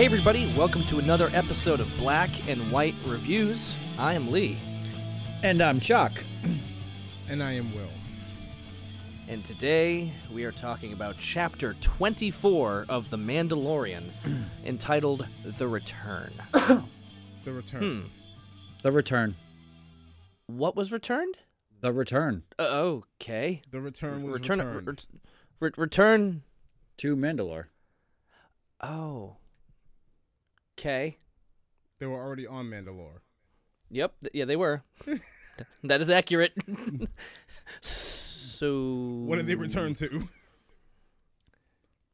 Hey, everybody, welcome to another episode of Black and White Reviews. I am Lee, And I'm Chuck. And I am Will. and today we are talking about Chapter 24 of The Mandalorian, entitled The Return. The return. Hmm. The return. What was returned? The return Uh, okay. The return was return. returned. re- re- return. to Mandalore. Oh. Okay. they were already on Mandalore. Yep. th- Yeah, they were. that is accurate. so. What did they return to?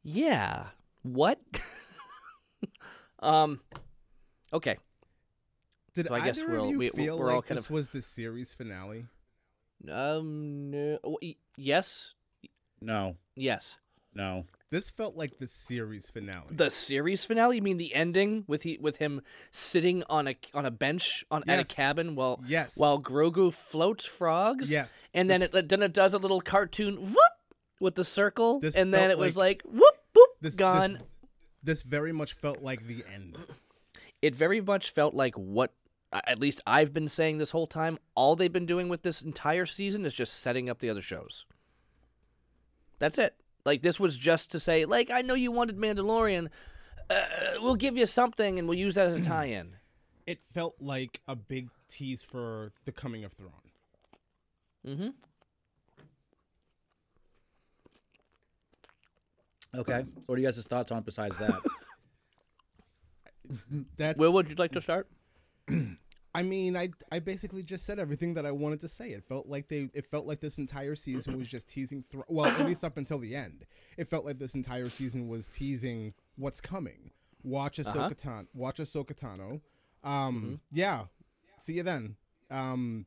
Yeah. What? um. Okay. Did So I guess either we'll- of you we- feel we're all like kind this of- was the series finale? Um. No. Yes. No, Yes. no. This felt like the series finale. The series finale. You mean the ending with he with him sitting on a on a bench on at a cabin while yes. while Grogu floats frogs. yes. And then This- it then it does a little cartoon whoop with the circle, and then it was like- like whoop whoop this, gone. This, this very much felt like the end. it very much felt like what at least I've been saying this whole time. All they've been doing with this entire season is just setting up the other shows. That's it. Like this was just to say, like I know you wanted Mandalorian, uh, we'll give you something and we'll use that as a tie-in. It felt like a big tease for the coming of Thrawn. Mm-hmm. Okay. What are you guys' thoughts on besides that? That's Will, would you like to start? I mean, I I basically just said everything that I wanted to say. It felt like they it felt like this entire season was just teasing Thra- well, at least up until the end. It felt like this entire season was teasing what's coming. Watch Ahsoka Uh-huh. Tan- watch Ahsoka Tano. Um yeah. See you then. Um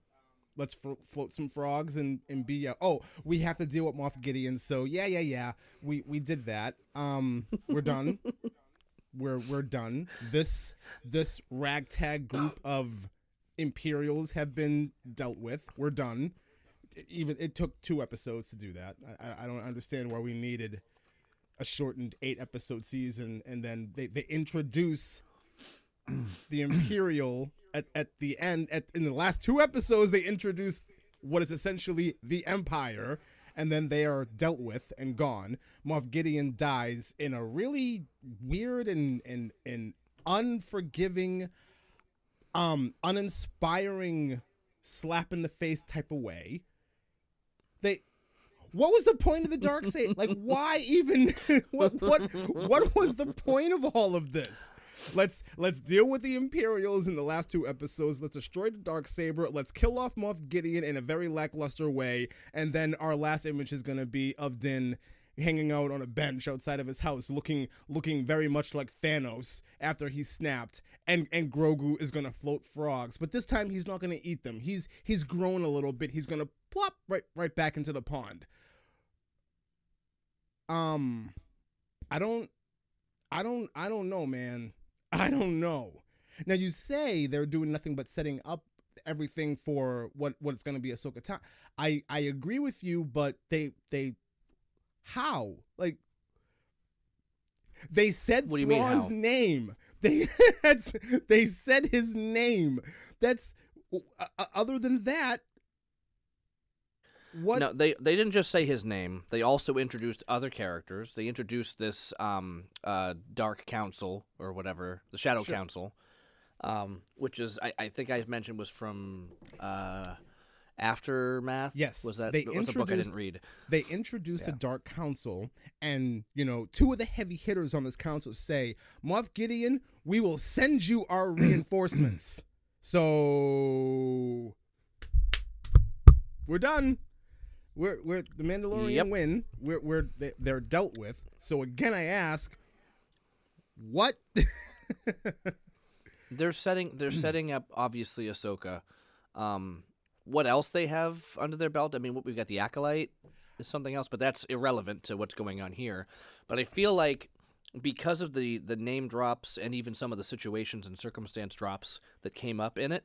let's fro- float some frogs and and be uh, oh, we have to deal with Moff Gideon. So yeah, yeah, yeah. We we did that. Um we're done we're we're done. This this ragtag group of Imperials have been dealt with. We're done. Even it took two episodes to do that. I, I- don't understand why we needed a shortened eight episode season and then they, they introduce the Imperial at, at the end at in the last two episodes they introduce what is essentially the Empire and then they are dealt with and gone. Moff Gideon dies in a really weird and and and unforgiving, um, uninspiring slap in the face type of way. They what was the point of the dark side? Like, why even? what what what was the point of all of this? Let's let's deal with the Imperials in the last two episodes. Let's destroy the dark saber. Let's kill off Moff Gideon in a very lackluster way, and then our last image is gonna be of Din hanging out on a bench outside of his house, looking looking very much like Thanos after he snapped, and and Grogu is gonna float frogs, but this time he's not gonna eat them. He's he's grown a little bit. He's gonna plop right right back into the pond. Um, I don't, I don't, I don't know, man. I don't know. Now you say they're doing nothing but setting up everything for what what it's going to be Ahsoka Tano. I I agree with you, but they they how like they said What do you mean, Thrawn's name. They that's, they said his name. That's uh, other than that. What No, they they didn't just say his name. They also introduced other characters. They introduced this um uh Dark Council or whatever, the Shadow Sure. Council, um, which is I, I think I mentioned was from uh Aftermath. Yes, was that they was a book I introduced- didn't read. they introduced Yeah. a dark council and you know two of the heavy hitters on this council say moff gideon we will send you our reinforcements so we're done we're we're the mandalorian Yep. win we're, we're they, they're dealt with so again i ask what They're setting they're setting up obviously Ahsoka. Um, what else they have under their belt? I mean, what we've got the acolyte is something else, but that's irrelevant to what's going on here. But I feel like because of the the name drops and even some of the situations and circumstance drops that came up in it,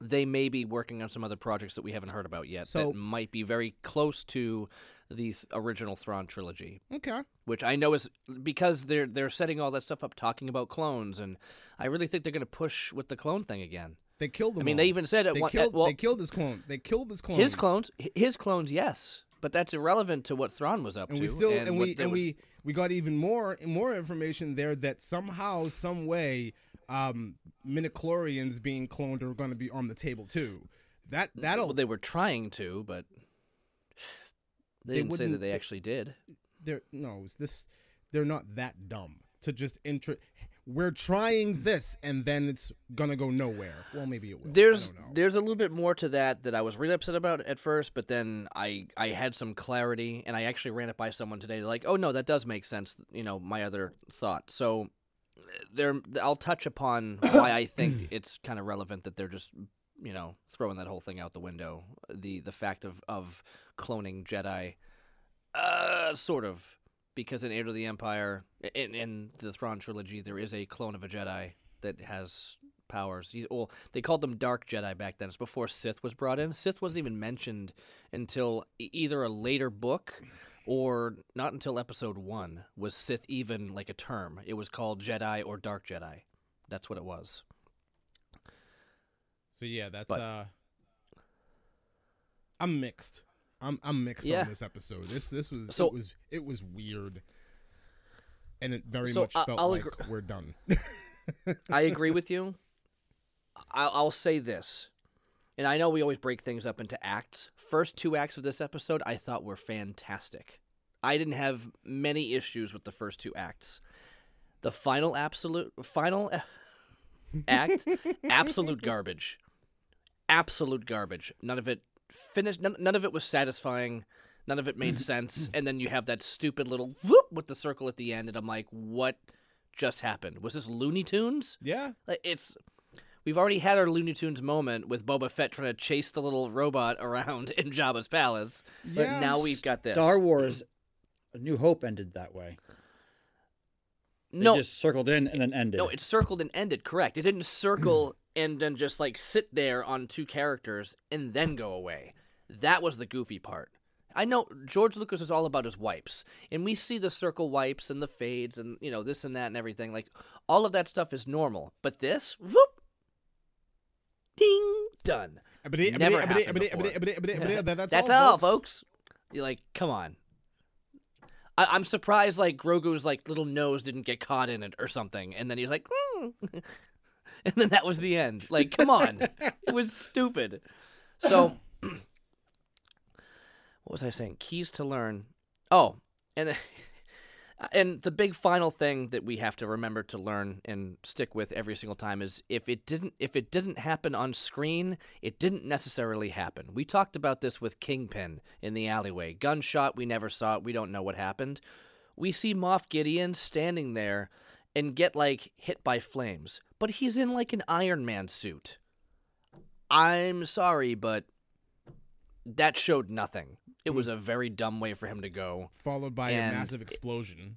they may be working on some other projects that we haven't heard about yet So- that might be very close to the original Thrawn trilogy, Okay. which I know is because they're they're setting all that stuff up, talking about clones, and I really think they're going to push with the clone thing again. They killed them. I mean, all. they even said at they one killed. at, well, they killed his clone. They killed his clones. his clones, his clones, yes, but that's irrelevant to what Thrawn was up and to. we still and, what we and was- we we got even more more information there that somehow some way um midichlorians being cloned are going to be on the table too that that'll well, they were trying to, but they, They didn't say that they they- actually did. they're no this they're not that dumb to just intro we're trying this and then it's gonna go nowhere well maybe it will There's I don't know. there's a little bit more to that that I was really upset about at first, but then I I had some clarity and I actually ran it by someone today. Like, oh no, that does make sense. You know, my other thought. So there, I'll touch upon why I think it's kind of relevant that they're just you know throwing that whole thing out the window. The the fact of of cloning Jedi, uh, sort of. Because in Heir to the Empire, in, in the Thrawn trilogy, there is a clone of a Jedi that has powers. He, well, they called them Dark Jedi back then. It's before Sith was brought in. Sith wasn't even mentioned until either a later book or not until Episode One was Sith even like a term. It was called Jedi or Dark Jedi. That's what it was. so yeah that's but- uh i'm mixed i'm i'm mixed Yeah. on this episode this this was So- it was it was weird and it very So, much I- felt I'll like agree- we're done I agree with you. I'll, I'll say this, and I know we always break things up into acts. First two acts of this episode, I thought were fantastic. I didn't have many issues with the first two acts. The final absolute final act, absolute garbage, absolute garbage. None of it finished. None, none of it was satisfying. None of it made sense. And then you have that stupid little whoop with the circle at the end, and I'm like, what just happened? Was this Looney Tunes? yeah Like, It's we've already had our Looney Tunes moment with Boba Fett trying to chase the little robot around in Jabba's palace, but now we've got this. Star Wars, A New Hope ended that way. They no, just circled in and then ended. no, it circled and ended. Correct. It didn't circle and then just like sit there on two characters and then go away. That was the goofy part. I know George Lucas is all about his wipes, and we see the circle wipes and the fades and you know this and that and everything. Like all of that stuff is normal, but this, whoop, ding, done. Never happened before. That's, That's all, all, folks. You're like, come on. I- I'm surprised, like Grogu's like little nose didn't get caught in it or something, and then he's like, "Hmm." and then that was the end. Like, come on, it was stupid. So, what was I saying? Keys to learn. Oh, and and the big final thing that we have to remember to learn and stick with every single time is if it didn't if it didn't happen on screen, it didn't necessarily happen. We talked about this with Kingpin in the alleyway. Gunshot, we never saw it. We don't know what happened. We see Moff Gideon standing there and get like hit by flames, but he's in like an Iron Man suit. I'm sorry, but that showed nothing. It was a very dumb way for him to go. followed by And a massive explosion.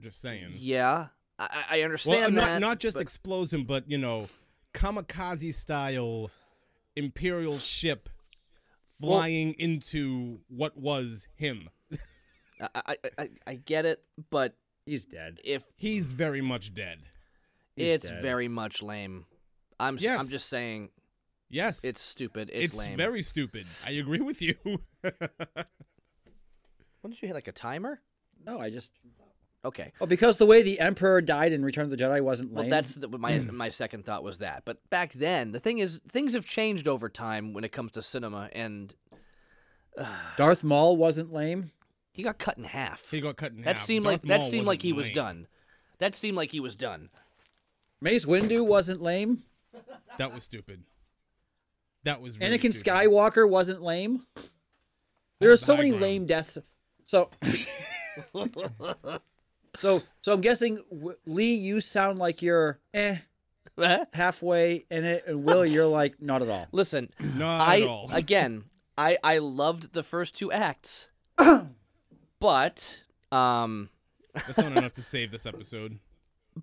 Just saying. Yeah, I, I well, understand not that. not just but- explosion, but you know, kamikaze style imperial ship Well- flying into what was him. I, I, I, I get it, but He's dead. if He's very much dead. He's it's dead. very much lame, I'm s- I'm just saying Yes, it's stupid. It's, it's lame. very stupid. I agree with you. What did you hit? Like a timer? No, I just. Okay. Oh, because the way the Emperor died in Return of the Jedi wasn't lame. Well, that's the, my my second thought was that. But back then, the thing is, things have changed over time when it comes to cinema, and Darth Maul wasn't lame. he got cut in half. he got cut in that half. seemed Darth like that seemed like wasn't he was done. That seemed like he was done. Mace Windu wasn't lame. That was stupid. That was very Anakin stupid. Skywalker wasn't lame. There are so many ground. lame deaths. So, so, so I'm guessing Lee, you sound like you're eh halfway in it, and Will, you're like not at all. Listen, Not I at all. again, I I loved the first two acts, but um, That's not enough to save this episode.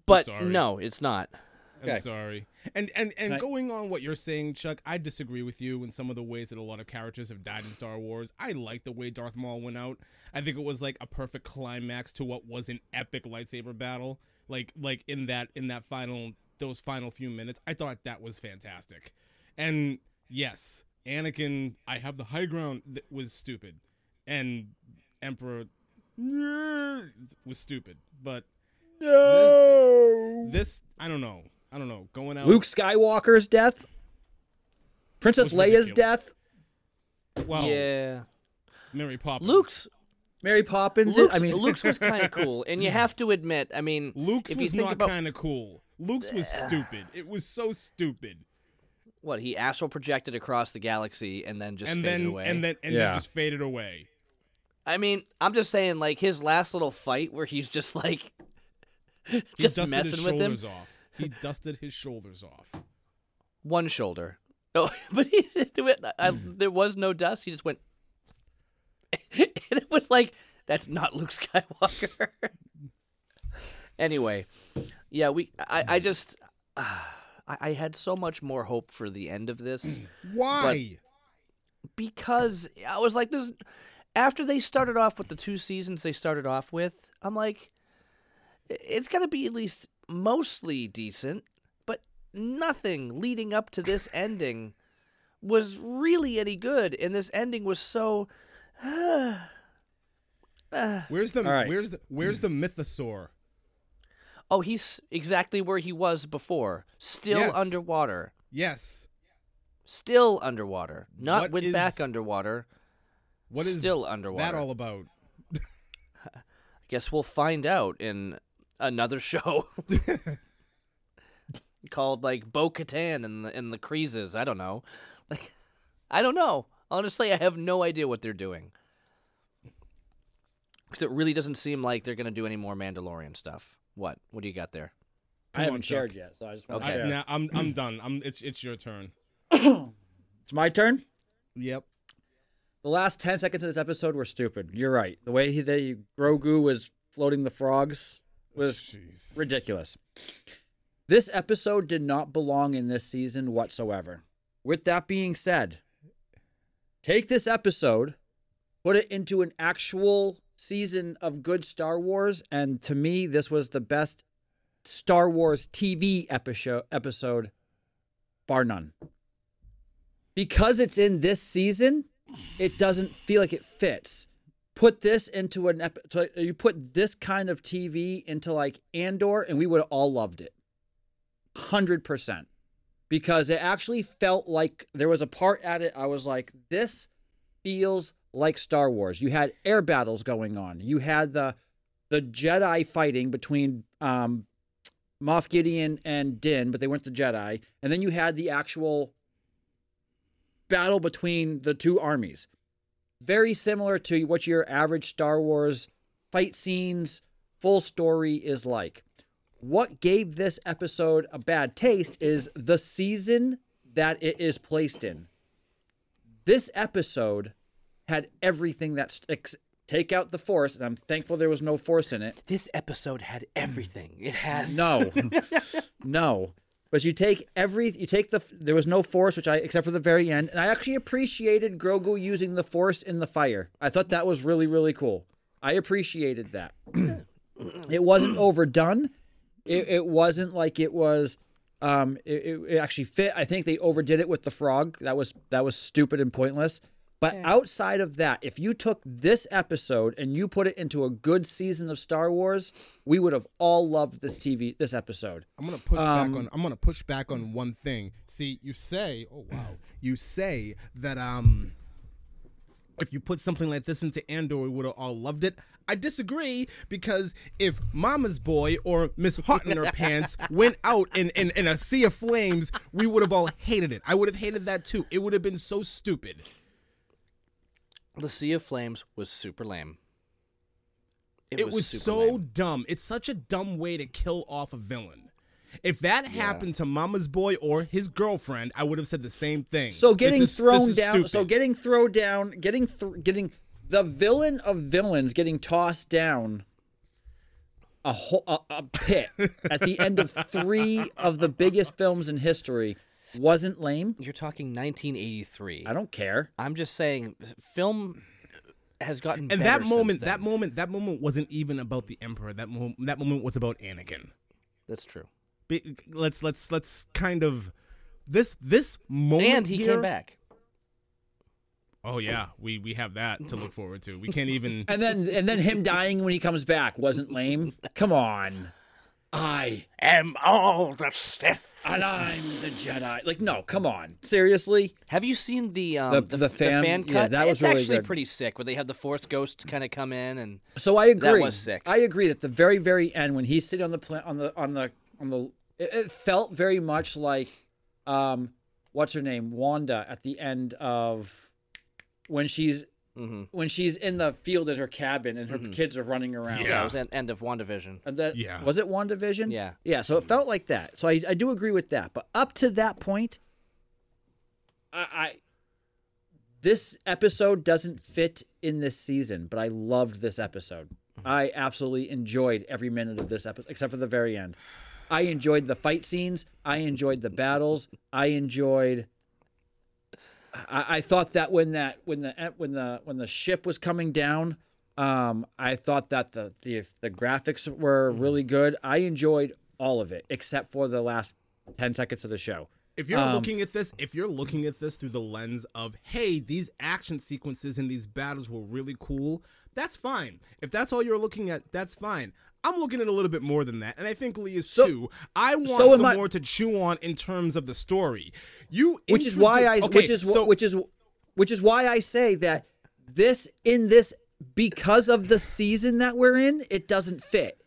But no, it's not. I'm sorry. And and and Can I- going on what you're saying, Chuck, I disagree with you in some of the ways that a lot of characters have died in Star Wars. I like the way Darth Maul went out. I think it was like a perfect climax to what was an epic lightsaber battle. Like like in that in that final those final few minutes. I thought that was fantastic. And yes, Anakin, I have the high ground that was stupid. And Emperor was stupid. But No. this I don't know. I don't know. Going out Luke Skywalker's death. Princess Leia's ridiculous. death. Well, yeah. Mary Poppins. Luke's Mary Poppins. Luke's, I mean, Luke's was kind of cool, and you have to admit, I mean, Luke's if you was think not about kind of cool. Luke's was stupid. It was so stupid. what he astral projected across the galaxy and then just and faded then away. and then and Yeah. then just faded away. I mean, I'm just saying, like his last little fight where he's just like, He just dusted messing his with him. shoulders off. He dusted his shoulders off. One shoulder. Oh, but he, I, mm. there was no dust. He just went, and it was like that's not Luke Skywalker. anyway, yeah, we. I, I just, I, I had so much more hope for the end of this. Why? because I was like this after they started off with the two seasons they started off with I'm like it's got to be at least mostly decent but nothing leading up to this ending was really any good and this ending was so uh, where's the right. where's the where's the mm. mythosaur? oh he's exactly where he was before still Yes. underwater Yes. still underwater not What went back underwater What is Still underwater? that all about? I guess we'll find out in another show called like Bo Katan and the and the Creases. I don't know. Like, I don't know. Honestly, I have no idea what they're doing. Because it really doesn't seem like they're gonna do any more Mandalorian stuff. What? What do you got there? I haven't on, shared Chuck. yet, so I just want Okay. to I, share. nah, I'm I'm done. I'm it's it's your turn. It's my turn. Yep. The last ten seconds of this episode were stupid. You're right. The way he, they Grogu was floating the frogs was Jeez. ridiculous. This episode did not belong in this season whatsoever. With that being said, take this episode, put it into an actual season of good Star Wars, and to me, this was the best Star Wars TV episode, episode bar none. Because it's in this season, it doesn't feel like it fits put this into an ep- you put this kind of TV into like Andor and we would have all loved it. 100% because it actually felt like there was a part at it I was like this feels like Star Wars. You had air battles going on. You had the the Jedi fighting between um Moff Gideon and Din, but they weren't the Jedi. And then you had the actual battle between the two armies very similar to what your average Star Wars fight scenes, full story is like. What gave this episode a bad taste is the season that it is placed in. This episode had everything that ex- take out the force, and I'm thankful there was no force in it. This episode had everything. It has No, no. But you take every, you take the, there was no force, which I, except for the very end. And I actually appreciated Grogu using the force in the fire. I thought that was really, really cool. I appreciated that. it wasn't overdone. It, it wasn't like it was, um, it, it- actually fit. I think they overdid it with the frog. That was, that was stupid and pointless. But outside of that, if you took this episode and you put it into a good season of Star Wars, we would have all loved this TV, this episode. I'm gonna push Um, back on. I'm gonna push back on one thing. See, you say, oh wow, you say that um, if you put something like this into Andor, we would have all loved it. I disagree because if Mama's Boy or Miss Hot in her pants went out in, in, in a sea of flames, we would have all hated it. I would have hated that too. It would have been so stupid. The Sea of Flames was super lame. It, was, super so lame. dumb. It's such a dumb way to kill off a villain. If that happened to Mama's boy or his girlfriend, I would have said the same thing. So getting is- thrown this is down, so getting thrown down, getting th- getting the villain of villains getting tossed down a whole a, a pit at the end of three of the biggest films in history wasn't lame. You're talking 1983. I don't care. I'm just saying, film has gotten And better that since moment, then. that moment, that moment wasn't even about the emperor. That moment, that moment was about Anakin. That's true. Be- Let's let's let's kind of this this moment And he here, came back. Oh yeah, we we have that to look forward to. We can't even. And then and then him dying when he comes back wasn't lame. Come on. I Am all the Sith. and I'm the Jedi. Like no, come on. Seriously? Have you seen the um, The- the, the the fan- fan, yeah, cut? that was it's really actually good. pretty sick. Where they have the Force ghosts kind of come in and So I agree. That was sick. I agree that the very very end when he's sitting on the pla- on the on the on the it, it felt very much like um what's her name Wanda at the end of when she's Mhm. when she's in the field at her cabin and her kids are running around. yeah, Yeah. it was the end of WandaVision. And that Yeah. was it WandaVision? Yeah. Yeah, so it felt like that. So I, I do agree with that. But up to that point, I, I this episode doesn't fit in this season, but I loved this episode. I absolutely enjoyed every minute of this episode, except for the very end. I enjoyed the fight scenes. I enjoyed the battles. I enjoyed. I, I thought that when that when the when the when the ship was coming down, um, I thought that the the the graphics were really good. I enjoyed all of it except for the last ten seconds of the show. If you're Um, looking at this, if you're looking at this through the lens of, hey, these action sequences and these battles were really cool, that's fine. If that's all you're looking at, that's fine. I'm looking at a little bit more than that, and I think Lee is So- too. I want so some I- more to chew on in terms of the story. You, which is why I okay, which is so, which is which is why I say that this in this because of the season that we're in, it doesn't fit.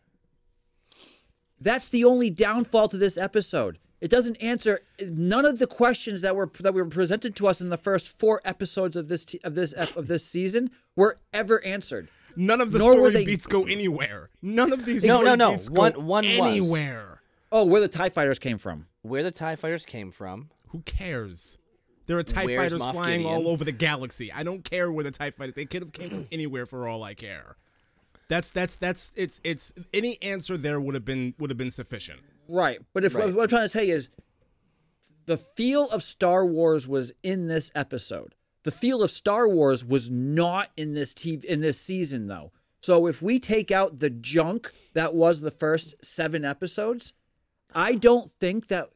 That's the only downfall to this episode. It doesn't answer none of the questions that were that were presented to us in the first four episodes of this of this of this season were ever answered. None of the nor story they- beats go anywhere. None of these No, story no, no. beats go One- one was. anywhere. Oh, where the Tie Fighters came from? Where the Tie Fighters came from? Who cares? There are TIE Where's fighters Moff flying Gideon? all over the galaxy. I don't care where the TIE fighters they could have came from anywhere for all I care. That's that's that's it's it's any answer there would have been would have been sufficient. Right. But if Right. what I'm trying to tell you is the feel of Star Wars was in this episode. The feel of Star Wars was not in this TV in this season though. So if we take out the junk that was the first 7 episodes, I don't think that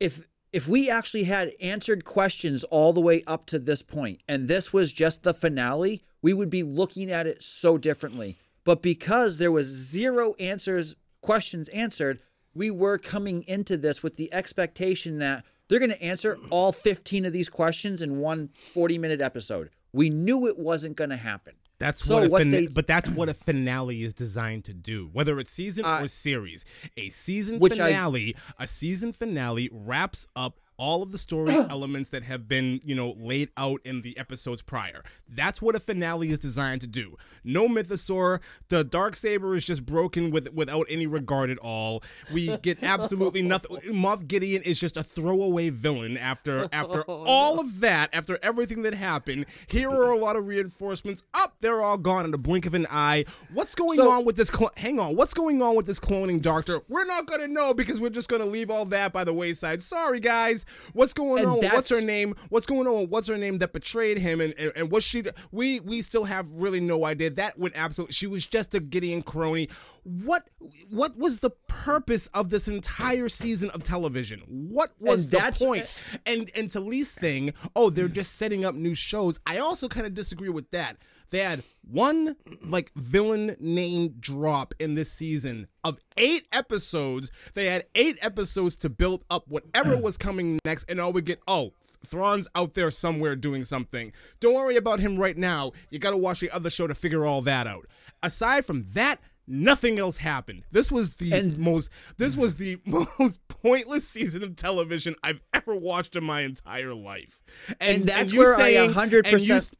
if if we actually had answered questions all the way up to this point and this was just the finale, we would be looking at it so differently. But because there was zero answers, questions answered, we were coming into this with the expectation that they're going to answer all 15 of these questions in one 40-minute episode. We knew it wasn't going to happen. That's So what, a what they- but that's what a finale is designed to do. Whether it's season Uh, or series, a season finale, a season finale wraps up all of the story elements that have been, you know, laid out in the episodes prior. That's what a finale is designed to do. No mythosaur. The dark saber is just broken with without any regard at all. We get absolutely nothing. Moff Gideon is just a throwaway villain after after oh, all of that, after everything that happened. Here are a lot of reinforcements. Up, they're all gone in the blink of an eye. What's going So- on with this? Cl- hang on, what's going on with this cloning doctor? We're not gonna know because we're just gonna leave all that by the wayside. Sorry, guys. What's going And on? What's her name? What's going on? What's her name that betrayed him? And and, and what she? We we still have really no idea. That went absolutely. She was just a Gideon crony. What what was the purpose of this entire season of television? What was And the point? And and to Lee's thing, oh, they're just setting up new shows. I also kind of disagree with that. They had one like villain name drop in this season of eight episodes. They had eight episodes to build up whatever was coming next, and all we get oh. Thrawn's out there somewhere doing something. Don't worry about him right now. You got to watch the other show to figure all that out. Aside from that, nothing else happened. This was the And- most this was the most pointless season of television I've ever watched in my entire life. And that's you where I saying- 100%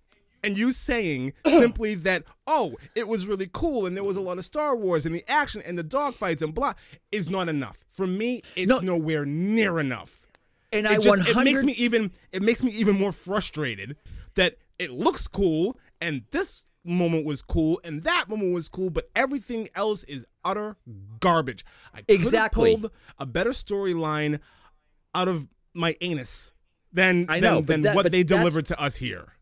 and you, saying simply that oh it was really cool and there was a lot of Star Wars and the action and the dogfights and blah is not enough. For me, it's No. nowhere near enough. And It I just 100 it makes me even it makes me even more frustrated that it looks cool and this moment was cool and that moment was cool, but everything else is utter garbage. I could Exactly. have pulled a better storyline out of my anus than I than, know, than that- what they delivered to us here.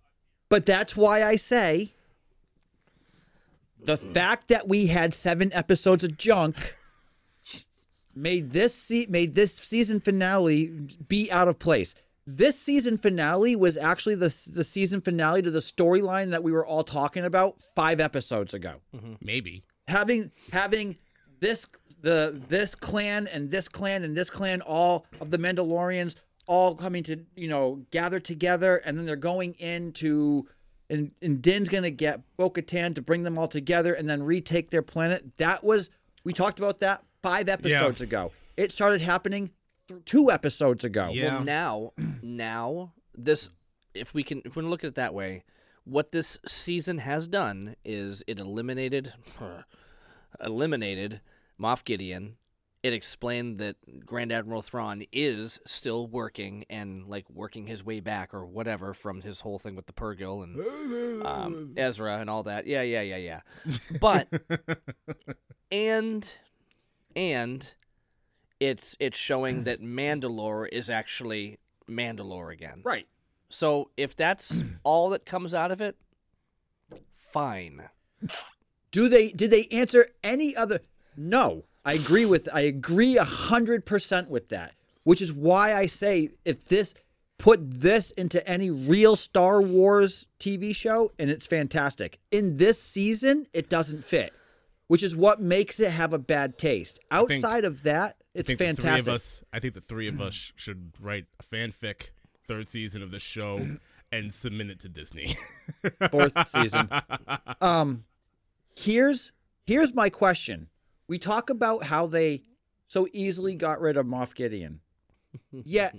But that's why I say the fact that we had seven episodes of junk made this se- made this season finale be out of place. This season finale was actually the the season finale to the storyline that we were all talking about five episodes ago. Mm-hmm. Maybe. Having having this the this clan and this clan and this clan all of the Mandalorians all coming to you know gather together and then they're going into and and Din's gonna get Bo-Katan to bring them all together and then retake their planet. That was we talked about that five episodes ago. It started happening th- two episodes ago. Yeah. Well, now, now this, if we can, if we look at it that way, what this season has done is it eliminated, eliminated Moff Gideon. It explained that Grand Admiral Thrawn is still working and like working his way back or whatever from his whole thing with the Purrgil and um, Ezra and all that. Yeah, yeah, yeah, yeah. But and and it's it's showing that Mandalore is actually Mandalore again. Right. So if that's all that comes out of it, fine. Do they did they answer any other No. I agree with I agree a hundred percent with that. Which is why I say if this put this into any real Star Wars TV show and it's fantastic. In this season, it doesn't fit. Which is what makes it have a bad taste. Outside of that, I it's think the three fantastic. of us. I think the three of us should write a fanfic third season of the show and submit it to Disney. fourth season. Um, here's here's my question. We talk about how they so easily got rid of Moff Gideon, yet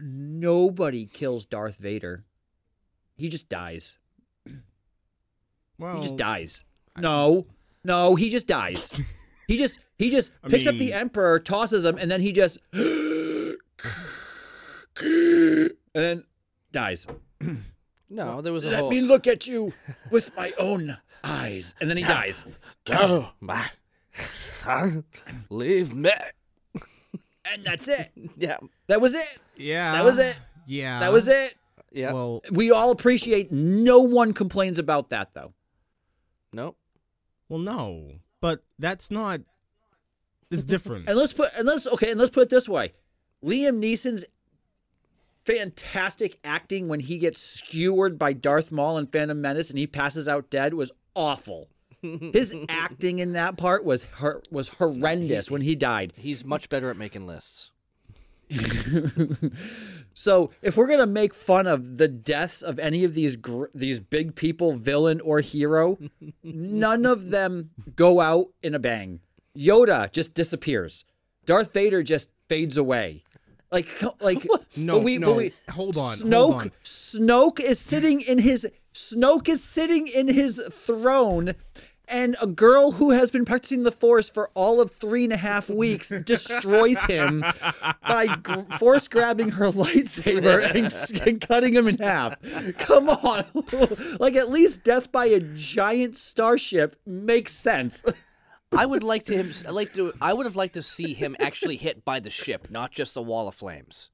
nobody kills Darth Vader. He just dies. well, He just dies. No, no, he just dies. He just he just I picks up the Emperor, tosses him, and then he just and then dies. No, there was a Let whole. me look at you with my own eyes. And then he dies. Oh my son, leave me. And that's it. Yeah, That was it. yeah, That was it. Yeah, That was it. yeah. Well, We all appreciate no one complains about that though. nope. well, no, but that's not. It's different. And let's put and let's okay, and let's put it this way. Liam Neeson's fantastic acting when he gets skewered by Darth Maul and Phantom Menace and he passes out dead was awful. His acting in that part was hor- was horrendous when he died. He's much better at making lists. So if we're gonna make fun of the deaths of any of these gr- these big people, villain or hero, none of them go out in a bang. Yoda just disappears. Darth Vader just fades away. Like like No, but we, no, but we, hold on, Snoke hold on. Snoke is sitting in his Snoke is sitting in his throne. And a girl who has been practicing the Force for all of three and a half weeks destroys him by gr- force grabbing her lightsaber and, and cutting him in half. Come on. like, at least death by a giant starship makes sense. I would like to him. I like to. I would have liked to see him actually hit by the ship, not just the wall of flames.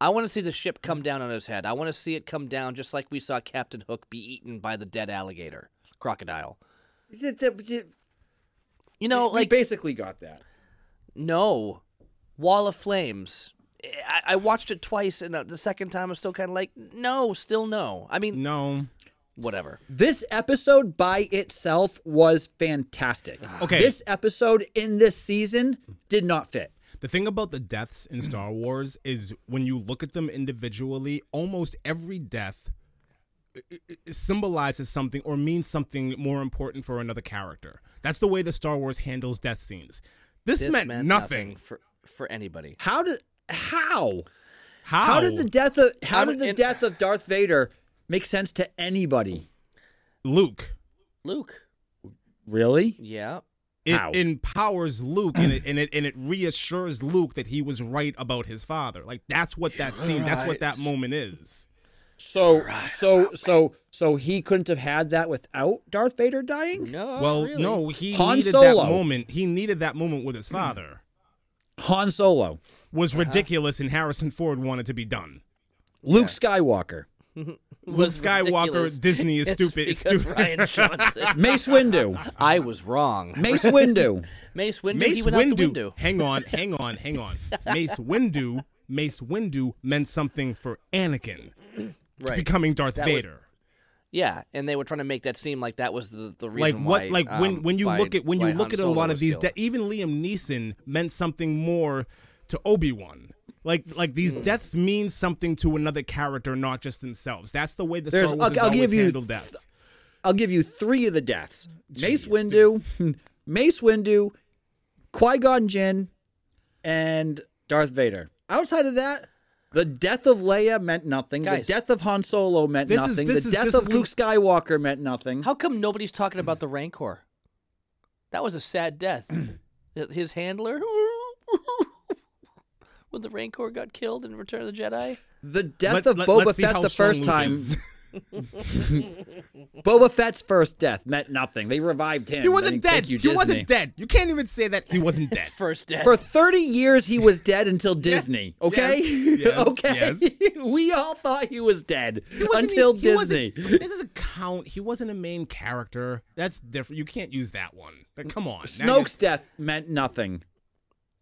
I want to see the ship come down on his head. I want to see it come down just like we saw Captain Hook be eaten by the dead alligator, crocodile. You know, we like basically got that. no, wall of flames. I, I watched it twice, and uh, the second time I'm still kind of like, no, still no. I mean, no. Whatever. This episode by itself was fantastic. Okay. This episode in this season did not fit. The thing about the deaths in Star Wars is when you look at them individually, almost every death symbolizes something or means something more important for another character. That's the way the Star Wars handles death scenes. This, This meant, meant nothing. for for anybody. How did how? How? How did the death of how, How did did- the and- death of Darth Vader make sense to anybody? Luke? Luke. Really? Yeah. It How? empowers Luke and it, and it and it reassures Luke that he was right about his father. Like that's what that scene, that's what that moment is. So so so so he couldn't have had that without Darth Vader dying? No, well, really. no, he Han needed Solo. that moment. He needed that moment with his hmm. father. Han Solo, Was uh-huh. ridiculous, and Harrison Ford wanted to be done. Luke Skywalker, Luke Was Skywalker, ridiculous. Disney is It's stupid. It's because stupid. Rian Johnson. Mace Windu, I was wrong. Mace Windu, Mace Windu. he Mace went out the Windu. window. Hang on, hang on, hang on. Mace Windu. Mace Windu meant something for Anakin Right. becoming Darth That was- Vader. Yeah, and they were trying to make that seem like that was the, the like what why. like when um, when you why- look at when you look Han at a Solo lot of these killed. de- even Liam Neeson meant something more to Obi-Wan. Like like these Hmm. deaths mean something to another character, not just themselves. That's the way the There's- Star Wars I'll- I'll give always you handled deaths. I'll give you three of the deaths: Mace Jeez, Windu, Mace Windu, Qui Gon Jinn, and Darth Vader. Outside of that, the death of Leia meant nothing. Guys. the death of Han Solo meant This is- nothing. this the is- death this of is Luke Skywalker meant nothing. How come nobody's talking about the Rancor? That was a sad death. His handler, when the Rancor got killed in Return of the Jedi. The death Let- of let- Boba Fett the first Luke time. Boba Fett's first death meant nothing. They revived him. he wasn't Thank dead. you, he Disney. wasn't dead. You can't even say that he wasn't dead. First death. For 30 years, he was dead until Disney. Okay? yes, yes, okay? yes. we all thought he was dead He wasn't until he wasn't- Disney. This is a count. He wasn't a main character. That's different. You can't use that one. But come on. Snoke's death meant nothing.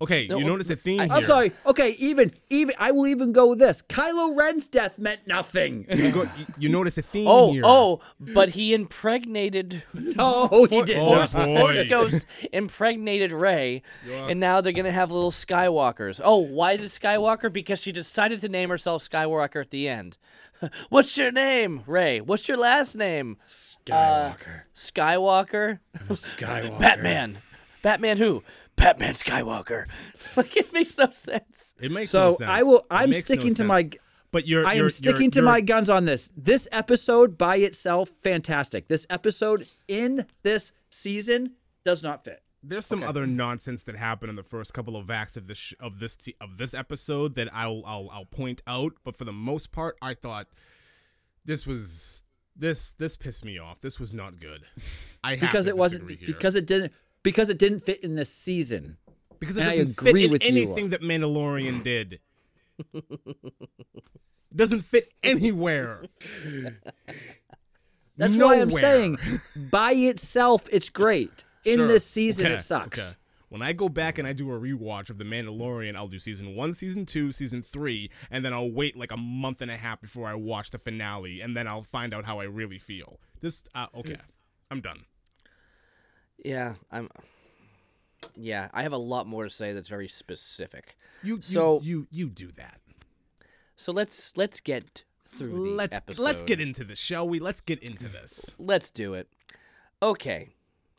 Okay, No, you notice a theme here. I'm sorry. Okay, even even I will even go with this. Kylo Ren's death meant nothing. You, go, you, you notice a theme oh, here. oh, but he impregnated. no, he did Oh. Force Ghost impregnated Rey, and now they're gonna have little Skywalkers. Oh, why is it Skywalker? Because she decided to name herself Skywalker at the end. What's your name, Rey? What's your last name? Uh, Skywalker. Skywalker. Skywalker. Batman. Batman who? Batman Skywalker. like it makes no sense. It makes So no sense. I will. I'm makes no sticking to sense. my. But you're. I you're, am sticking you're, to you're- my guns on this. This episode by itself, fantastic. This episode in this season does not fit. There's some other nonsense that happened in the first couple of acts of this sh- of this t- of this episode that I'll I'll I'll point out. But for the most part, I thought this was this this pissed me off. This was not good. I have because to it wasn't here. because it didn't because it didn't fit in this season. because it and I doesn't agree fit in with you. anything that Mandalorian did. doesn't fit anywhere. That's why I'm saying by itself it's great. In Sure. this season Okay, it sucks. okay. When I go back and I do a rewatch of The Mandalorian, I'll do season one, season two, season three, and then I'll wait like a month and a half before I watch the finale, and then I'll find out how I really feel. This, uh, okay, I'm done. Yeah, I'm. Yeah, I have a lot more to say that's very specific. You, you, So- you, you do that. So let's let's get through the Let's episode. let's get into this, shall we? Let's get into this. Let's do it. Okay.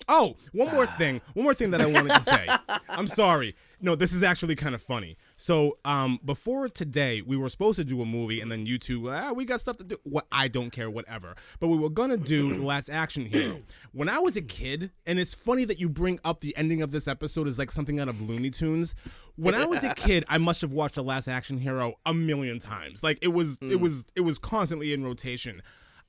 Oh, one more thing. One more thing that I wanted to say. I'm sorry. No, this is actually kind of funny. So, um, before today, we were supposed to do a movie, and then you two, ah, we got stuff to do. What I don't care, whatever. But we were gonna do the Last Action Hero. When I was a kid, and it's funny that you bring up the ending of this episode is like something out of Looney Tunes. When I was a kid, I must have watched the Last Action Hero a million times. Like it was, it was, it was constantly in rotation.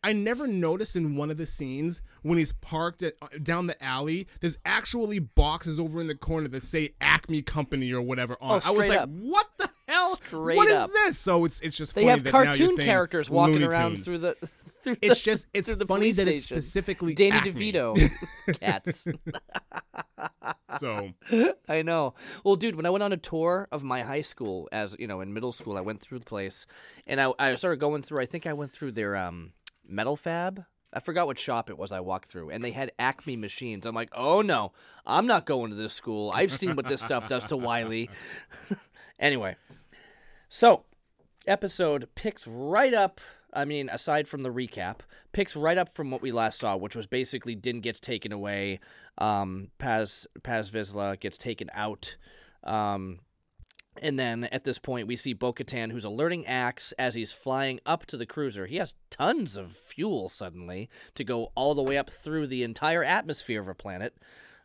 I never noticed in one of the scenes when he's parked at, uh, down the alley, there's actually boxes over in the corner that say Acme Company or whatever on. Oh, I was like, up. what the hell? Straight what is this? So it's it's just They funny have that now you're cartoon saying characters walking Looney around Tunes. through the. Through It's the- just it's the funny that it's specifically Danny Acme. DeVito cats. So I know. Well, dude, when I went on a tour of my high school, as you know, in middle school, I went through the place, and I, I started going through. I think I went through their um, metal fab. I forgot what shop it was I walked through, and they had Acme machines. I'm like, oh no, I'm not going to this school. I've seen what this stuff does to Wiley. anyway, so episode picks right up. I mean, aside from the recap, picks right up from what we last saw, which was basically Din gets taken away, um, Paz Paz Vizsla gets taken out, um, and then at this point we see Bo-Katan, who's alerting Axe as he's flying up to the cruiser. He has tons of fuel suddenly to go all the way up through the entire atmosphere of a planet.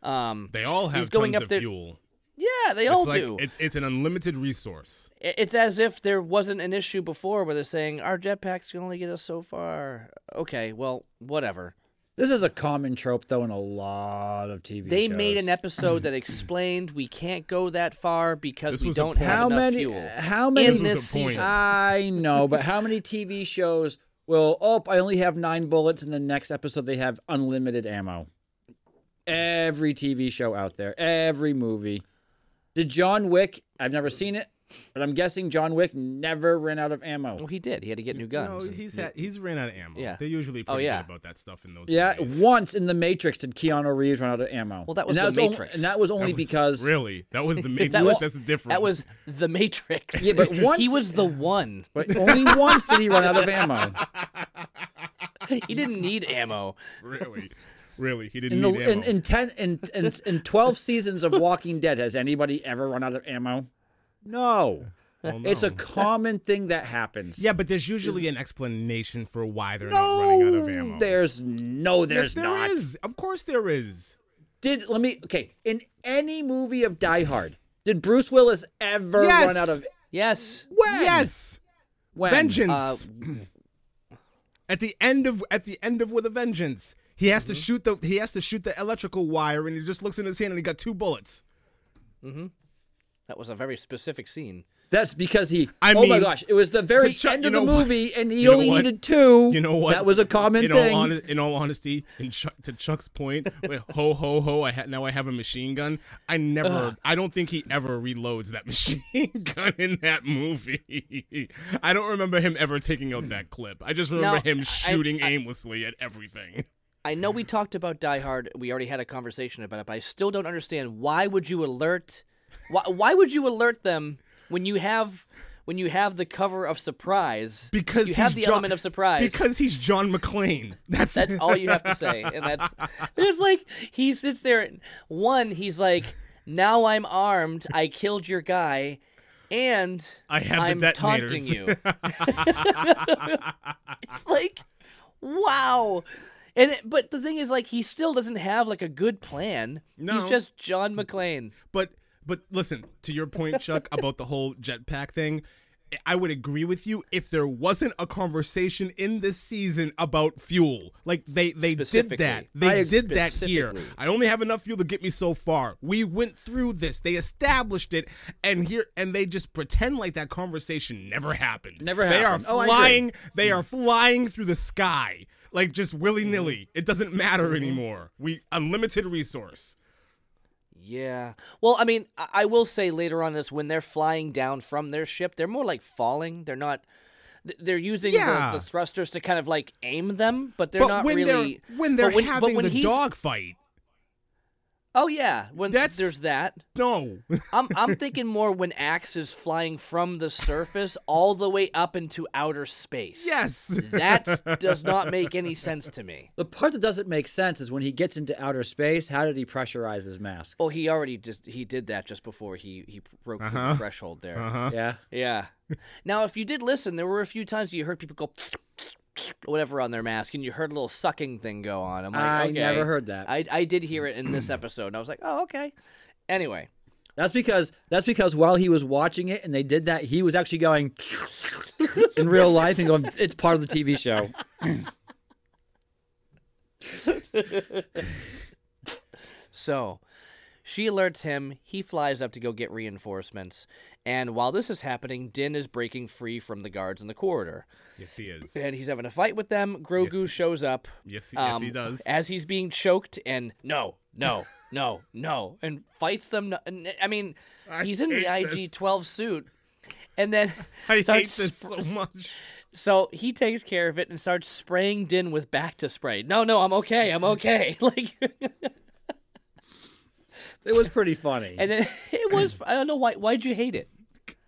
Um, they all have going tons up of there- fuel. Yeah, they It's all like do. it's it's an unlimited resource. It's as if there wasn't an issue before where they're saying our jetpacks can only get us so far. Okay, well, whatever. This is a common trope, though, in a lot of TV They shows. made an episode that explained we can't go that far because This we was a don't point. have How enough many? fuel. How many? in was this a point. season. I know, but how many TV shows will? Oh, I only have nine bullets, and the next episode they have unlimited ammo. Every TV show out there, every movie. Did John Wick? I've never seen it, but I'm guessing John Wick never ran out of ammo. Well, he did. He had to get new guns. No, he's had, he's ran out of ammo. Yeah. They're usually Oh, pretty yeah. good about that stuff in those. Yeah, movies. once in the Matrix did Keanu Reeves run out of ammo. Well, that was and The that's on- Matrix. and that was only That was- because really that was the Matrix. That was- That's the difference. That was the Matrix. Yeah, but once- he was the one. but only once did he run out of ammo. He didn't need ammo. really, really. He didn't In the need in, in ten in, in in twelve seasons of Walking Dead, has anybody ever run out of ammo? No. Well, It's a common thing that happens. yeah, but there's usually an explanation for why they're no, not running out of ammo. there's no, there's yes, there not. is. Of course, there is. Did let me okay? In any movie of Die Hard, did Bruce Willis ever Yes. run out of Yes. when? Yes, when? vengeance. Uh, at the end of at the end of with a vengeance, he has to Mm-hmm. shoot the he has to shoot the electrical wire, and he just looks in his hand, and he got two bullets. That was a very specific scene. That's because he. I oh my gosh! It was the very to Chuck- end of the know what? movie, and he You only needed two. You know what? That was a common in thing. All hon- in all honesty, in Chuck, to Chuck's point, with ho ho ho, I ha- now I have a machine gun. I never, I don't think he ever reloads that machine gun in that movie. I don't remember him ever taking out that clip. I just remember Now, him I- shooting I- aimlessly at everything. I know we talked about Die Hard. We already had a conversation about it, but I still don't understand why would you alert? Why, why would you alert them when you have when you have the cover of surprise? Because you he's have the John- element of surprise. Because he's John McClane. That's That's all you have to say, and that's there's like he sits there. and One, he's like, "Now I'm armed. I killed your guy, and I have the I'm taunting detonators." you." it's like, wow. And it, but the thing is, like, he still doesn't have like a good plan. No. He's just John McClane. But but listen to your point, Chuck, about the whole jetpack thing. I would agree with you if there wasn't a conversation in this season about fuel. Like they they did that. They I- did that here. I only have enough fuel to get me so far. We went through this. They established it, and here and they just pretend like that conversation never happened. Never They are. Oh, flying. they are flying through the sky like just willy nilly. It doesn't matter anymore. We unlimited resource. Yeah. Well, I mean, I, I will say later on this when they're flying down from their ship, they're more like falling. They're not. th- They're using Yeah. the, the thrusters to kind of like aim them, but they're but not when really. they're when they're when- but having when the he's- dog fight, Oh yeah, when That's- there's that. no. I'm I'm thinking more when Axe is flying from the surface all the way up into outer space. yes. That does not make any sense to me. the part that doesn't make sense is when he gets into outer space. How did he pressurize his mask? Well, he already just he did that just before he he broke Uh-huh. the threshold there. Uh-huh. Yeah. Yeah. Now, if you did listen, there were a few times you heard people go or whatever on their mask, and you heard a little sucking thing go on. I'm like, I okay. never heard that. I I did hear it in this episode, and I was like, oh, okay. Anyway, That's because that's because while he was watching it and they did that, he was actually going in real life and going, "It's part of the TV show." so she alerts him. He flies up to go get reinforcements, and while this is happening, Din is breaking free from the guards in the corridor, Yes, he is. and he's having a fight with them. Grogu Yes. shows up. Yes, he- yes, he um, does. As he's being choked, and no, no, no, no, and fights them. I mean, I he's in the IG 12 suit, and then I starts hate this sp- so much. So he takes care of it and starts spraying Din with bacta spray. No, no, I'm okay. I'm okay. Like, It was pretty funny. and then it was. I don't know why. Why'd you hate it?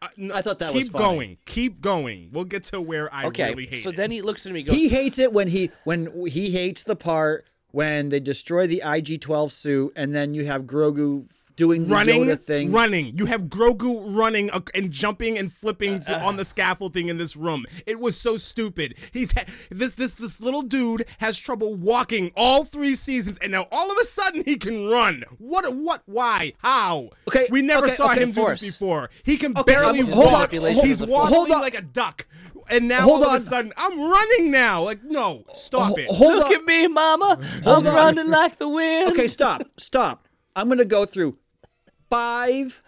I thought that Keep was funny. going. Keep going. We'll get to where I Okay. really hate so it. then he looks at me. and Goes, he hates it when he when he hates the part when they destroy the IG-12 suit and then you have Grogu doing the running, Yoda thing. running. You have Grogu running uh, and jumping and flipping th- on the scaffolding in this room. It was so stupid. He's ha- this this this little dude has trouble walking all three seasons, and now all of a sudden he can run. What? What? Why? How? Okay, we never okay, saw okay, him do Force. this before. He can Okay, barely um, hold on, walk. hold- He's walking like a duck, and now Hold all on. of a sudden I'm running now. Like no, stop Ho- it. Hold Look on. at me, Mama. Hold I'm on. running like the wind. Okay, stop. Stop. I'm going to go through five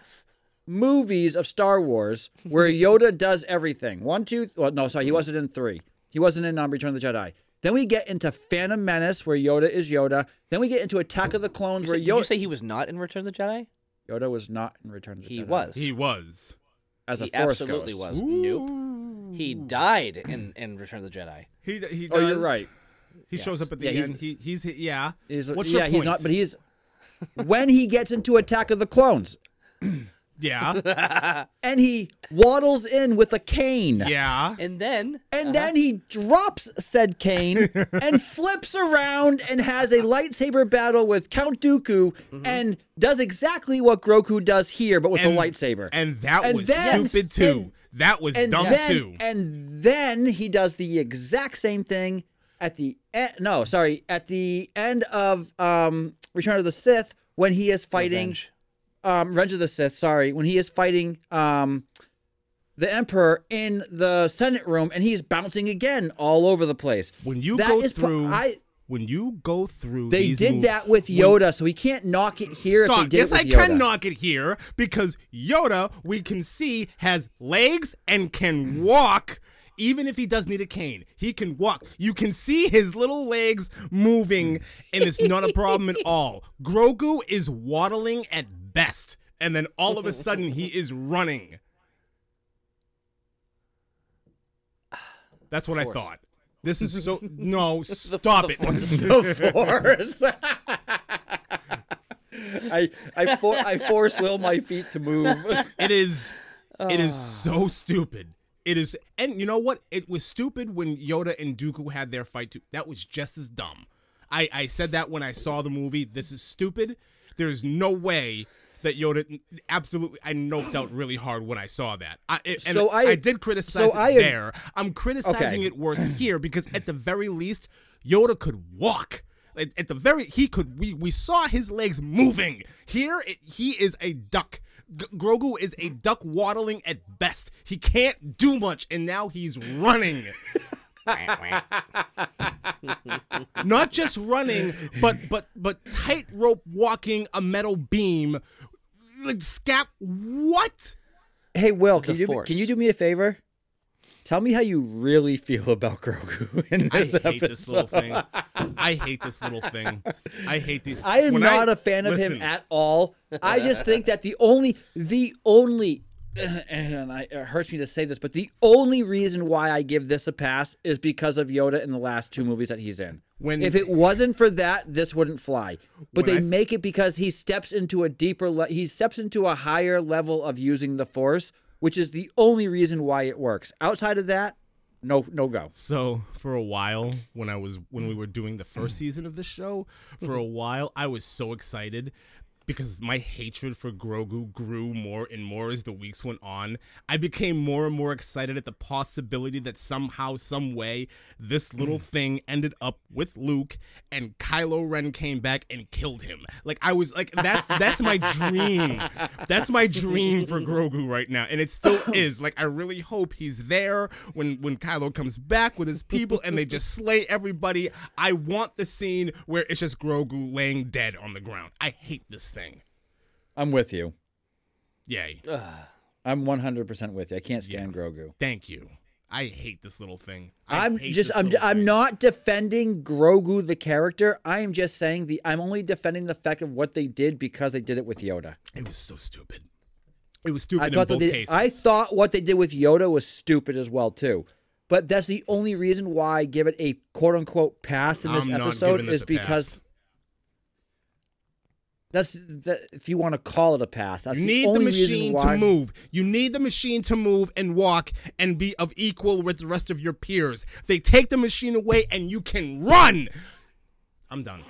movies of Star Wars where Yoda does everything. One, two, th- well, no, sorry, he wasn't in three. He wasn't in um, Return of the Jedi. Then we get into Phantom Menace where Yoda is Yoda. Then we get into Attack of the Clones where Did you Yoda say he was not in Return of the Jedi? Yoda was not in Return of the He Jedi. He was. He was. as a force ghost. he Force absolutely ghost. was. Nope. He died in, in Return of the Jedi. He he. Oh, you're right. He shows up at the Yeah, he's- end. He he's yeah. He's, What's yeah, your he's not, but he's when he gets into Attack of the Clones yeah and he waddles in with a cane. yeah. And then And uh-huh. then he drops said cane and flips around and has a lightsaber battle with Count Dooku mm-hmm. and does exactly what Grogu does here, but with And- a lightsaber. And that And was then- stupid too. and- that was and dumb then, too. And then he does the exact same thing at the end. No, sorry, at the end of um, Return of the Sith when he is fighting Revenge. um, Revenge of the Sith. Sorry, when he is fighting um, the Emperor in the Senate room, and he's bouncing again all over the place. when you That go is pro- through, I- when you go through, They did movies- that with when- Yoda, so we can't knock it here Stop. if they did yes, I Yoda. can knock it here because Yoda, we can see, has legs and can walk. Even if he does need a cane, he can walk. You can see his little legs moving, and it's not a problem at all. Grogu is waddling at best, and then all of a sudden he is running. That's what I thought. This is so no. Stop it. the force. I I for, I force will my feet to move. It is it is ah. so stupid. It is and you know what? It was stupid when Yoda and Dooku had their fight too. That was just as dumb. I, I said that when I saw the movie. This is stupid. There's no way that Yoda absolutely I noped out really hard when I saw that. I it, and So I- I did criticize so it I- there. I'm criticizing Okay. it worse here because at the very least Yoda could walk. At, at the very he could we we saw his legs moving. Here it, he is a duck. G- Grogu is a duck waddling at best. He can't do much, and now he's running. Not just running, but but but tightrope walking a metal beam, like scap. What? Hey Will, can The you do me, Force. can you do me a favor? Tell me how you really feel about Grogu in I hate episode. this little thing. I hate this little thing. I hate the. I am not a fan of listen, him at all. I just think that the only, the only, and I, it hurts me to say this, but the only reason why I give this a pass is because of Yoda in the last two movies that he's in. When- if it wasn't for that, this wouldn't fly. But they I- make it because he steps into a deeper, le- he steps into a higher level of using the Force, which is the only reason why it works. Outside of that, no, no go. So for a while, when I was when we were doing the first season of the show, for a while I was so excited because my hatred for Grogu grew more and more as the weeks went on. I became more and more excited at the possibility that somehow, some way, this little mm. thing ended up with Luke and Kylo Ren came back and killed him. Like I was like, that's that's my dream. That's my dream for Grogu right now, and it still is. Like I really hope he's there when when Kylo comes back with his people and they just slay everybody. I want the scene where it's just Grogu laying dead on the ground. I hate this thing. I'm with you. Yay. I'm 100% with you. I can't stand Grogu. Thank you. I hate this little thing. I I'm just I'm I'm thing. not defending Grogu the character. I am just saying the I'm only defending the fact of what they did because they did it with Yoda. It was so stupid. It was stupid I in thought both that they, cases. I thought what they did with Yoda was stupid as well too. But that's the only reason why I give it a quote unquote pass in this I'm episode this is because pass. That's that if you want to call it a pass. That's You need the reason machine to move. You need the machine to move and walk and be of equal with the rest of your peers. They take the machine away and you can run. I'm done.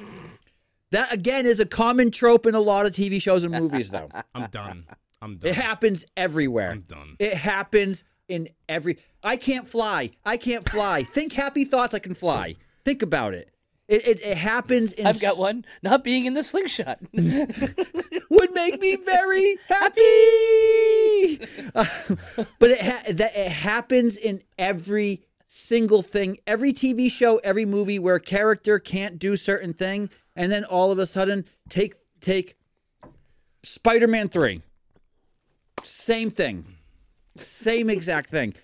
That again is a common trope in a lot of TV shows and movies, though. I'm done. I'm done. It happens everywhere. I'm done. It happens in every. I can't fly. I can't fly. Think happy thoughts. I can fly. Think about it. It it, it happens in. I've got one. Not being in the slingshot. would make me very happy. Uh, but it ha- that it happens in every single thing, every TV show, every movie where a character can't do certain thing, and then all of a sudden take take Spider-Man three. Same thing, same exact thing.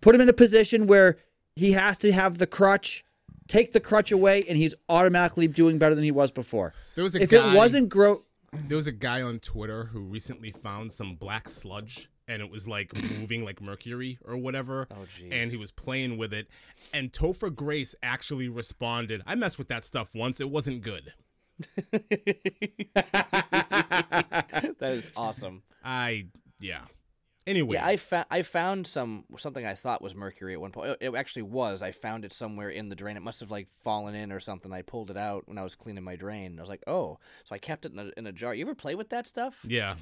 Put him in a position where he has to have the crutch. Take the crutch away, and he's automatically doing better than he was before. There was a if guy- it wasn't grow, There was a guy on Twitter who recently found some black sludge and it was like moving like mercury or whatever. Oh. And he was playing with it. And Topher Grace actually responded, I messed with that stuff once. It wasn't good. that is awesome. I, yeah. Anyways. Yeah, I found I found some something I thought was mercury at one point. It, it actually was. I found it somewhere in the drain. It must have like fallen in or something. I pulled it out when I was cleaning my drain. I was like, oh, so I kept it in a, in a jar. You ever play with that stuff? yeah.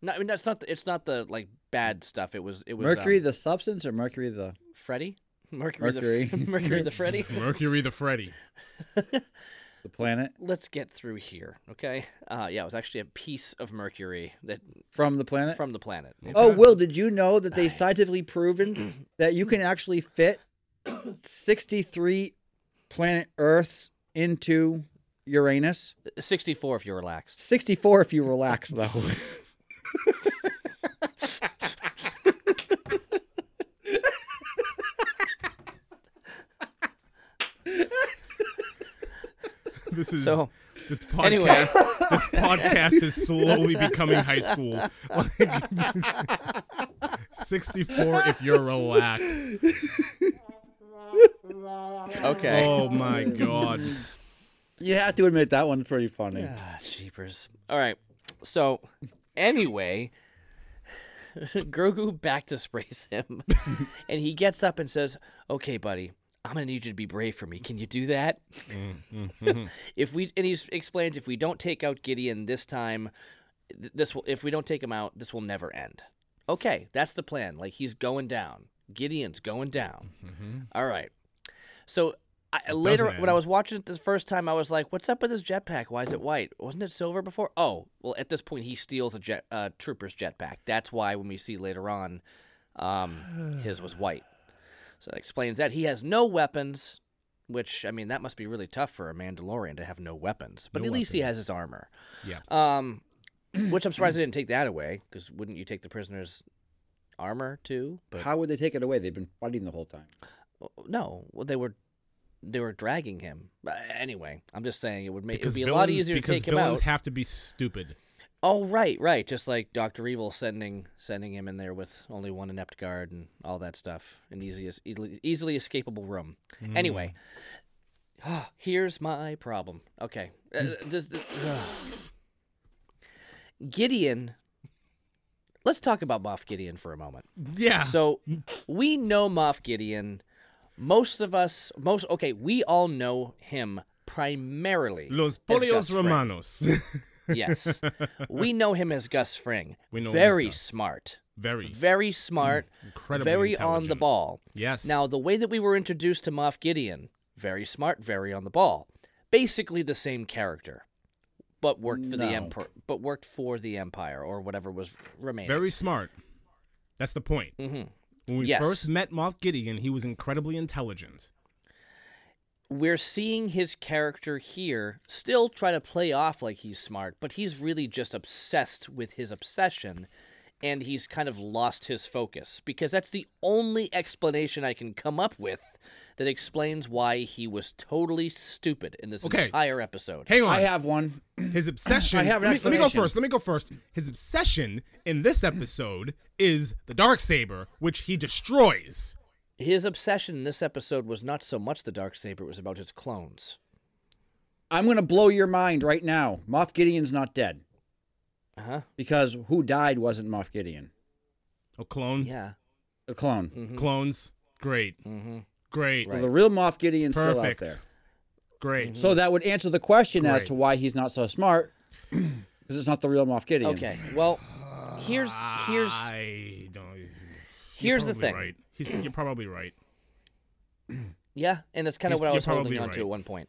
No, I mean that's not. The, it's not the like bad stuff. It was. It was Mercury um, the substance or Mercury the Freddy. Mercury. Mercury. The, Mercury the Freddy. Mercury the Freddy. the planet Let's get through here, okay? Uh, yeah, it was actually a piece of mercury that from the planet? from the planet. oh, Will, did you know that they scientifically proven that you can actually fit 63 planet Earths into Uranus? Sixty-four if you relax. 64 if you relax though. This is So, this podcast. anyway. this podcast is slowly becoming high school. Sixty-four if you're relaxed. Okay. Oh my god. you have to admit that one's pretty funny. Ah, jeepers. All right. So, anyway, Grogu bacta sprays him, and he gets up and says, "Okay, buddy, I'm gonna need you to be brave for me. Can you do that? if we and he explains if we don't take out Gideon this time, this will if we don't take him out, this will never end. Okay, that's the plan. Like he's going down. Gideon's going down. All right. So I, later, when I was watching it the first time, I was like, "What's up with his jetpack? Why is it white? Wasn't it silver before?" Oh, well, at this point, he steals a jet uh, trooper's jetpack. That's why when we see later on, um, his was white. So that explains that he has no weapons. Which I mean, that must be really tough for a Mandalorian to have no weapons. But No at least he has his armor. Yeah. Um, which I'm surprised they didn't take that away. Because wouldn't you take the prisoner's armor too? But How would they take it away? They've been fighting the whole time. no, well, they were they were dragging him. But anyway, I'm just saying it would make it would be a villains, lot easier to take him out. Because villains have to be stupid. Oh, right, right. Just like Doctor Evil sending sending him in there with only one inept guard and all that stuff, an easiest easily, easily escapable room. Anyway, here's my problem. Okay, uh, this, this- ugh. Gideon. Let's talk about Moff Gideon for a moment. Yeah. So we know Moff Gideon. Most of us, most okay, we all know him primarily. Los Pollos Hermanos. Yes, we know him as Gus Fring. We know him as very smart, Very. very smart, Incredibly very on the ball. Yes. Now, the way that we were introduced to Moff Gideon, very smart, very on the ball. Basically the same character, but worked for the No. empire, but worked for the empire or whatever was remaining. Very smart. That's the point. hmm When we Yes. first met Moff Gideon, he was incredibly intelligent. We're seeing his character here still try to play off like he's smart, but he's really just obsessed with his obsession and he's kind of lost his focus because that's the only explanation I can come up with that explains why he was totally stupid in this Okay. entire episode. Hang on. I have one. His obsession. I have an let, me, let me go first. Let me go first. His obsession in this episode is the dark saber, which he destroys. His obsession in this episode was not so much the dark saber, it was about his clones. I'm going to blow your mind right now. Moff Gideon's not dead Uh-huh. because who died wasn't Moff Gideon. A clone. Yeah. A clone. Mhm. Clones. Great. Mhm. Great. Right. Well, the real Moff Gideon's still out Perfect. there. Great. So that would answer the question as to why he's not so smart, because it's not the real Moff Gideon. Okay. Well, here's here's I don't. here's the thing. Right. He's, you're probably right. Yeah, and that's kind of He's- what I was holding on to at one point.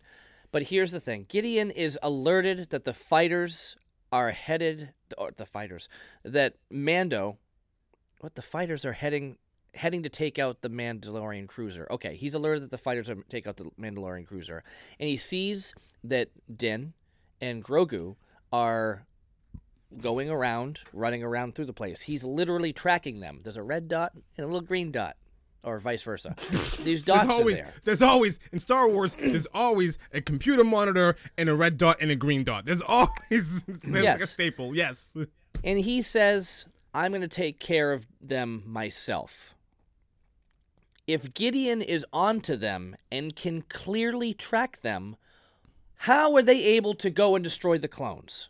But here's the thing: Gideon is alerted that the fighters are headed, or the fighters, that Mando, what the fighters are heading, heading to take out the Mandalorian cruiser. Okay, he's alerted that the fighters are take out the Mandalorian cruiser, and he sees that Din and Grogu are going around, running around through the place. He's literally tracking them. There's a red dot and a little green dot, or vice versa. These dots There's always, are there. there's always in Star Wars. There's always a computer monitor and a red dot and a green dot. There's always there's like a staple. Yes. And he says, I'm going to take care of them myself. If Gideon is onto them and can clearly track them, how are they able to go and destroy the clones?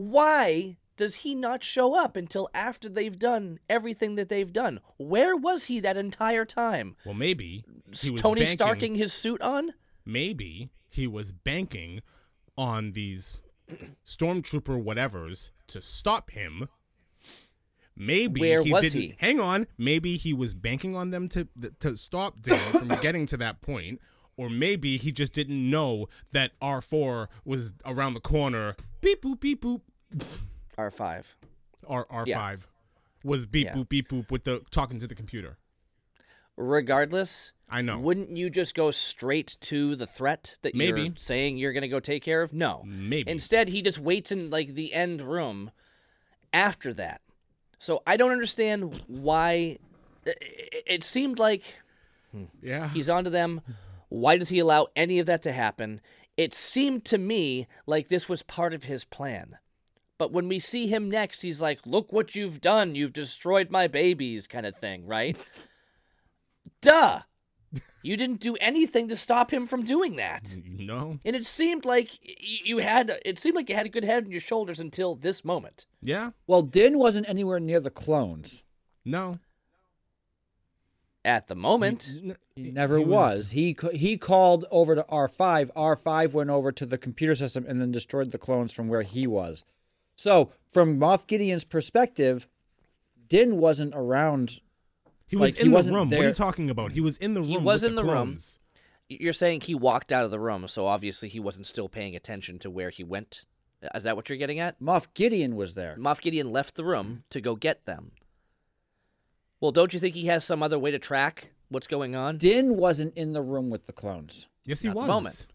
Why does he not show up until after they've done everything that they've done? Where was he that entire time? Well, maybe he was Tony banking, Starking his suit on? Maybe he was banking on these stormtrooper whatevers to stop him. Maybe Where he was didn't. he? Hang on. Maybe he was banking on them to to stop Dan from getting to that point, or maybe he just didn't know that R four was around the corner. Beep boop beep boop. R5. R R Yeah. five was beep Yeah. boop beep boop with the talking to the computer. Regardless, I know. Wouldn't you just go straight to the threat that Maybe. you're saying you're going to go take care of? No. Maybe. Instead, he just waits in like the end room after that. So I don't understand why it, seemed like hmm, yeah. he's onto them. Why does he allow any of that to happen? It seemed to me like this was part of his plan. But when we see him next, he's like, "Look what you've done. You've destroyed my babies," kind of thing, right? Duh. You didn't do anything to stop him from doing that. no. And it seemed like you had it seemed like you had a good head on your shoulders until this moment. Yeah. Well, Din wasn't anywhere near the clones. No. At the moment, N- He never was. He he called over to R5. R5 went over to the computer system and then destroyed the clones from where he was. So, from Moff Gideon's perspective, Din wasn't around. He was Like, he in the wasn't room. What are you talking about? He was in the room. He was with in the room. you're saying he walked out of the room, so obviously he wasn't still paying attention to where he went. Is that what you're getting at? Moff Gideon was there. Moff Gideon left the room mm-hmm. to go get them. Well, don't you think he has some other way to track what's going on? Din wasn't in the room with the clones. Yes, he Not the was. moment.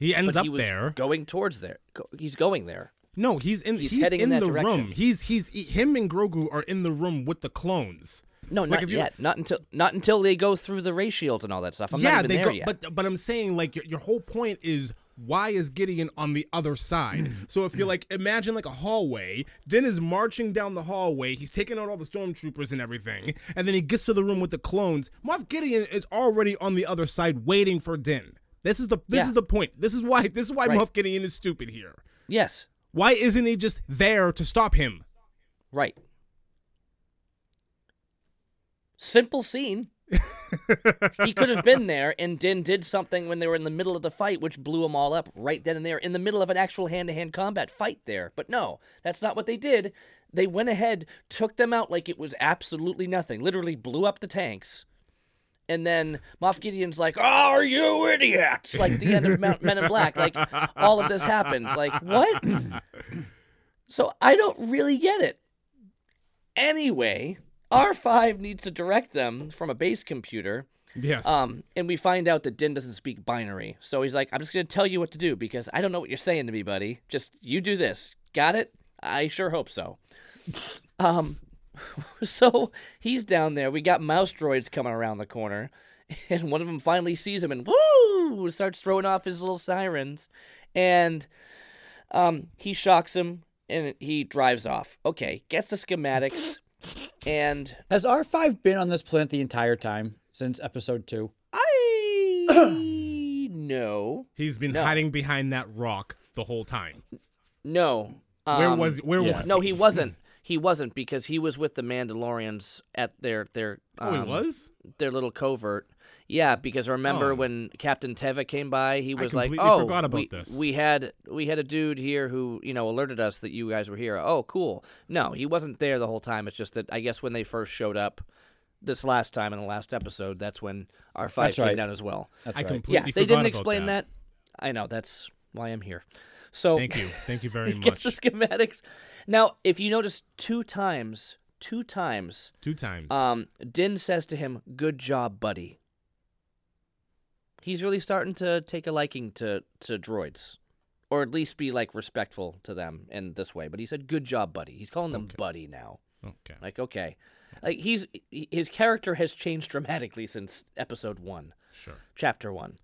He ends but up he was there. going towards there. He's going there. No, he's in. He's He's, heading in in, that the direction. room. He's he's he- him and Grogu are in the room with the clones. No, Like, not you- yet. Not until not until they go through the ray shields and all that stuff. I'm yeah, not even they go. yet. But but I'm saying like your, your whole point is why is Gideon on the other side? so if you're like imagine like a hallway, Din is marching down the hallway. He's taking out all the stormtroopers and everything, and then he gets to the room with the clones. Moff Gideon is already on the other side waiting for Din. This is the this Yeah. is the point. This is why this is why Right. Moff Gideon is stupid here. yes, Why isn't he just there to stop him? right. Simple scene. he could have been there, and Din did something when they were in the middle of the fight, which blew them all up right then and there, in the middle of an actual hand-to-hand combat fight there. But no, that's not what they did. They went ahead, took them out like it was absolutely nothing. Literally blew up the tanks. And then Moff Gideon's like, "Oh, are you idiots?" Like the end of Men Men in Black. Like all of this happened. Like what? so I don't really get it. Anyway, R5 needs to direct them from a base computer. Yes. Um, and we find out that Din doesn't speak binary. So he's like, I'm just going to tell you what to do because I don't know what you're saying to me, buddy. Just you do this. Got it? I sure hope so. Um, so he's down there. We got mouse droids coming around the corner. And one of them finally sees him and woo starts throwing off his little sirens. And um, he shocks him and he drives off. Okay, gets the schematics. And Has R5 been on this planet the entire time since episode two? I no He's been no. hiding behind that rock the whole time. no. Where Um, was where yeah. was No, he wasn't. He wasn't because he was with the Mandalorians at their their Oh, he um, was. their little covert. Yeah, because remember Oh. when Captain Teva came by, he was like, completely "Oh, forgot about we, this." we had we had a dude here who you know alerted us that you guys were here. Oh, cool. No, he wasn't there the whole time. It's just that I guess when they first showed up this last time in the last episode, that's when our fight That's came right. down as well. That's I right. completely Yeah, they forgot didn't about explain that. that. I know that's why I'm here. So Thank you. Thank you very he gets the schematics. Now, if you notice, two times, two times, Two times. um, Din says to him, "Good job, buddy." He's really starting to take a liking to to droids, or at least be like respectful to them in this way. But he said, "Good job, buddy." He's calling them Okay. buddy now. okay. Like, okay, like he's his character has changed dramatically since episode one, Sure. chapter one.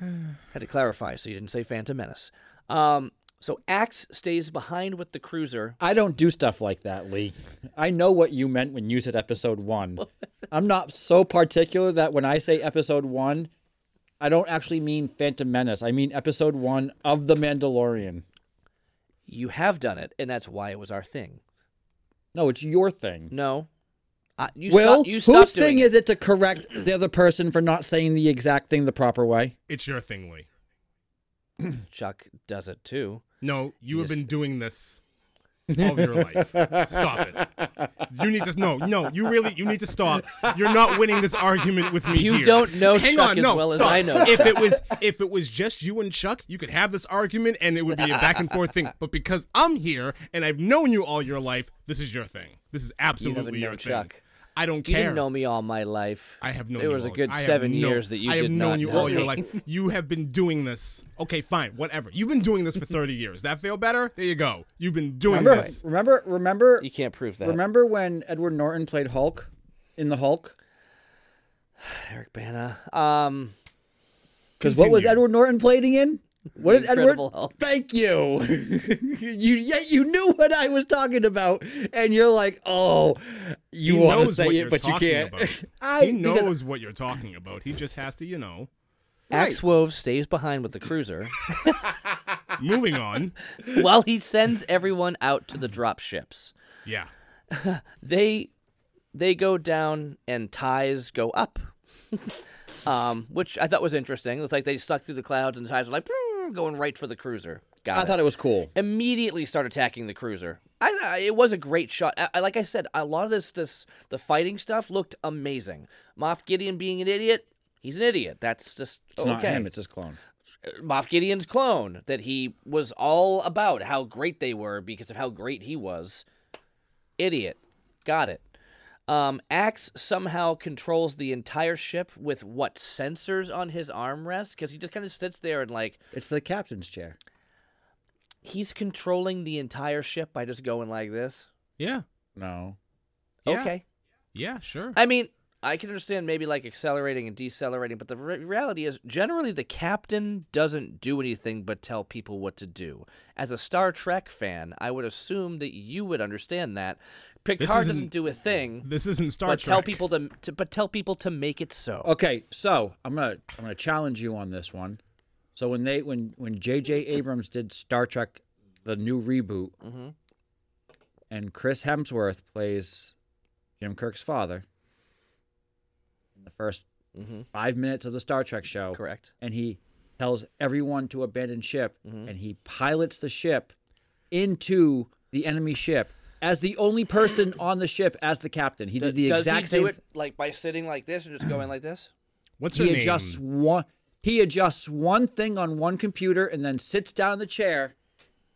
Had to clarify so you didn't say Phantom Menace. Um, so Axe stays behind with the cruiser. I don't do stuff like that, Lee. I know what you meant when you said episode one. I'm not so particular that when I say episode one, I don't actually mean Phantom Menace. I mean episode one of The Mandalorian. You have done it, and that's why it was our thing. No, it's your thing. No. Uh, you Will, stop, you stop whose doing thing it. is it to correct the other person for not saying the exact thing the proper way? It's your thing, Lee. Chuck does it too. No, you have Yes. been doing this all of your life. Stop it. You need to no, no. You really, you need to stop. You're not winning this argument with me You here. don't know Hang Chuck on, as no, well as. I know If Chuck. it was, if it was just you and Chuck, you could have this argument and it would be a back and forth thing. But because I'm here and I've known you all your life, this is your thing. This is absolutely your thing. Chuck. I don't You care. didn't know me all my life. I have known There you was a good I seven known- years that you I have did known not you know all your life. You have been doing this. Okay, fine, whatever. You've been doing this for 30 years. That feel better? There you go. You've been doing Remember, this. remember, remember, You can't prove that. remember when Edward Norton played Hulk in the Hulk? Eric Bana. Um, Because what was Edward Norton playing in? What did Edward? Incredible Hulk. Thank you. you yet you knew what I was talking about, and you're like, oh, you He want to say what it, you're but you talking can't. about. I he because- knows what you're talking about. He just has to, you know. Axe Wove stays behind with the cruiser Moving on. while he sends everyone out to the drop ships. Yeah. They they go down and ties go up. um, which I thought was interesting. It It's like they stuck through the clouds and the ties were like "Brrr," going right for the cruiser. Got I it. thought it was cool. immediately start attacking the cruiser. I, I it was a great shot. I, I- like I said, a lot of this this the fighting stuff looked amazing. Moff Gideon being an idiot, he's an idiot. That's just It's okay. not him; it's his clone. Uh, Moff Gideon's clone that he was all about how great they were because of how great he was. Idiot. Got it. Um, Axe somehow controls the entire ship with what sensors on his armrest because he just kind of sits there and like It's the captain's chair. he's controlling the entire ship by just going like this. Yeah. No, Yeah. Okay. Yeah, sure. I mean, I can understand maybe like accelerating and decelerating, but the re- reality is generally the captain doesn't do anything but tell people what to do. As a Star Trek fan, I would assume that you would understand that. Picard isn't- doesn't do a thing, This isn't Star but Trek. tell people to, to but tell people to make it so. Okay, so I'm gonna I'm gonna challenge you on this one. So when they when when J.J. Abrams did Star Trek, the new reboot, Mhm. and Chris Hemsworth plays Jim Kirk's father in the first hmm five minutes of the Star Trek show, Correct. and he tells everyone to abandon ship, Mhm. and he pilots the ship into the enemy ship as the only person on the ship as the captain. He did the Does exact he same do it like by sitting like this and just going like this? What's her he name? adjusts one he adjusts one thing on one computer and then sits down in the chair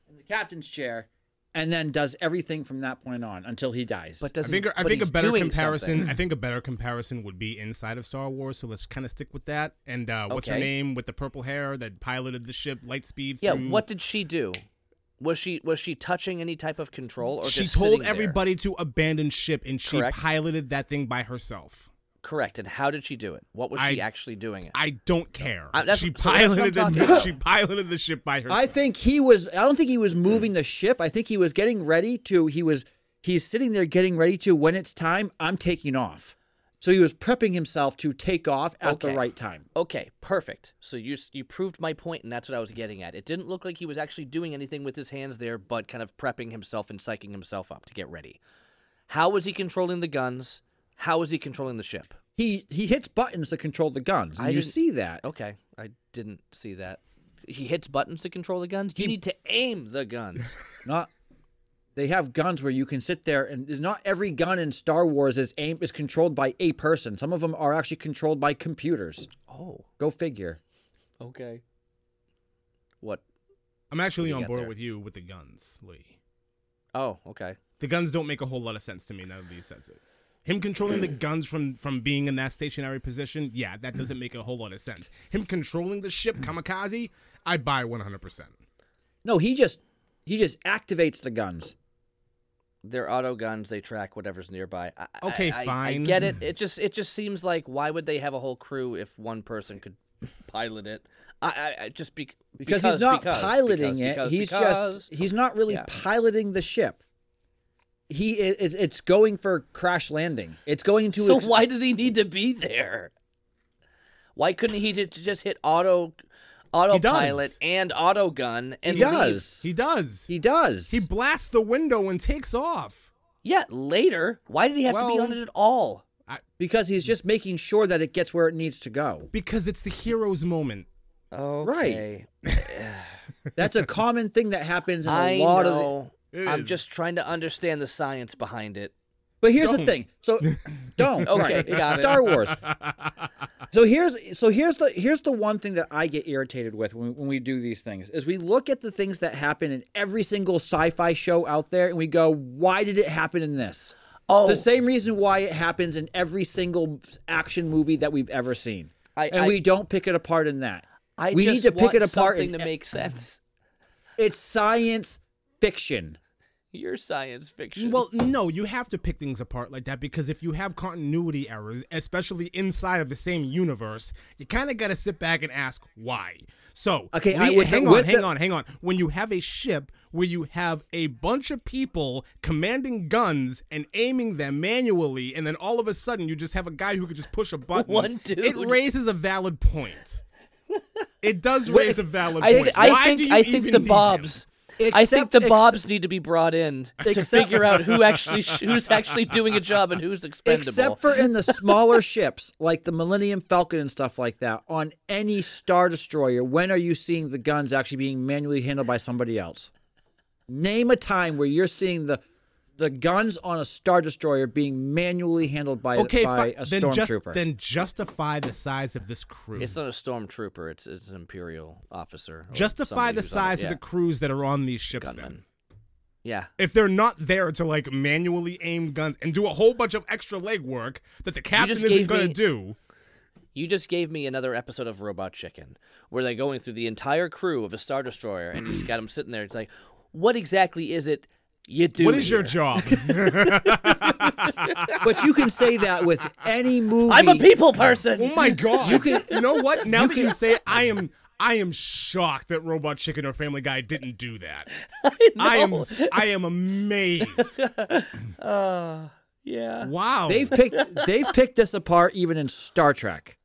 in the captain's chair and then does everything from that point on until he dies But I does think he, I but think a he's better doing comparison. something. I think a better comparison would be inside of Star Wars. So let's kind of stick with that. And uh, what's her Okay. name with the purple hair that piloted the ship Lightspeed? Yeah, through- what did she do? Was she was she touching any type of control or she just told sitting there? everybody to abandon ship, and she Correct. piloted that thing by herself. Correct. And how did she do it? What was she actually doing it? I don't care. Uh, I- she so that's what I'm piloted talking the she piloted the ship by herself. i think he was i don't think he was moving the ship i think he was getting ready to he was he's sitting there getting ready to when it's time i'm taking off so he was prepping himself to take off at the right time Okay, perfect. So you you proved my point, and that's what I was getting at. It didn't look like he was actually doing anything with his hands there, but kind of prepping himself and psyching himself up to get ready. How was he controlling the guns? How was he controlling the ship? he he hits buttons to control the guns, and I you see that. Okay, I didn't see that. He hits buttons to control the guns. You He- need to aim the guns. Not they have guns where you can sit there, and not every gun in Star Wars is aim is controlled by a person. Some of them are actually controlled by computers. oh, Go figure. okay. What? I'm actually you on board there? with you with the guns, Lee. Oh, okay. The guns don't make a whole lot of sense to me now that he says it. Him controlling the guns from from being in that stationary position, yeah, that doesn't make a whole lot of sense. Him controlling the ship, kamikaze, I buy 100%. No, he just he just activates the guns. They're auto guns. They track whatever's nearby. I, I- Okay, I- I, fine. get it. It just it just seems like why would they have a whole crew if one person could pilot it? I, I, I just be, Because, he's not because, piloting because, it. because, he's because. just he's not really Yeah. piloting the ship. He it, it- it's going for crash landing. It's going to So ex- why does he need to be there? Why couldn't he just hit auto autopilot and auto gun and he does. He does. He does. He blasts the window and takes off. Yeah, later. Why did he have to be on it at all? because he's just making sure that it gets where it needs to go. Because it's the hero's moment. Oh, okay. That's a common thing that happens in a I lot of the, know. I'm is. just trying to understand the science behind it. But here's the Don't. thing. So don't. Okay, right. It's got it. Star Wars. So here's so here's the here's the one thing that I get irritated with when, when we do these things is we look at the things that happen in every single sci-fi show out there and we go, why did it happen in this? Oh, The same reason why it happens in every single action movie that we've ever seen. I- and I- we don't pick it apart in that. I we just need to pick it apart something in- to make sense. It's science fiction. Your science fiction. Well, no, you have to pick things apart like that because if you have continuity errors, especially inside of the same universe, you kind of got to sit back and ask why. So, Okay, I- Lee, with hang the- on, hang the- on, hang on. When you have a ship where you have a bunch of people commanding guns and aiming them manually, and then all of a sudden you just have a guy who could just push a button, One dude. it raises a valid point. It does raise a valid I, point. th- I Why think do you I think even the need him? Bobs. I think Except- the ex- Bobs need to be brought in to Except- figure out who actually who's actually doing a job and who's expendable. Except for in the smaller ships, like the Millennium Falcon and stuff like that, on any Star Destroyer, when are you seeing the guns actually being manually handled by somebody else? Name a time where you're seeing the the guns on a Star Destroyer being manually handled by, Okay, by fi- a then, just, then justify the size of this crew. it's not a stormtrooper; it's it's an imperial officer. justify the who's on it, size yeah. of the crews that are on these ships then. Yeah, If they're not there to like manually aim guns and do a whole bunch of extra legwork that the captain isn't going to do. you just gave me another episode of Robot Chicken where they're going through the entire crew of a star destroyer, and you just got them sitting there. It's like, what exactly is it you do? What is your job? but you can say that with any movie. I'm a people person. oh my god! You can, you know what? Now that you say it, I am, I am shocked that Robot Chicken or Family Guy didn't do that. I am. I am amazed. Uh, yeah. Wow. They've picked they've picked this apart even in Star Trek.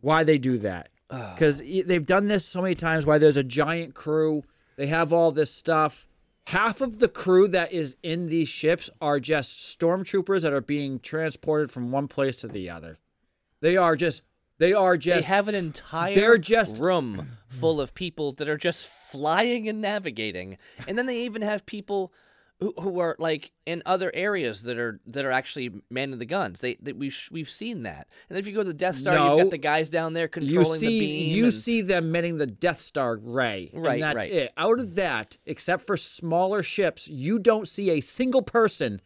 Why they do that? Because they've done this so many times. Why there's a giant crew, they have all this stuff. Half of the crew that is in these ships are just stormtroopers that are being transported from one place to the other. They are just they are just They have an entire they're just- room full of people that are just flying and navigating, and then they even have people who, who are like in other areas that are that are actually manning the guns. They, they we've we've seen that. And if you go to the Death Star, No. you've got the guys down there you controlling see the beam. you and- see them manning the Death Star ray, Right, and that's right. it. Out of that, except for smaller ships, you don't see a single person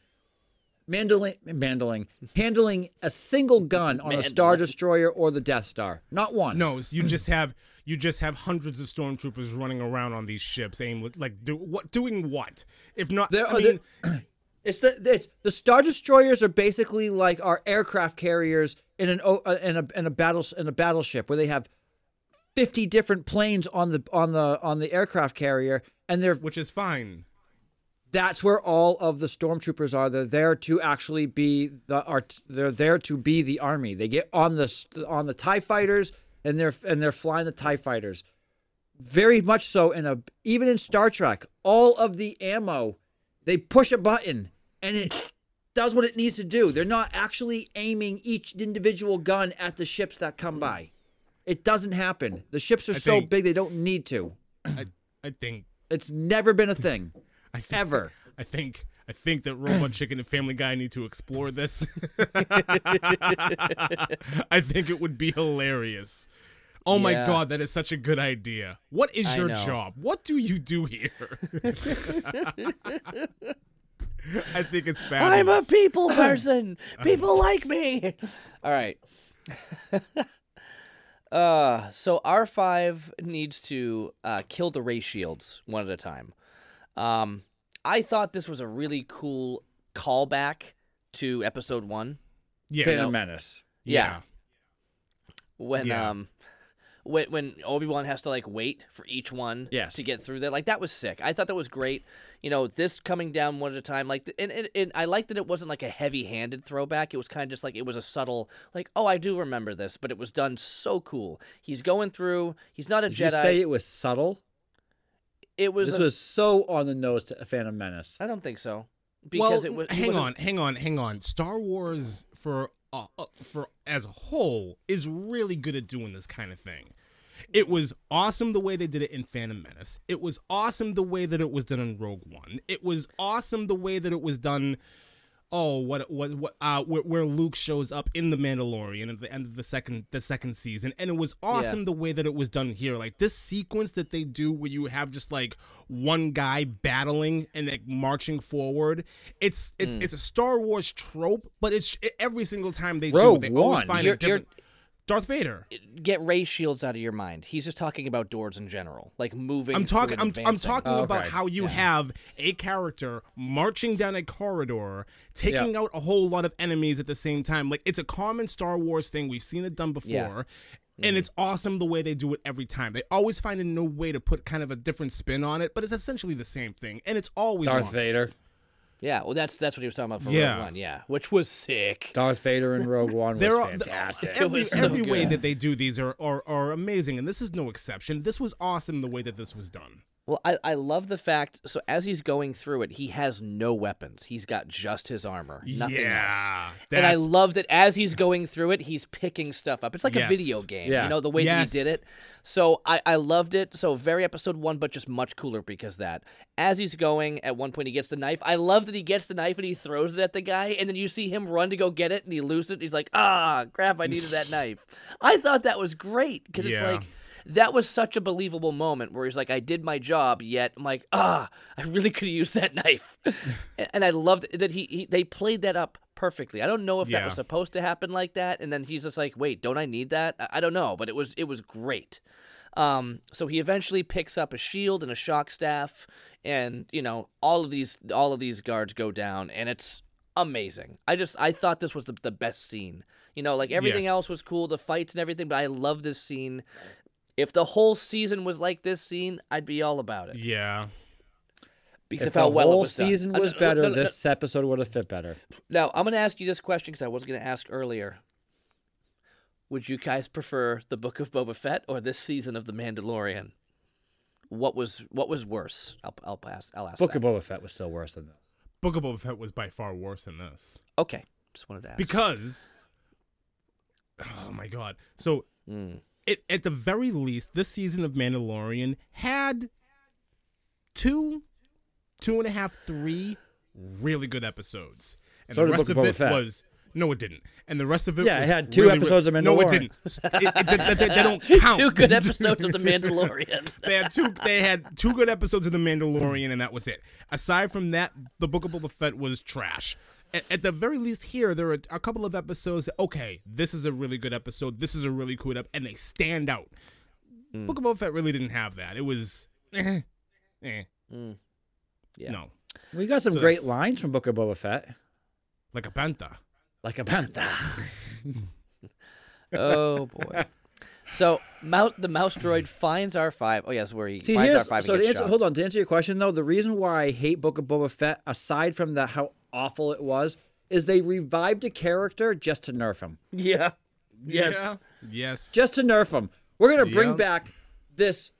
mandling, mandling, handling a single gun on a Star Destroyer or the Death Star. Not one. No, you just have you just have hundreds of stormtroopers running around on these ships, aim like do what doing what? If not, There I are mean, the, it's the it's, the Star Destroyers are basically like our aircraft carriers in an uh, in a in a battle in a battleship where they have fifty different planes on the on the on the aircraft carrier, and they're which is fine. that's where all of the stormtroopers are. They're there to actually be the art. They're there to be the army. They get on the on the Tie fighters and they're and they're flying the Tie fighters. Very much so in a even in Star Trek, all of the ammo, they push a button and it does what it needs to do. They're not actually aiming each individual gun at the ships that come by. It doesn't happen. The ships are so think- big they don't need to. I, I think It's never been a thing. I think, Ever. I think I think that Robot Chicken and Family Guy need to explore this. I think it would be hilarious. Oh my god, that is such a good idea. What is I your know. job? What do you do here? I think it's fabulous. I'm a people person. People like me. All right. uh, so R five needs to uh, kill the ray shields one at a time. Um, I thought this was a really cool callback to episode one yes. Phantom Menace. Yeah. when Yeah. um when when Obi Wan has to like wait for each one Yes. to get through there. Like that was sick. I thought that was great. You know, this coming down one at a time. Like, and, and, and I liked that it wasn't like a heavy-handed throwback. It was kind of just like it was a subtle, like, oh, I do remember this, but it was done so cool. He's going through. He's not a Did Jedi. you say it was subtle? It was. This a- was so on the nose to Phantom Menace. I don't think so. Because well, it was. he hang on, hang on, hang on. Star Wars for uh, uh, for as a whole is really good at doing this kind of thing. It was awesome the way they did it in Phantom Menace. It was awesome the way that it was done in Rogue One. It was awesome the way that it was done. Oh, what what what? Uh, where, where Luke shows up in the Mandalorian at the end of the second the second season, and it was awesome the way that it was done here. Like this sequence that they do, where you have just like one guy battling and like marching forward. It's it's Hmm. it's a Star Wars trope, but it's every single time they Rogue do it, they always find You're- a different. Darth Vader. Get ray shields out of your mind. He's just talking about doors in general, like moving. I'm talking. I'm, I'm talking Oh, about okay. how you have a character marching down a corridor, taking out a whole lot of enemies at the same time. Like it's a common Star Wars thing. We've seen it done before. Yeah. Mm-hmm. And it's awesome the way they do it every time. They always find a new way to put kind of a different spin on it, but it's essentially the same thing, and it's always Darth awesome. Vader. Yeah, well, that's that's what he was talking about for Yeah. Rogue One. Yeah, which was sick. Darth Vader in Rogue One was There are fantastic. every was so every way that they do these are, are are amazing, and this is no exception. This was awesome the way that this was done. Well, I, I love the fact. So as he's going through it, he has no weapons. He's got just his armor, nothing yeah, else. And I love that as he's going through it, he's picking stuff up. It's like Yes. a video game, Yeah. you know, the way Yes. that he did it. So I, I loved it. So very episode one, but just much cooler because that. As he's going, at one point he gets the knife. I love that he gets the knife and he throws it at the guy, and then you see him run to go get it, and he loses it. He's like, ah, crap, I needed that knife. I thought that was great because it's like that was such a believable moment where he's like, I did my job, yet I'm like, ah, I really could have used that knife. and I loved that he, he they played that up perfectly. I don't know if that was supposed to happen like that, and then he's just like, wait, don't I need that? I, I don't know, but it was it was great. Um, so he eventually picks up a shield and a shock staff, and you know all of these all of these guards go down, and it's amazing. I just I thought this was the, the best scene. You know, like everything Yes. else was cool, the fights and everything, but I love this scene. If the whole season was like this scene, I'd be all about it Yeah. because If of how the well whole was done. season Uh, was no, no, better, no, no, this episode would have fit better. Now I'm going to ask you this question because I was going to ask earlier. Would you guys prefer the Book of Boba Fett or this season of The Mandalorian? What was what was worse? I'll I'll pass. I'll ask. Book that. of Boba Fett was still worse than this. Book of Boba Fett was by far worse than this. Okay, just wanted to ask. because oh my god so Mm. It, at the very least this season of mandalorian had two two and a half three really good episodes and So the rest of of it Fett. was no it didn't and the rest of it Yeah, it was had two really, episodes of Mandalorian. no it didn't it, it, they, they- they don't count Two good episodes of The Mandalorian. they had two they had two good episodes of the mandalorian and that was it aside from that the book of boba fett was trash at, at the very least here there are a couple of episodes that okay this is a really good episode this is a really cool episode and they stand out book of boba fett really didn't have that it was eh, eh, Yeah. no We got some So great lines from Book of Boba Fett. like a panther Like a panther. Oh boy. So mouse, the mouse droid finds R five. Oh yes, where he See, finds R here's five so and to gets answer. shot. Hold on to answer your question though. The reason why I hate Book of Boba Fett, aside from the how awful it was, is they revived a character just to nerf him. Yeah. yeah yes Just to nerf him. We're gonna bring Yep. back this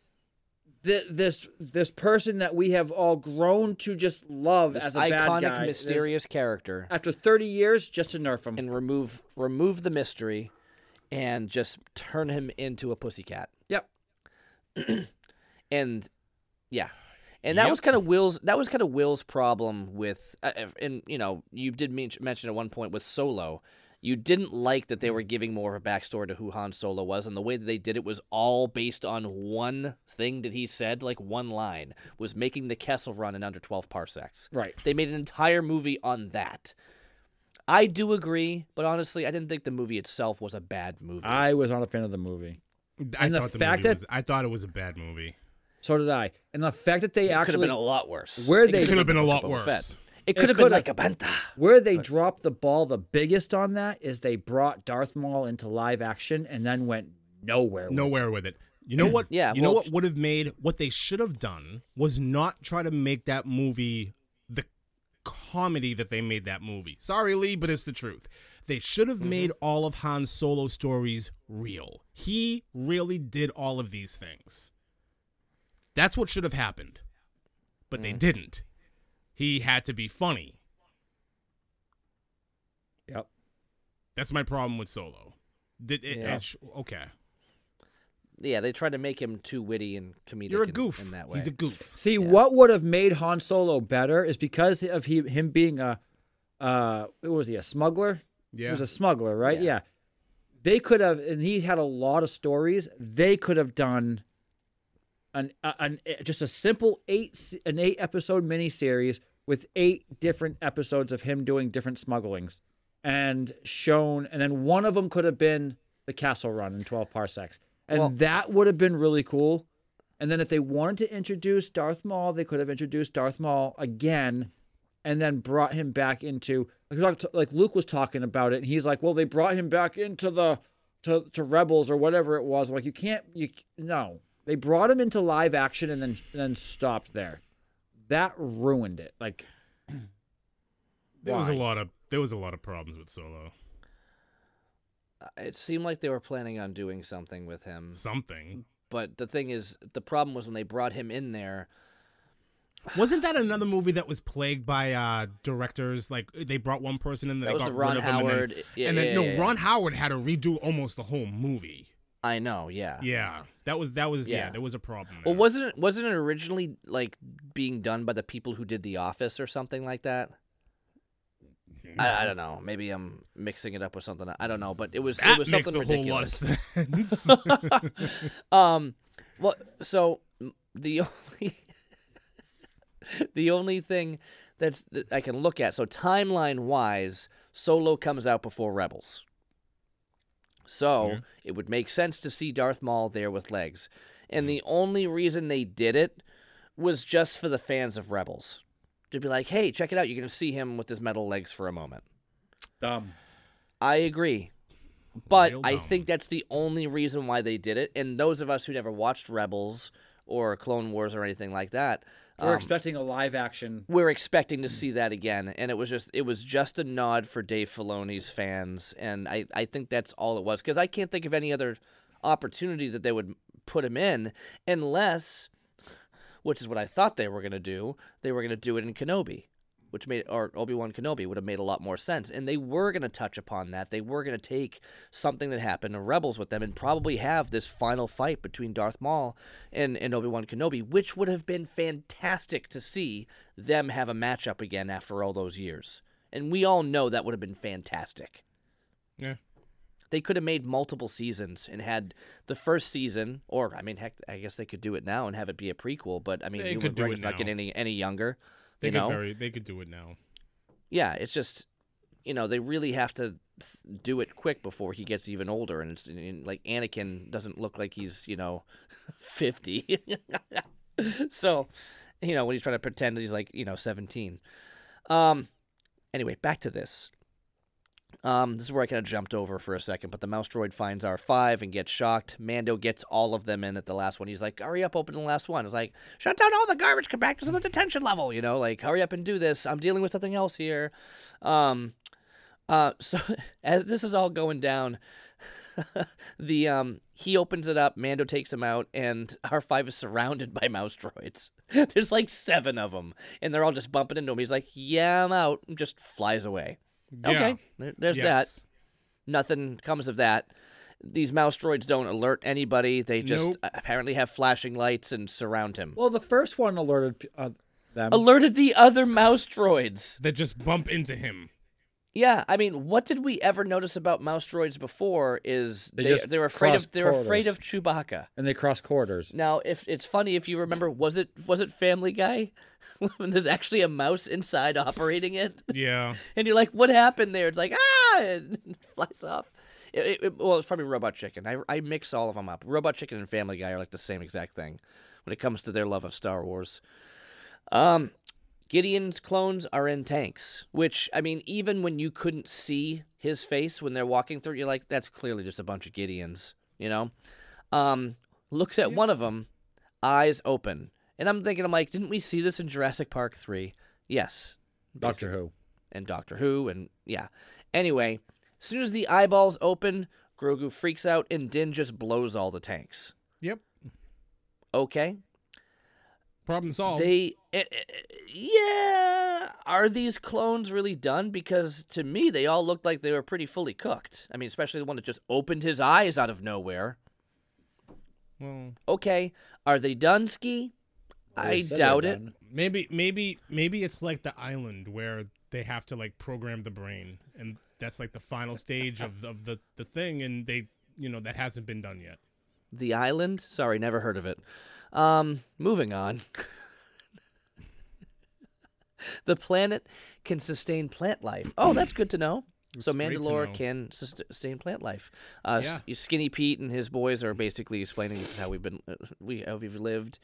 th- this this person that we have all grown to just love This as a bad iconic, guy. this- mysterious character, after 30 years, just to nerf him. and remove remove the mystery, and just turn him into a pussycat. yep. and yeah and that Yep. was kind of will's that was kind of will's problem with uh, uh, and you know you did mention at one point with solo you didn't like that they were giving more of a backstory to who Han Solo was, and the way that they did it was all based on one thing that he said, like one line, was making the Kessel Run in under 12 parsecs. Right. They made an entire movie on that. I do agree, but honestly, I didn't think the movie itself was a bad movie. I was not a fan of the movie. I And the thought the fact movie that- was, I thought it was a bad movie. So did I. And the fact that they it could have been a lot worse. Where It they- could've Could been a lot Boba Fett. worse. It It could have been like a banta. where they dropped the ball the biggest on that is they brought Darth Maul into live action and then went nowhere. with it. Nowhere with it. You know what? Yeah, You know what would have made what they should have done was not try to make that movie the comedy that they made that movie. Sorry, Lee, but it's the truth. They should have mm-hmm. made all of Han's solo stories real. He really did all of these things. That's what should have happened. But they didn't. He had to be funny. Yep. That's my problem with Solo. Did it, Yeah. it okay. Yeah, they tried to make him too witty and comedic. You're a goof. in that way. He's a goof. See, what would have made Han Solo better is because of he, him being a, uh, what was he, a smuggler? Yeah. He was a smuggler, right? Yeah. Yeah. They could have, and he had a lot of stories. They could have done an, an just a simple eight an eight episode miniseries with eight different episodes of him doing different smugglings, and shown, and then one of them could have been the Kessel Run in twelve parsecs, and Well- that would have been really cool. And then if they wanted to introduce Darth Maul, they could have introduced Darth Maul again and then brought him back into like, like Luke was talking about it and he's like, "Well, they brought him back into the to, to Rebels or whatever it was." I'm like, "You can't you no. They brought him into live action and then then stopped there. That ruined it. Like There was a lot of there was a lot of problems with Solo. It seemed like they were planning on doing something with him, Something but the thing is, the problem was when they brought him in there. wasn't that another movie that was plagued by uh directors like they brought one person in That they was got the Ron rid of him and Howard. then, yeah, and then yeah, no yeah, yeah. Ron Howard had to redo almost the whole movie. I know, yeah. Yeah, that was that was yeah, Yeah. there was a problem. Well, wasn't it wasn't it originally like being done by the people who did The Office or something like that? I, I don't know. Maybe I'm mixing it up with something. I don't know, but it was that it was makes something a whole lot of sense. Um, well, so the only the only thing that's that I can look at, so timeline wise, Solo comes out before Rebels. So Yeah. it would make sense to see Darth Maul there with legs, and mm-hmm. the only reason they did it was just for the fans of Rebels to be like, "Hey, check it out! You're gonna see him with his metal legs for a moment." dumb. I agree. But I think that's the only reason why they did it. And those of us who never watched Rebels or Clone Wars or anything like that, We're um, expecting a live action. we're expecting to see that again. And it was just it was just a nod for Dave Filoni's fans, and I I think that's all it was because I can't think of any other opportunity that they would put him in unless, which is what I thought they were gonna do. They were gonna do it in Kenobi which made or Obi Wan Kenobi would have made a lot more sense. And they were going to touch upon that. They were going to take something that happened in Rebels with them and probably have this final fight between Darth Maul and, and Obi Wan Kenobi, which would have been fantastic to see them have a matchup again after all those years. And we all know that would have been fantastic. yeah. They could have made multiple seasons and had the first season, or I mean, heck, I guess they could do it now and have it be a prequel. But I mean, They Ewan could do it not getting any any younger. They you could know, very they could do it now. yeah, it's just you know they really have to th- do it quick before he gets even older, and it's and, like Anakin doesn't look like he's you know fifty, so you know when he's trying to pretend that he's like you know seventeen. Um, anyway, back to this. Um, this is where I kind of jumped over for a second, but the mouse droid finds R5 and gets shocked. Mando gets all of them in at the last one. He's like, hurry up, open the last one. It's like, shut down all the garbage compactors on the detention level, you know, like, hurry up and do this. I'm dealing with something else here. Um, uh, so as this is all going down, the um he opens it up, Mando takes him out, and R five is surrounded by mouse droids. There's like seven of them, and they're all just bumping into him. He's like, "Yeah, I'm out," and just flies away. Yeah. Okay, there- there's that. Nothing comes of that. These mouse droids don't alert anybody. They just Nope. apparently have flashing lights and surround him. Well, the first one alerted uh, them. Alerted the other mouse droids. That just bump into him. Yeah, I mean, what did we ever notice about mouse droids before? Is They they just they were afraid of they were afraid of Chewbacca. and they cross corridors. Now, if it's funny if you remember, was it was it Family Guy when there's actually a mouse inside operating it, Yeah. and you're like, "What happened there?" It's like ah, and it flies off. It, it- it- well, it's probably Robot Chicken. I I mix all of them up. Robot Chicken and Family Guy are like the same exact thing when it comes to their love of Star Wars. Um, Gideon's clones are in tanks, which I mean, even when you couldn't see his face when they're walking through, you're like, that's clearly just a bunch of Gideons, you know. Um, looks at one of them, eyes open, and I'm thinking, I'm like, didn't we see this in Jurassic Park three? Yes, Doctor Who. and Doctor Who, and yeah. Anyway, as soon as the eyeballs open, Grogu freaks out, and Din just blows all the tanks. Yep. Okay, Problem solved. They, eh, eh, yeah. Are these clones really done? Because to me, they all looked like they were pretty fully cooked. I mean, especially the one that just opened his eyes out of nowhere. well, Okay, are they done, Ski? They I doubt it. maybe maybe maybe it's like the island where they have to like program the brain and that's like the final stage of of the the thing and they you know that hasn't been done yet. The island? Sorry, never heard of it. Um, moving on. the planet can sustain plant life. Oh, that's good to know. So great Mandalore can sustain plant life. Uh, Yeah. Skinny Pete and his boys are basically explaining this is how we've been, uh, we how we've lived.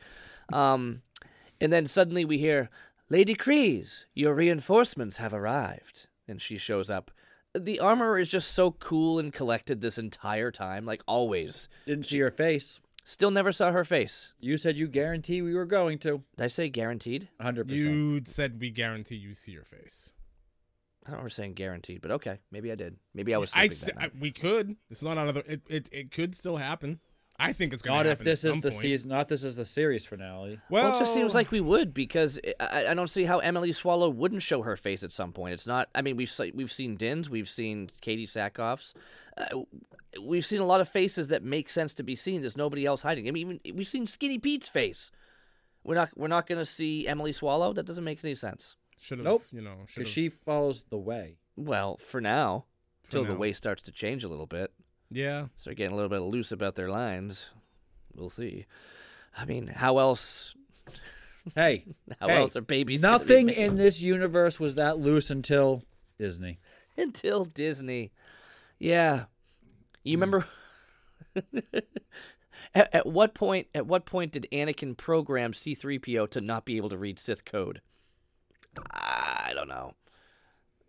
Um, and then suddenly we hear, "Lady Kryze, your reinforcements have arrived," and she shows up. The armor is just so cool and collected this entire time, like always. Didn't see your face. Still never saw her face. You said you guarantee we were going to. Did I say guaranteed? 100%. You said we guarantee you see your face. I don't remember saying guaranteed, but okay, maybe I did. Maybe I was I, sleeping that I- we could. It's not out of the. It, it it could still happen. I think it's gonna Not if this at is the point. season. Not this is the series finale. Well, Well, it just seems like we would because I, I don't see how Emily Swallow wouldn't show her face at some point. It's not. I mean, we've we've seen Din's, we've seen Katee Sackhoff's, uh, we've seen a lot of faces that make sense to be seen. There's nobody else hiding. I mean, even we've seen Skinny Pete's face. We're not we're not going to see Emily Swallow. That doesn't make any sense. Should have. Nope. You know. Because she follows the way. Well, for now, For till the way starts to change a little bit. Yeah. start getting a little bit loose about their lines. We'll see. I mean, how else? Hey, How hey, else are babies? nothing in this universe was that loose until Disney. until Disney. Yeah, you remember? Hmm. at, at what point? At what point did Anakin program C-3PO to not be able to read Sith code? I don't know.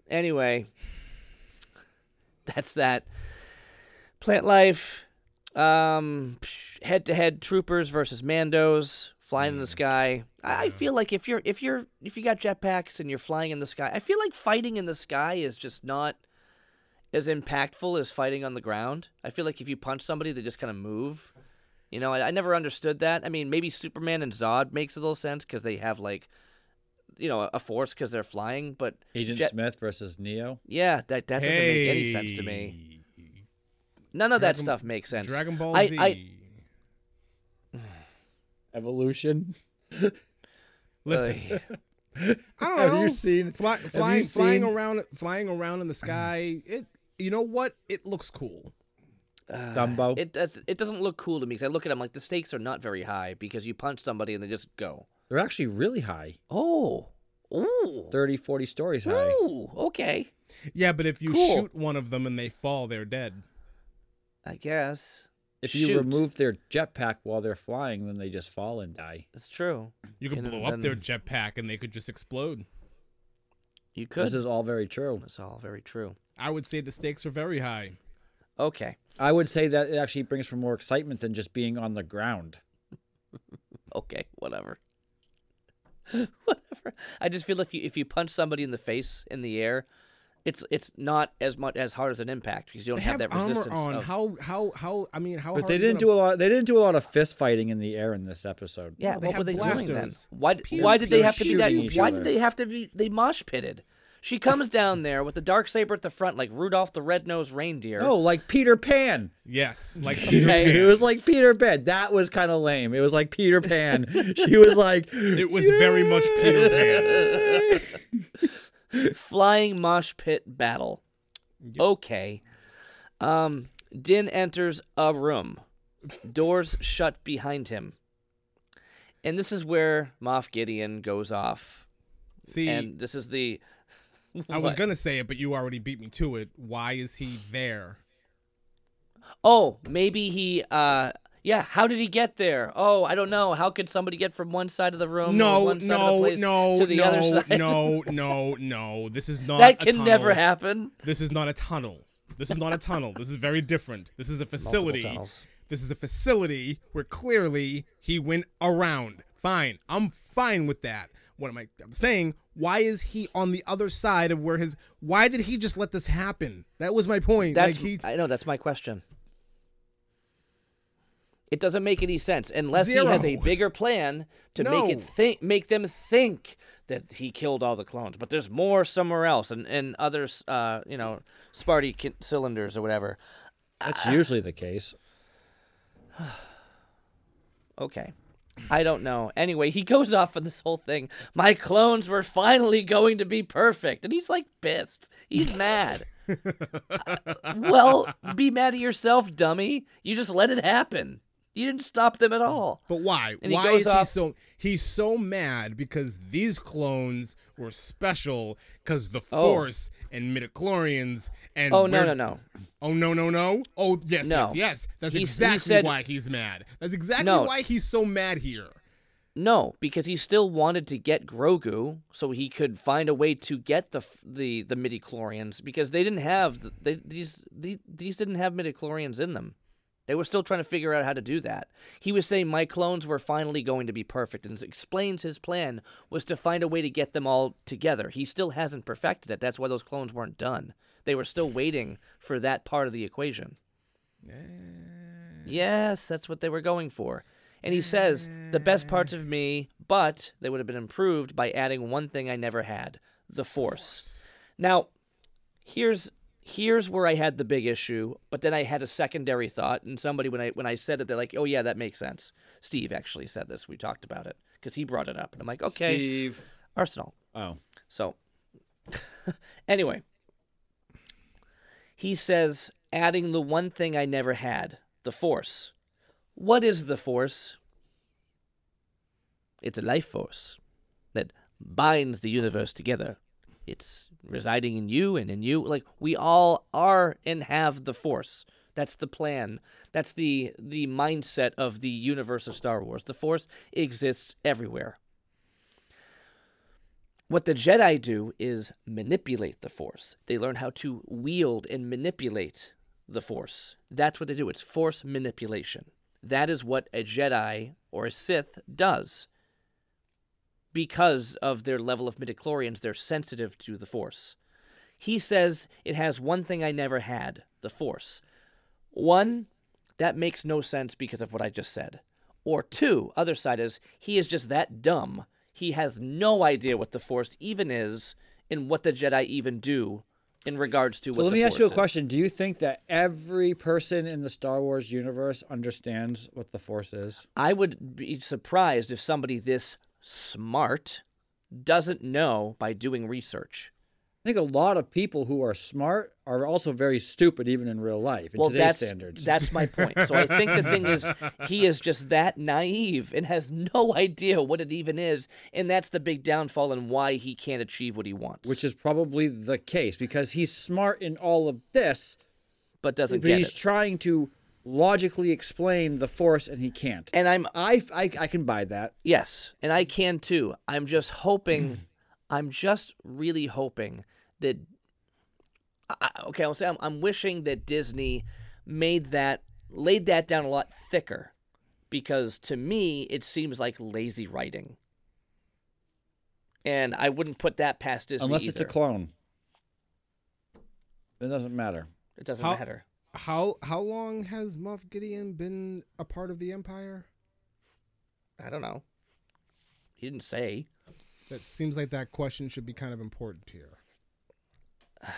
Anyway, that's that. Plant life. Um, head-to-head troopers versus Mandos flying in the sky. I I feel like if you're if you're if you got jetpacks and you're flying in the sky, I feel like fighting in the sky is just not as impactful as fighting on the ground. I feel like if you punch somebody, they just kind of move. You know, I, I never understood that. I mean, maybe Superman and Zod makes a little sense because they have like, you know, a force because they're flying. But Agent Jet- Smith versus Neo. yeah, that that doesn't make any sense to me. None of that stuff makes sense. Dragon Ball I- Z. I- Evolution. Listen, I don't Have know. you seen? Fly, you flying, flying seen- around, flying around in the sky. It, you know what? It looks cool. Uh, Dumbo. It does. It doesn't look cool to me because I look at them like the stakes are not very high because you punch somebody and they just go. They're actually really high. Oh, ooh, 30, 40 stories high. ooh. Okay, Yeah, but if you Cool. shoot one of them and they fall, they're dead. I guess If you Shoot. remove their jetpack while they're flying, then they just fall and die. it's true. You could And blow up their then- jetpack and they could just explode. You could. This is all very true. That's all very true. I would say the stakes are very high. Okay, I would say that it actually brings for more excitement than just being on the ground. okay, whatever. whatever. I just feel if you if you punch somebody in the face in the air, it's it's not as much as hard as an impact because you don't have, have that armor resistance. on. of- How how how? I mean, how? But hard they didn't gonna- do a lot. They didn't do a lot of fist fighting in the air in this episode. yeah, No, they what were have they doing then? blasters. Why Pew, why did they have to be that? shooting Why did they have to be they mosh pitted? She comes down there with the dark saber at the front, like Rudolph the Red-Nosed Reindeer. Oh, like Peter Pan. Yes, like Peter Okay. Pan. It was like Peter Pan. That was kind of lame. It was like Peter Pan. she was like, It was very much Peter Pan. flying mosh pit battle. Okay. Um, Din enters a room. Doors shut behind him. And this is where Moff Gideon goes off. See, And this is the I was gonna say it, but you already beat me to it. Why is he there? Oh, maybe he uh yeah, how did he get there? Oh, I don't know. How could somebody get from one side of the room No, no, no, to the no, other side? no, no, no. This is not. that can never happen. This is not a tunnel. This is not a tunnel. This is very different. This is a facility. This is a facility where clearly he went around. Fine. I'm fine with that. What am I I'm saying? Why is he on the other side of where his why did he just let this happen? That was my point. That's like he I know that's my question. It doesn't make any sense unless he has a bigger plan to make it think, make them think that he killed all the clones. But there's more somewhere else, and and others, uh, you know, Sparty ki- cylinders or whatever. that's usually the case. Okay. I don't know. Anyway, he goes off on this whole thing. My clones were finally going to be perfect. And he's like pissed. He's mad. Uh, well, be mad at yourself, dummy. You just let it happen. You didn't stop them at all. But why? And why goes is off- he so he's so mad because these clones were special because the Oh. Force and midichlorians and Oh, no, no, no. Oh no no no! Oh yes No. yes yes! That's He- he exactly said- why he's mad. That's exactly No. why he's so mad here. No, because he still wanted to get Grogu so he could find a way to get the the the midichlorians because they didn't have the, they, these these these didn't have midichlorians in them. They were still trying to figure out how to do that. He was saying my clones were finally going to be perfect and explains his plan was to find a way to get them all together. He still hasn't perfected it. That's why those clones weren't done. They were still waiting for that part of the equation. Yes, that's what they were going for. And he says, the best parts of me, but they would have been improved by adding one thing I never had the force. Now, here's here's where I had the big issue, but then I had a secondary thought, and somebody when I when I said it, they're like, "Oh yeah, that makes sense." Steve actually said this. We talked about it because he brought it up, and I'm like, "Okay, Steve. Arsenal." Oh. So, anyway, he says, adding the one thing I never had the Force. What is the Force? It's a life force that binds the universe together. It's residing in you and in you. Like, we all are and have the Force. That's the plan. That's the the mindset of the universe of Star Wars. The Force exists everywhere. What the Jedi do is manipulate the Force. They learn how to wield and manipulate the Force. That's what they do. It's Force manipulation. That is what a Jedi or a Sith does. Because of their level of midichlorians, they're sensitive to the Force. He says it has one thing I never had the Force. One, that makes no sense because of what I just said. Or two, other side is he is just that dumb. He has no idea what the Force even is and what the Jedi even do in regards to So what let me ask you a is. question. Do you think that every person in the Star Wars universe understands what the Force is? I would be surprised if somebody this smart doesn't know by doing research. I think a lot of people who are smart are also very stupid, even in real life, in well, today's that's standards. that's my point. So I think the thing is, he is just that naive and has no idea what it even is, and that's the big downfall and why he can't achieve what he wants. which is probably the case because he's smart in all of this, but doesn't but he's it. trying to logically explain the Force and he can't. and I'm I, I, I can buy that. Yes, and I can too. I'm just hoping, I'm just really hoping that. I, I- okay, I'll say I'm, I'm wishing that Disney made that, laid that down a lot thicker, because to me it seems like lazy writing. And I wouldn't put that past Disney Unless it's a clone. It doesn't matter. It doesn't How- matter. How how long has Moff Gideon been a part of the Empire? I don't know. He didn't say. That seems like that question should be kind of important here.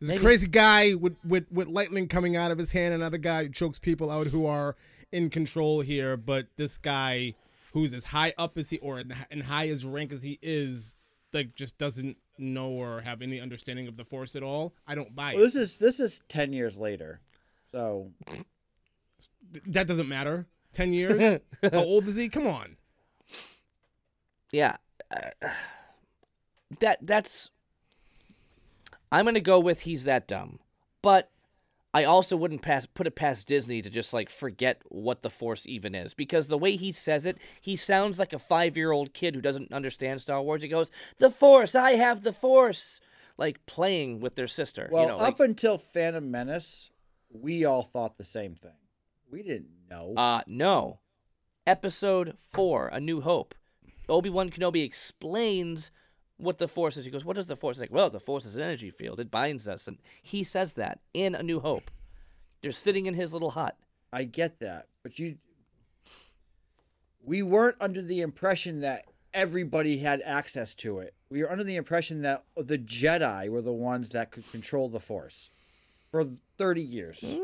There's Maybe. a crazy guy with, with, with lightning coming out of his hand, another guy who chokes people out who are in control here, but this guy who's as high up as he or in, in high as rank as he is, like just doesn't know or have any understanding of the force at all. I don't buy Well, it. this is this is ten years later, so that doesn't matter. Ten years? How old is he? Come on. Yeah. uh, that that's I'm going to go with he's that dumb. But I also wouldn't pass put it past Disney to just like forget what the Force even is because the way he says it, he sounds like a 5-year-old kid who doesn't understand Star Wars. He goes, "The Force, I have the Force." Like playing with their sister, well you know, up like, until Phantom Menace, we all thought the same thing. We didn't know. Uh no. Episode 4, A New Hope. Obi-Wan Kenobi explains what the force is. He goes, "What is the force?" He's like, "Well, the force is an energy field. It binds us." And he says that in A New Hope. They're sitting in his little hut. I get that, but you we weren't under the impression that everybody had access to it. We were under the impression that the Jedi were the ones that could control the Force for 30 years. And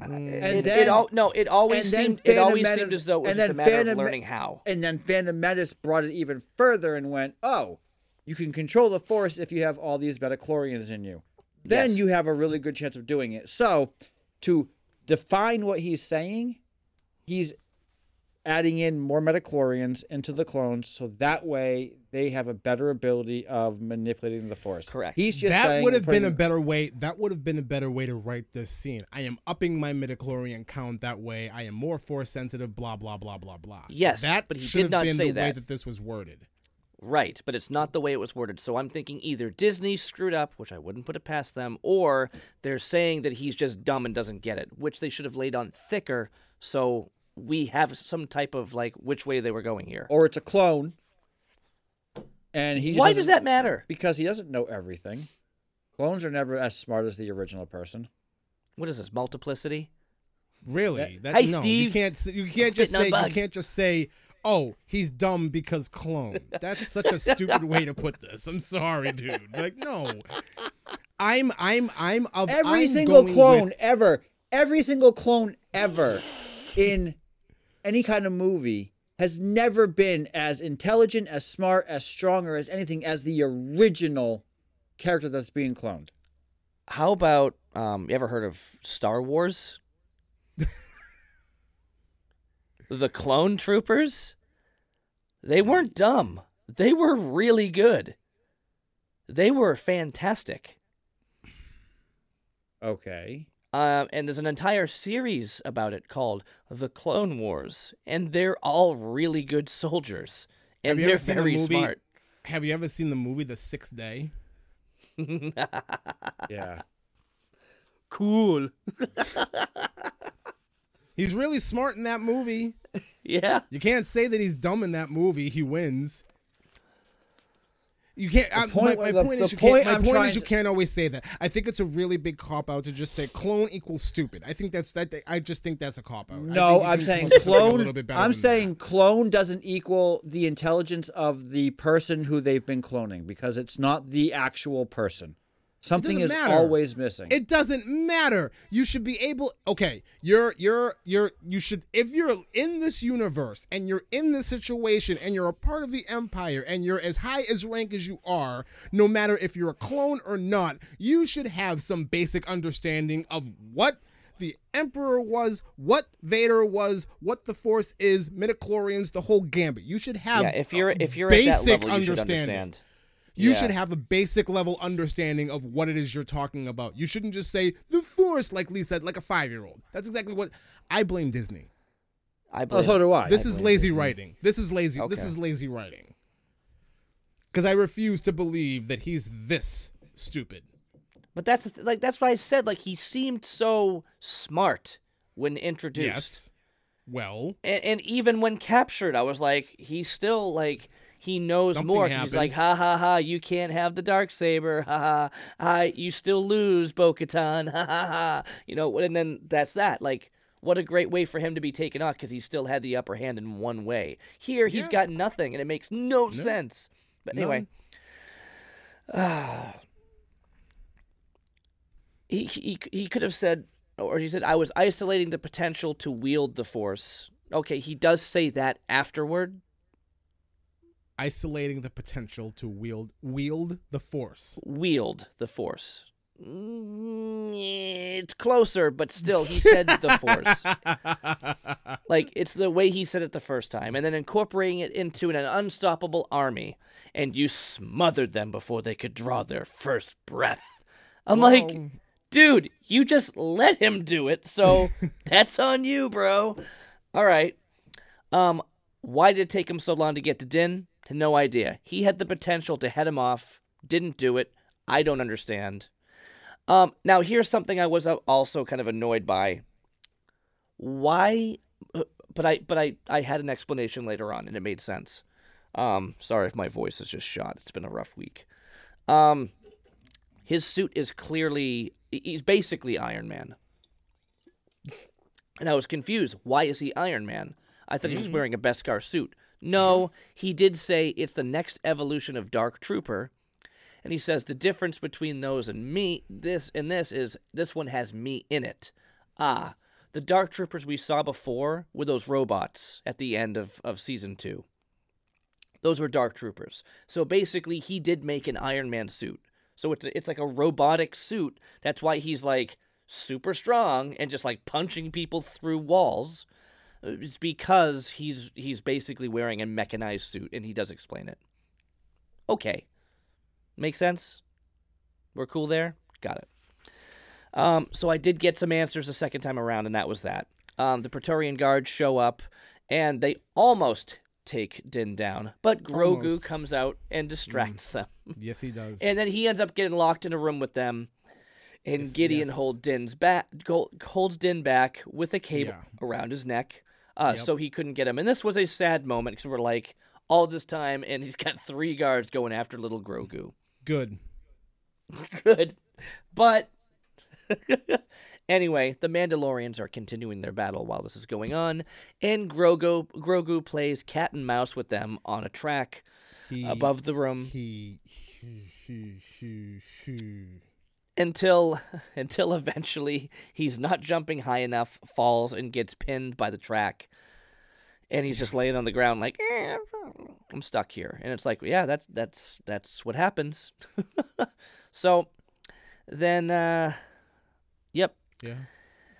Uh, and it, then- all, no, it always seemed it always Menace- seemed as though it was just a matter Phantom of learning how. And then Phantom Menace brought it even further and went, "Oh, you can control the Force if you have all these metachlorians in you. Then Yes. you have a really good chance of doing it." So, to define what he's saying, he's adding in more metachlorians into the clones so that way they have a better ability of manipulating the force. Correct. He's just that would have been a better way. That would have been a better way to write this scene. I am upping my midichlorian count that way. I am more force sensitive. Blah blah blah blah blah. Yes, that but he should did have not been say the way that. that this was worded. Right, but it's not the way it was worded. So I'm thinking either Disney screwed up, which I wouldn't put it past them, or they're saying that he's just dumb and doesn't get it, which they should have laid on thicker so we have some type of like which way they were going here. or it's a clone. And he Why does that matter? Because he doesn't know everything. Clones are never as smart as the original person. What is this multiplicity? Really? That, Hey, no, you can't. You can't just say. You can't just say. Oh, he's dumb because clone. That's such a stupid way to put this. I'm sorry, dude. Like, no. I'm. I'm. I'm of Every I'm single clone with- ever, every single clone ever in any kind of movie has never been as intelligent, as smart, as strong, or as anything as the original character that's being cloned. How about um you ever heard of Star Wars? the clone troopers? They weren't dumb. They were really good. They were fantastic. Okay. Um, and there's an entire series about it called The Clone Wars, and they're all really good soldiers, and Have you they're ever seen the very movie- smart. Have you ever seen the movie The Sixth Day? Yeah. Cool. He's really smart in that movie. Yeah. You can't say that he's dumb in that movie. He wins. You can't. I, point- my my the- point the is, you point can't. My I'm point is, you to- can't always say that. I think it's a really big cop out to just say clone equals stupid. I think that's that. I just think that's a cop out. I No, I'm saying come up with something a clone. little bit I'm saying that. clone doesn't equal the intelligence of the person who they've been cloning because it's not the actual person. Something is matter. always missing. It doesn't matter. You should be able okay, you're you're you're you should if you're in this universe and you're in this situation and you're a part of the empire and you're as high as rank as you are, no matter if you're a clone or not, you should have some basic understanding of what the Emperor was, what Vader was, what the Force is, midichlorians, the whole gambit. You should have Yeah, if you're a if you're at that basic level, you should understand. You Yeah. should have a basic level understanding of what it is you're talking about. You shouldn't just say the force, like Lee said, like a five year old. That's exactly what I blame Disney. I oh, so do I. This I is lazy Disney. writing. This is lazy. This is lazy writing. Because I refuse to believe that he's this stupid. But that's th- like that's why I said like he seemed so smart when introduced. Yes. Well, and, and even when captured, I was like, he's still like he knows Something more. He's like, ha ha ha, you can't have the dark saber. Ha ha, ha you still lose, Bo-Katan. Ha ha ha. You know, and then that's that. Like, what a great way for him to be taken off because he still had the upper hand in one way. Here, he's Yeah. got nothing, and it makes no, sense. But anyway, he, he he could have said, or he said, I was isolating the potential to wield the force. Okay, he does say that afterward. Isolating the potential to wield wield the force. Wield the force. Mm, It's closer, but still, he said the force. Like it's the way he said it the first time, and then incorporating it into an unstoppable army, and you smothered them before they could draw their first breath. I'm like, dude, you just let him do it, so that's on you, bro. All right. Um, why did it take him so long to get to Din? No idea. He had the potential to head him off, didn't do it. I don't understand. Um, now here's something I was also kind of annoyed by. Why? But I, but I, I had an explanation later on, and it made sense. Um, sorry if my voice is just shot. It's been a rough week. Um, his suit is clearly he's basically Iron Man. And I was confused. Why is he Iron Man? I thought he was wearing a Beskar suit. No, he did say it's the next evolution of Dark Trooper. And he says the difference between those and me, this and this is this one has me in it. Ah, the Dark Troopers we saw before were those robots at the end of, of season two. Those were Dark Troopers. So basically, he did make an Iron Man suit. So it's it's like a robotic suit. That's why he's like super strong and just like punching people through walls. It's because he's he's basically wearing a mechanized suit, and he does explain it. Okay, make sense. We're cool there. Got it. Um, so I did get some answers the second time around, and that was that. Um, the Praetorian guards show up, and they almost take Din down, but Grogu Almost. comes out and distracts them. Yes, he does. And then he ends up getting locked in a room with them. And Yes, Gideon yes. hold Din's back, holds Din back with a cable Yeah. around his neck, uh, Yep. so he couldn't get him. And this was a sad moment because we're like all this time, and he's got three guards going after little Grogu. Good. Good, but anyway, the Mandalorians are continuing their battle while this is going on, and Grogu Grogu plays cat and mouse with them on a track He, above the room. He, he. Until until eventually he's not jumping high enough, falls and gets pinned by the track, and he's just laying on the ground like "Eh, I'm stuck here. And it's like, yeah, that's that's that's what happens. so then, uh, yep, Yeah.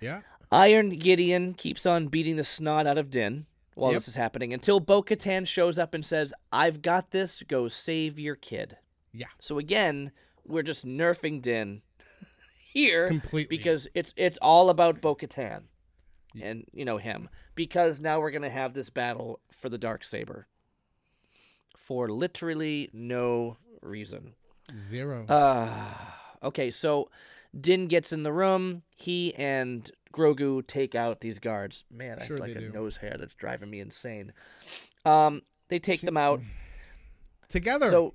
Yeah. Iron Gideon keeps on beating the snot out of Din while Yep. this is happening until Bo Katan shows up and says, I've got this, go save your kid. Yeah. So again, we're just nerfing Din here Completely. because it's it's all about Bo Katan and you know him. Because now we're gonna have this battle for the dark saber. For literally no reason. Zero. Uh, okay, so Din gets in the room. He and Grogu take out these guards. Man, I Sure have like a do. nose hair that's driving me insane. Um, they take them out. Together. So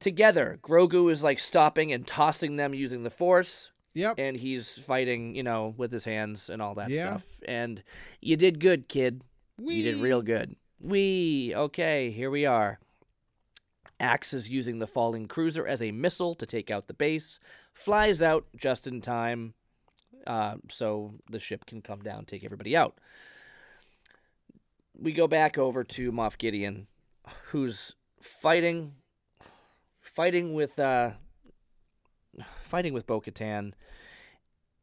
together, Grogu is like stopping and tossing them using the Force, yep. and he's fighting, you know, with his hands and all that Yeah. stuff. And you did good, kid. You did real good. We okay, here we are. Axe is using the falling cruiser as a missile to take out the base. Flies out just in time, uh, so the ship can come down, take everybody out. We go back over to Moff Gideon, who's fighting, fighting with, uh, fighting with Bo-Katan.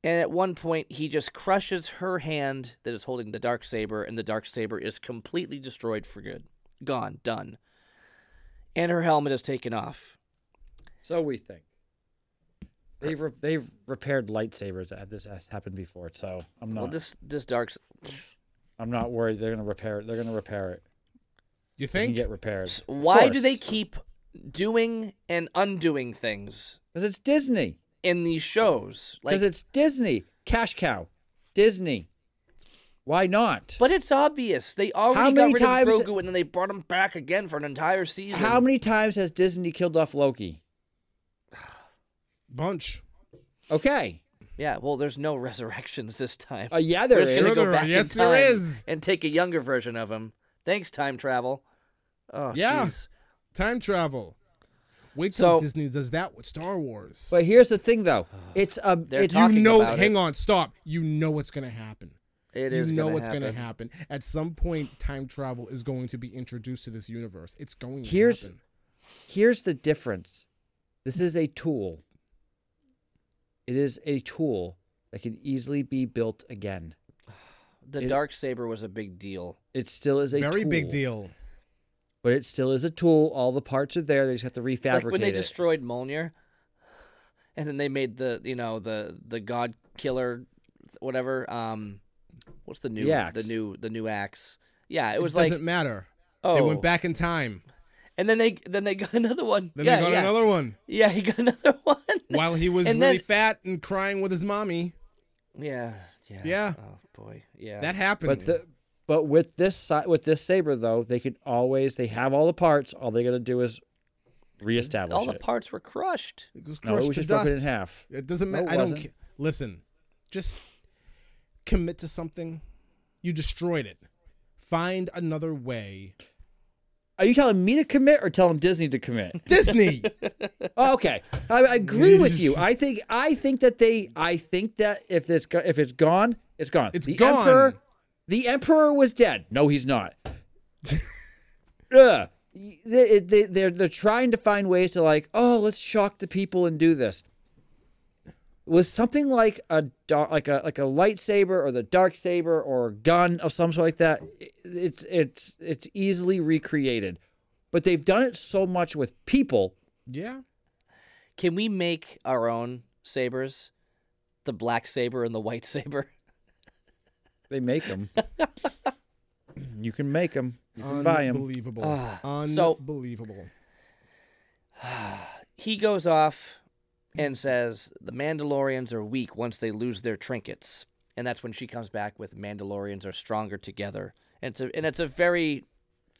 And at one point, he just crushes her hand that is holding the dark saber, and the dark saber is completely destroyed for good, gone, done. And her helmet is taken off. So we think. They've re- they've repaired lightsabers. This has happened before, so I'm not Well, this this dark. s- I'm not worried. They're gonna repair it. They're gonna repair it. You It can think? get repaired. Why do they keep doing and undoing things Because it's Disney. in these shows? Like, Because it's Disney. Cash cow. Disney. Why not? But it's obvious. They already How got many rid times- of Grogu and then they brought him back again for an entire season. How many times has Disney killed off Loki? Bunch. Okay. Yeah, well, there's no resurrections this time. Uh, yeah, there They're is. Sure go there are. back Yes, in time is. and take a younger version of him. Thanks, time travel. Oh, Yeah. jeez. Time travel. Wait till So- Disney does that with Star Wars. But here's the thing, though. It's a. They're It's you know, about hang it. on, stop. You know what's gonna happen. It you is know gonna what's happen. gonna happen. At some point, time travel is going to be introduced to this universe. It's going to Here's- happen. here's the difference. This is a tool. It is a tool that can easily be built again. The It- dark saber was a big deal. It still is a Very big deal. But it still is a tool. All the parts are there. They just have to It's refabricate like when they it. destroyed Mjolnir, and then they made the you know the the God Killer, whatever. Um, what's the new The axe. the new the new axe? Yeah, it It was like doesn't matter. oh, They went back in time. and then they then they got another one. Then yeah, they got yeah. another one Yeah, he got another one. while he was And really then- fat and crying with his mommy. yeah, yeah, Yeah. Oh boy, yeah. That happened. But the but with this with this saber though, they could always they have all the parts. All they got to do is mm-hmm. reestablish all the it. parts were crushed. It was no, crushed it was to just broken in half. It doesn't matter. it I don't ca- listen. Just commit to something. You destroyed it. Find another way. Are you telling me to commit or telling Disney to commit? Disney. Oh, okay, I, I agree with you. I think I think that they I think that if it's go- if it's gone, it's gone. It's the gone. Emperor, the emperor was dead. No, he's not. Ugh. They, they, they're they're trying to find ways to like, oh, let's shock the people and do this. Was something like a dar- like a like a lightsaber or the dark saber or a gun of some sort like that? It's it's it's easily recreated, but they've done it so much with people. yeah. Can we make our own sabers? The black saber and the white saber. They make them. you can make them. You can buy them. Unbelievable. Ah, so- Unbelievable. he goes off and says the Mandalorians are weak once they lose their trinkets, and that's when she comes back with Mandalorians are stronger together. And it's a and it's a very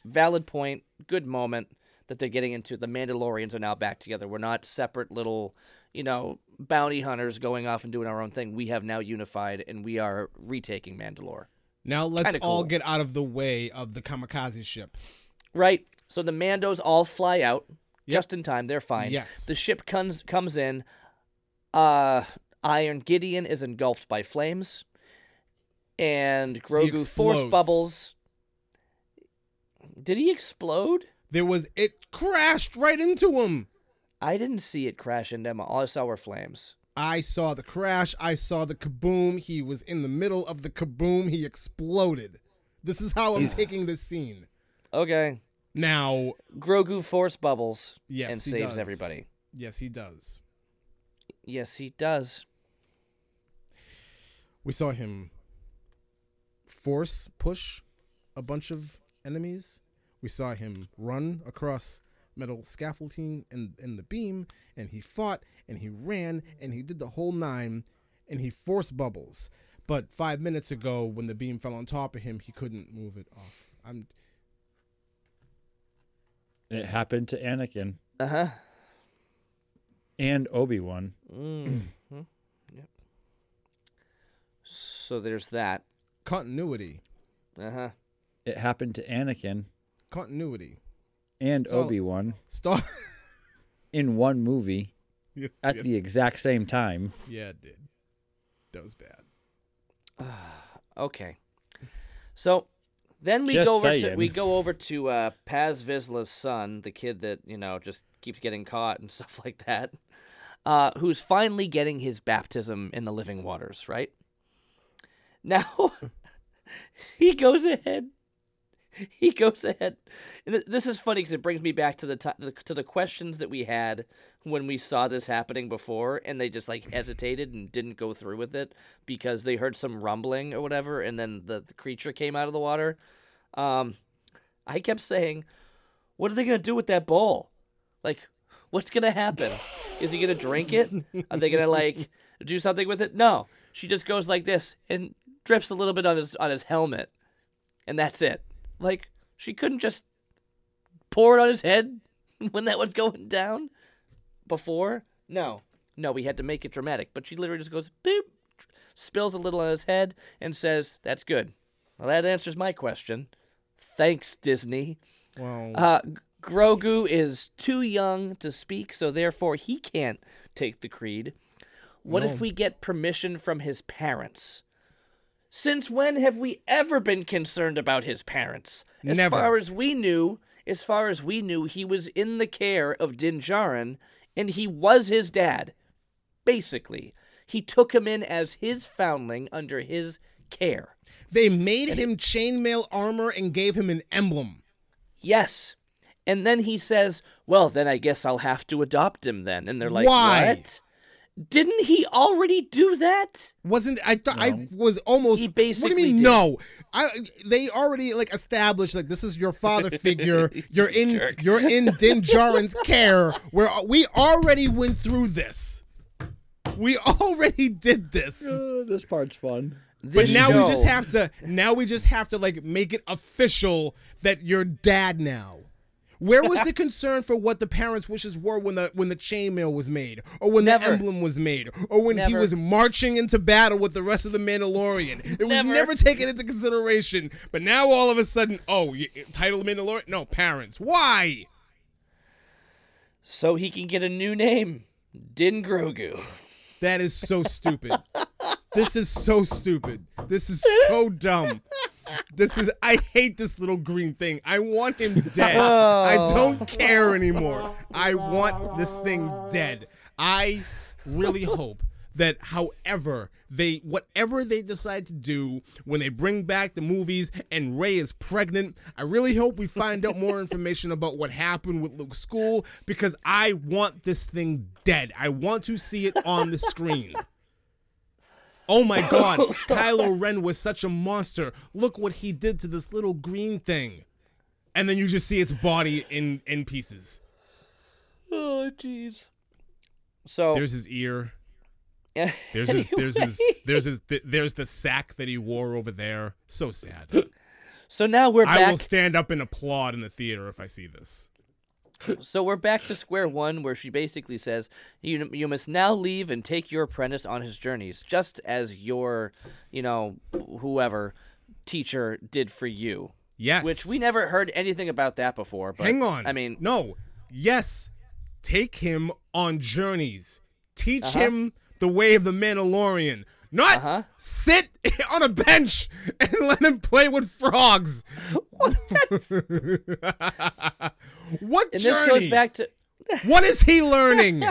valid point, good moment that they're getting into. The Mandalorians are now back together. We're not separate little, you know, bounty hunters going off and doing our own thing. We have now unified, and we are retaking Mandalore. Now let's all get out of the way of the kamikaze ship. Right. So the Mandos all fly out Yep. just in time. They're fine. Yes. The ship comes comes in. Uh, Iron Gideon is engulfed by flames, and Grogu force bubbles. Did he explode? There was it crashed right into him. I didn't see it crash into him. All I saw were flames. I saw the crash. I saw the kaboom. He was in the middle of the kaboom. He exploded. This is how I'm taking this scene. Okay. Now, Grogu force bubbles Yes, and saves does. everybody. yes, he does. Yes, he does. We saw him force push a bunch of enemies. We saw him run across metal scaffolding in, in the beam, and he fought, and he ran, and he did the whole nine, and he forced bubbles. But five minutes ago, when the beam fell on top of him, he couldn't move it off. I'm It happened to Anakin Uh huh. and Obi Wan. Mm. Yep. So there's that. continuity, Uh huh. It happened to Anakin continuity. And So- Obi Wan Star. in one movie yes, at yes. the exact same time. yeah, it did. That was bad. Okay. So then we Just go over to we go over to uh, Paz Vizsla's son, the kid that you know just keeps getting caught and stuff like that, uh, who's finally getting his baptism in the living waters. Right now, he goes ahead. He goes ahead, and th- this is funny because it brings me back to the, ti the to the questions that we had when we saw this happening before, and they just like hesitated and didn't go through with it because they heard some rumbling or whatever, and then the, the creature came out of the water. Um, I kept saying, "What are they gonna do with that bowl? Like, what's gonna happen? Is he gonna drink it? Are they gonna like do something with it? No, she just goes like this and drips a little bit on his on his helmet, and that's it. Like she couldn't just pour it on his head when that was going down before. No, no, we had to make it dramatic. But she literally just goes boop, spills a little on his head, and says, "That's good." Well, that answers my question. Thanks, Disney. Well, Uh, Grogu is too young to speak, so therefore he can't take the creed. What if we get permission from his parents? Since when have we ever been concerned about his parents? As Never. far as we knew, as far as we knew, he was in the care of Din Djarin, and he was his dad. Basically, he took him in as his foundling under his care. they made him chainmail armor and gave him an emblem. Yes. And then he says, Well, then I guess I'll have to adopt him then. And they're like, Why? What? Didn't he already do that? Wasn't I thought I was almost He basically. What do you mean did. no? I they already like established like this is your father figure. You're in you're in Din Djarin's care where we already went through this. We already did this. Uh, this part's fun. But This now we just have to now we just have to like make it official that you're dad now. Where was the concern for what the parents' wishes were when the when the chainmail was made, or when Never. the emblem was made, or when he was marching into battle with the rest of the Mandalorian? It was Never. never, taken into consideration. But now all of a sudden, oh, title of Mandalorian? No, parents. Why? So he can get a new name Din Grogu. That is so stupid. this is so stupid. This is so dumb. This is I hate this little green thing. I want him dead. I oh. don't care anymore. I want this thing dead. I really hope that however they whatever they decide to do when they bring back the movies and Rey is pregnant, I really hope we find out more information about what happened with Luke's school because I want this thing dead. I want to see it on the screen. Oh my god, Kylo Ren was such a monster. Look what he did to this little green thing. And then you just see its body in in pieces. Oh, jeez. So There's his ear. There's his there's his there's his there's the sack that he wore over there. So sad. so now we're I will stand up and applaud in the theater if I see this. So we're back to square one, where she basically says, "You you must now leave and take your apprentice on his journeys, just as your, you know, whoever teacher did for you." Yes. Which we never heard anything about that before. But, Hang on. I mean, no. Yes. Take him on journeys. Teach Uh-huh. him the way of the Mandalorian. Not Uh-huh. sit on a bench and let him play with frogs. what and journey? this goes back to what is he learning?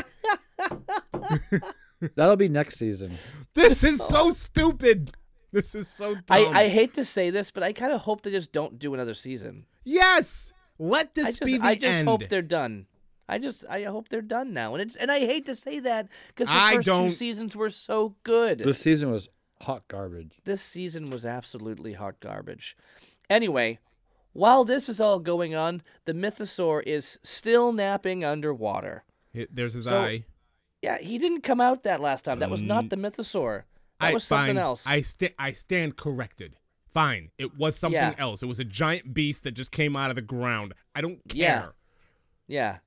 That'll be next season. this is so stupid. This is so dumb. I, I hate to say this, but I kind of hope they just don't do another season. yes. Let this just, be the end. I just end. hope they're done. I just I hope they're done now, and it's and I hate to say that because the I first don't- two seasons were so good. This season was hot garbage. this season was absolutely hot garbage. Anyway, while this is all going on, the mythosaur is still napping underwater. Here- There's his So- eye. Yeah, he didn't come out that last time. That was not mm. the mythosaur. That I, was something fine. else. I sta- I stand corrected. Fine. It was something Yeah. else. It was a giant beast that just came out of the ground. I don't care. Yeah. Yeah.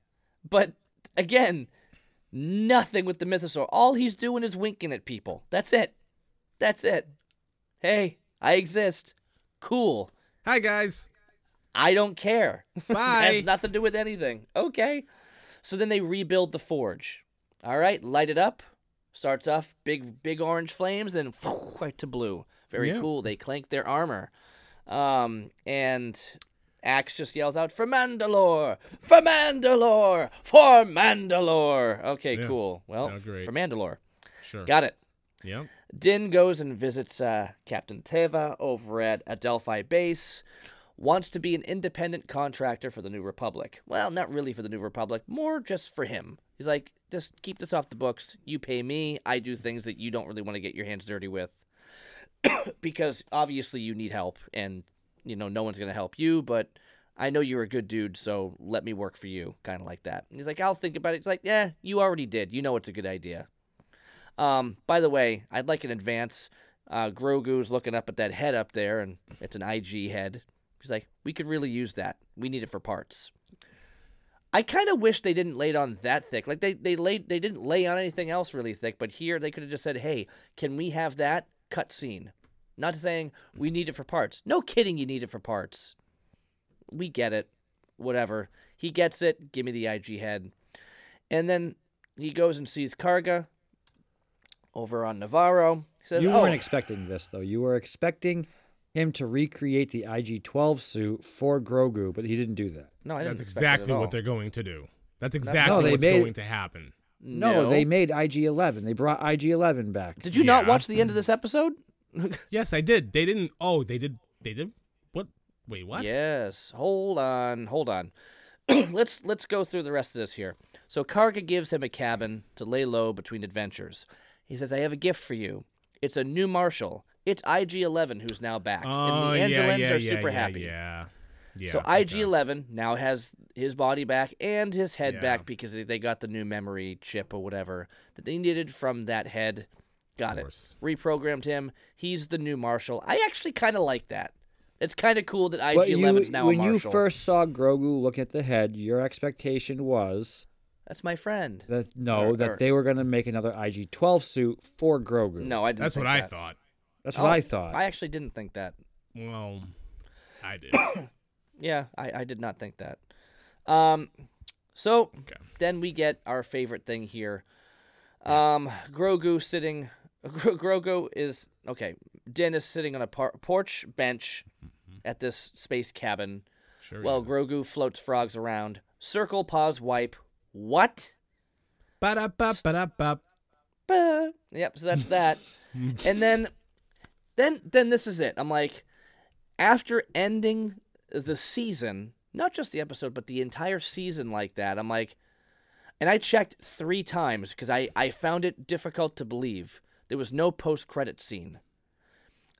But again, nothing with the mythosaur. All he's doing is winking at people. That's it. That's it. Hey, I exist. Cool. Hi guys. I don't care. Bye. has nothing to do with anything. Okay. So then they rebuild the forge. All right, light it up. Starts off big, big orange flames, and right to blue. Very Yeah. cool. They clank their armor, um, and Axe just yells out, "For Mandalore! For Mandalore! For Mandalore!" Okay, Yeah. cool. Well, Oh, great. for Mandalore. Sure. Got it. Yep. Din goes and visits uh, Captain Teva over at Adelphi Base. Wants to be an independent contractor for the New Republic. Well, not really for the New Republic, more just for him. He's like, just keep this off the books. You pay me. I do things that you don't really want to get your hands dirty with. because obviously you need help, and, you know, no one's going to help you, but I know you're a good dude, so let me work for you. Kind of like that. And he's like, I'll think about it. He's like, yeah, you already did. You know it's a good idea. Um, by the way, I'd like an advance. Uh, Grogu's looking up at that head up there, and it's an IG head. He's like, "We could really use that. We need it for parts." I kind of wish they didn't lay it on that thick. Like they they laid they didn't lay on anything else really thick, but here they could have just said, "Hey, can we have that cut scene?" Not saying we need it for parts. No kidding, you need it for parts. We get it. Whatever. He gets it. Give me the IG head. And then he goes and sees Karga over on Navarro. He says, You "Oh, weren't expecting this though. You were expecting him to recreate the IG-12 suit for Grogu, but he didn't do that. no, I didn't That's expect that at exactly all." what they're going to do. That's exactly No, what's made- going to happen. No, they made IG-11. They brought IG-11 back. Did you not watch the end of this episode? Yes, I did. They didn't. Oh, they did. They did. What? Wait, what? Yes. Hold on. Hold on. let's let's go through the rest of this here. So Karga gives him a cabin to lay low between adventures. He says, "I have a gift for you. It's a new marshal. It's IG-11 who's now back, Oh, and the yeah, Anzellans yeah, are yeah, super yeah, happy." Yeah. Yeah. so okay. IG-11 now has his body back and his head Yeah. back because they got the new memory chip or whatever that they needed from that head. Got it. Reprogrammed him. He's the new marshal. I actually kind of like that. It's kind of cool that But IG-11's you, now when you first saw Grogu look at the head, your expectation was That's my friend. that no, Or- that or- they were going to make another IG-12 suit for Grogu. No, I didn't. That's think what I thought. that's Oh, what I thought. I actually didn't think that. Well, I did. Yeah, I, I did not think that. Um, so Okay. then we get our favorite thing here. Um, Grogu sitting. Gro- Grogu is okay. Din is sitting on a par- porch bench mm-hmm. at this space cabin. Sure. Well, is. Grogu floats frogs around. Circle, pause, wipe. What? Ba-da-ba, ba-da-ba. Bah. Yep, so that's that. and then then then this is it. I'm like after ending the season, not just the episode, but the entire season like that, I'm like and I checked 3 times because I I found it difficult to believe. There was no post-credit scene.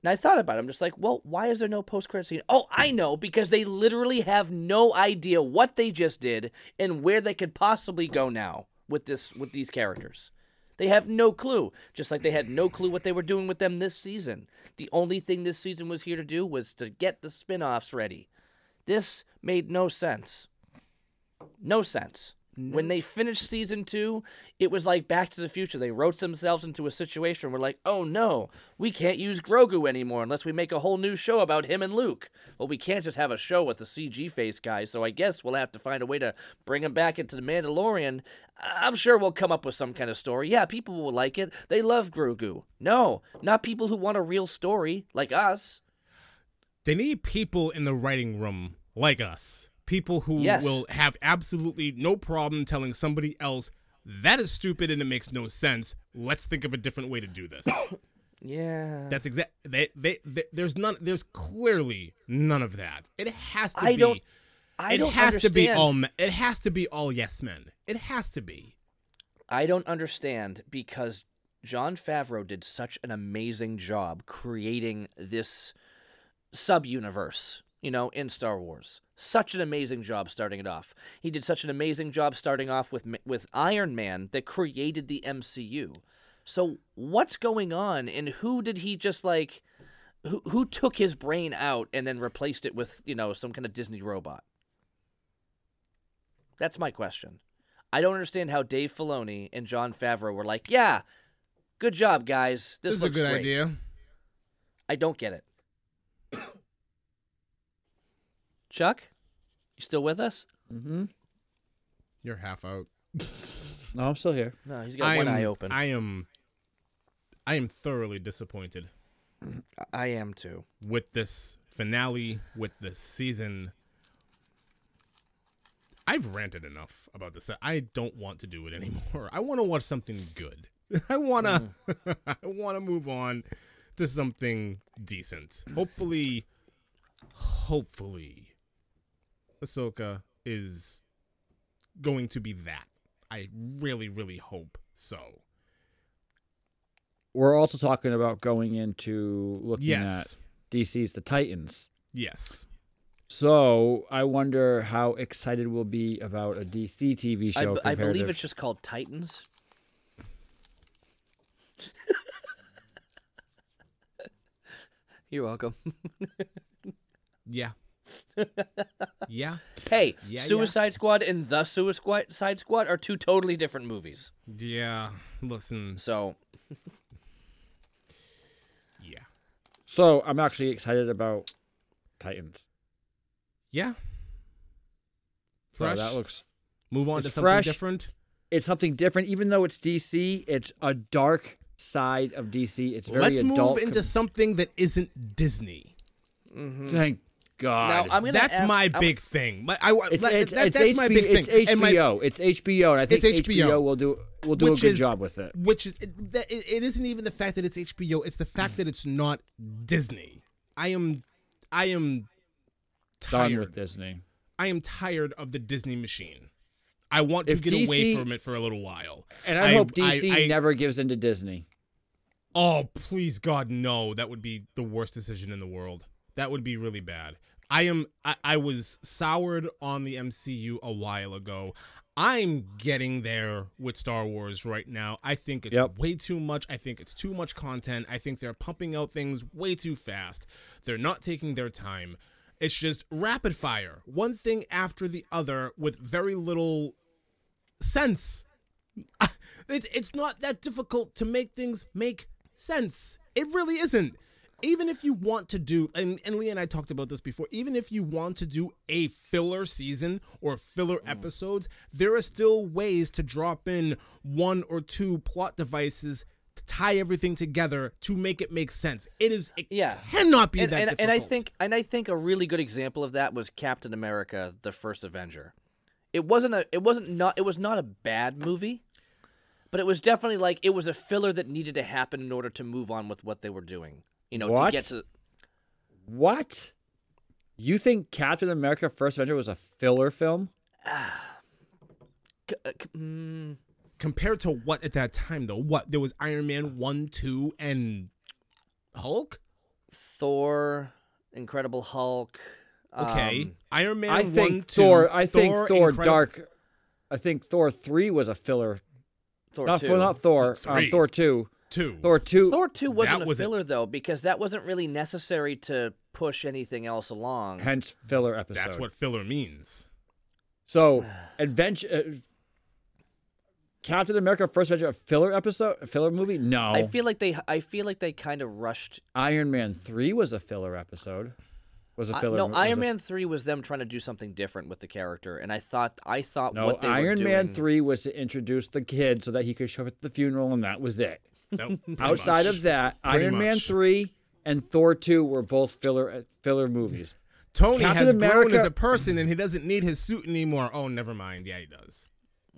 And I thought about it. I'm just like, well, why is there no post-credit scene? Oh, I know, because they literally have no idea what they just did and where they could possibly go now with this with these characters. They have no clue, just like they had no clue what they were doing with them this season. The only thing this season was here to do was to get the spin-offs ready. This made no sense. No sense. When they finished season two, it was like Back to the Future. They wrote themselves into a situation where, like, oh no, we can't use Grogu anymore unless we make a whole new show about him and Luke. Well, we can't just have a show with the CG face guy, so I guess we'll have to find a way to bring him back into The Mandalorian. I'm sure we'll come up with some kind of story. Yeah, people will like it. They love Grogu. No, not people who want a real story like us. They need people in the writing room like us. People who Yes. will have absolutely no problem telling somebody else that is stupid and it makes no sense. Let's think of a different way to do this. Yeah. That's exact. They, they, they, there's none. There's clearly none of that. It has to I be. don't- I it don't has to be understand. all. It has to be all yes men. It has to be. I don't understand because Jon Favreau did such an amazing job creating this sub universe, you know, in Star Wars. Such an amazing job starting it off. He did such an amazing job starting off with with Iron Man that created the MCU. So what's going on and who did he just like who who took his brain out and then replaced it with, you know, some kind of Disney robot? That's my question. I don't understand how Dave Filoni and Jon Favreau were like, "Yeah, good job, guys. This, This, is a good great." idea. I don't get it. Chuck, you still with us? mm-hmm. You're half out. No, I'm still here. No, he's got I one am, eye open. I, I am. I am thoroughly disappointed I am too. with this finale, with this season. I've ranted enough about this. I don't want to do it anymore. I want to watch something good. I want to I want to move on to something decent. Hopefully hopefully Ahsoka is going to be that. I really really hope so. We're also talking about going into looking Yes. at DC's The Titans. Yes. So I wonder how excited we'll be about a DC TV show. b- I believe to- it's just called Titans. You're welcome. Yeah. Yeah. hey, Yeah, Suicide Squad and The Suicide Squad are two totally different movies. Yeah. Listen. So Yeah. So I'm actually excited about Titans. Yeah. So that looks Move on to something fresh. different. it's something different. Even though it's DC, it's a dark side of DC. It's very Let's adult. move into something that isn't Disney. Mm-hmm. Thank God. now I'm gonna. That's ask- my I'm- big thing. My, I, it's, that- it's, that- it's that's HBO, my big it's thing. And my- HBO. it's HBO, and I think It's HBO. will do will do a good is- job with it. which is it, it, it isn't even the fact that it's HBO. It's the fact that it's not Disney. I am, I am Done tired. with Disney. I am tired of the Disney machine. I want to If get away from it for a little while. And I, I- hope I- DC I- never gives into Disney. Oh, please God, no. That would be the worst decision in the world. That would be really bad. I am I, I was soured on the MCU a while ago. I'm getting there with Star Wars right now. I think it's Yep. way too much. I think it's too much content. I think they're pumping out things way too fast. They're not taking their time. It's just rapid fire, one thing after the other with very little sense. It's it's not that difficult to make things make sense. It really isn't. Even if you want to do, and, and Lee and I talked about this before, even if you want to do a filler season or filler mm. episodes, there are still ways to drop in one or two plot devices to tie everything together to make it make sense. It is, it Yeah. cannot be and, that and, difficult. and I think and I think a really good example of that was Captain America: The First Avenger. It wasn't a it wasn't not it was not a bad movie, but it was definitely like it was a filler that needed to happen in order to move on with what they were doing. You know, to What? get to What? You think Captain America: First Avenger was a filler film? c- uh, c- mm, compared to what at that time though? What there was Iron Man one, two, and Hulk. Thor, Incredible Hulk. Okay, um, Iron Man. I 1, think 2, Thor. I think Thor, Incredi- Dark. I think Thor three was a filler. Thor not two. not Thor. Um, Three. Thor two. Two. Thor two. Thor two wasn't That a was a- filler though because that wasn't really necessary to push anything else along. Hence filler episode. That's what filler means. So adventure. Uh, Captain America: First Avenger, a filler episode, a filler movie? No. I feel like they I feel like they kind of rushed Iron Man three was a filler episode. Was a I- filler. no, was Iron a- Man three was them trying to do something different with the character, and I thought I thought No, what they were Iron Man three was to introduce the kid so that he could show up at the funeral, and that was it. Nope, Outside much. of that, Pretty Iron Man three and Thor two were both filler uh, filler movies. Tony Captain has grown as a person and he doesn't need his suit anymore. Oh, never mind. Yeah, he does.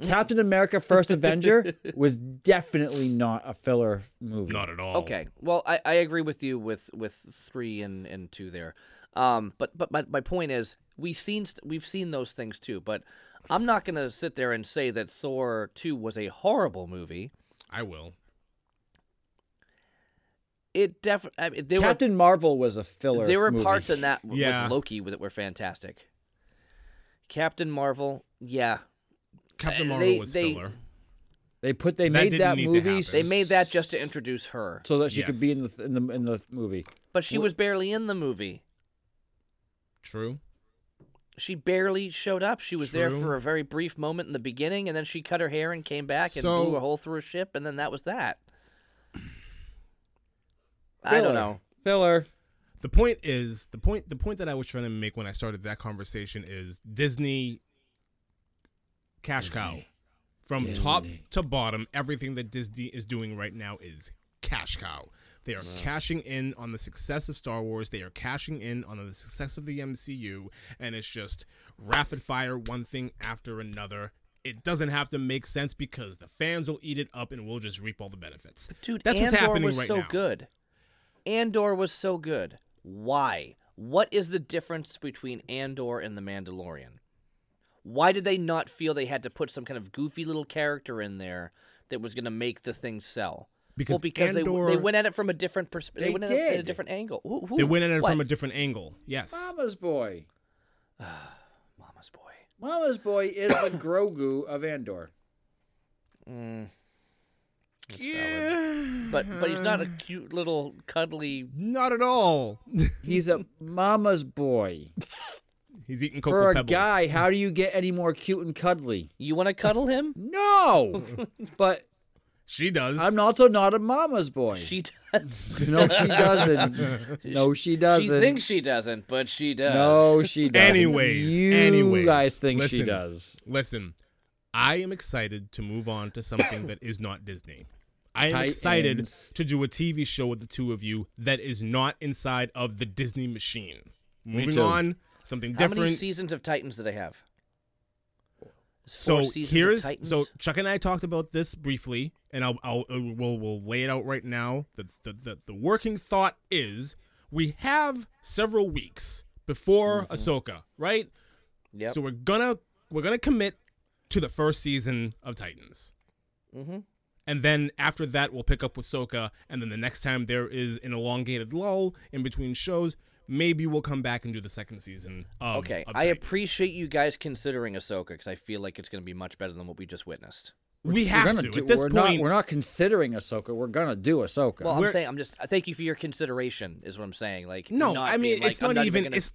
Captain America: First Avenger was definitely not a filler movie. Not at all. Okay, well, I, I agree with you with with three and, and two there, um, but but my, my point is we've seen we've seen those things too, but I'm not gonna sit there and say that Thor two was a horrible movie. I will. It definitely there Captain Marvel was a filler. there were movie. parts in that w- Yeah. with Loki that were fantastic. Captain Marvel, yeah, Captain Uh, Marvel they- was they- filler. They put they That made that movie they made that just to introduce her, so that she could be in the in the in the movie. but she was barely in the movie. True. She barely showed up. She was there for a very brief moment in the beginning, and then she cut her hair and came back and So- blew a hole through a ship, and then that was that. I don't know. Filler. The point is the point the point that I was trying to make when I started that conversation is Disney cash cow. From top to bottom, everything that Disney is doing right now is cash cow. They are cashing in on the success of Star Wars. They are cashing in on the success of the MCU, and it's just rapid fire, one thing after another. It doesn't have to make sense because the fans will eat it up, and we'll just reap all the benefits. Dude, That's Andor what's happening was right so now. good. Andor was so good. Why? What is the difference between Andor and The Mandalorian? Why did they not feel they had to put some kind of goofy little character in there that was going to make the thing sell? well, Because because they, Andor- they went at it from a different perspective. They, They went at it in a different angle. Who, who, They went at it what? from a different angle. Yes. Mama's boy. Mama's boy. Mama's boy is the Grogu of Andor. Mm. But but he's not a cute little cuddly. Not at all. He's a mama's boy. He's eating cocoa For a pebbles. guy, how do you get any more cute and cuddly? You want to cuddle him? No, but She does. I'm also not a mama's boy. She does. no, she doesn't. No, she doesn't. She thinks she doesn't, but she does. No, she doesn't. Anyways, you anyways, guys think she does. Listen, I am excited to move on to something that is not Disney. I am excited Titans. to do a TV show with the two of you that is not inside of the Disney machine. Moving too. on, something How different. many seasons of Titans do they have? It's so four seasons of here's so Chuck and I talked about this briefly, and I'll, I'll uh, we'll we'll lay it out right now. The, the the the working thought is we have several weeks before Ahsoka, right? Yep. So we're gonna we're gonna commit to the first season of Titans. mm-hmm. And then after that, we'll pick up with Soka. And then the next time there is an elongated lull in between shows, maybe we'll come back and do the second season of. Okay, of I appreciate you guys considering Ahsoka because I feel like it's going to be much better than what we just witnessed. We We're have gonna to. do- At this we're point, not. We're not considering Ahsoka. We're gonna do Ahsoka. Well, I'm We're- saying I'm just thank you for your consideration is what I'm saying. Like no, not I mean, being it's I'm not, even. gonna- It's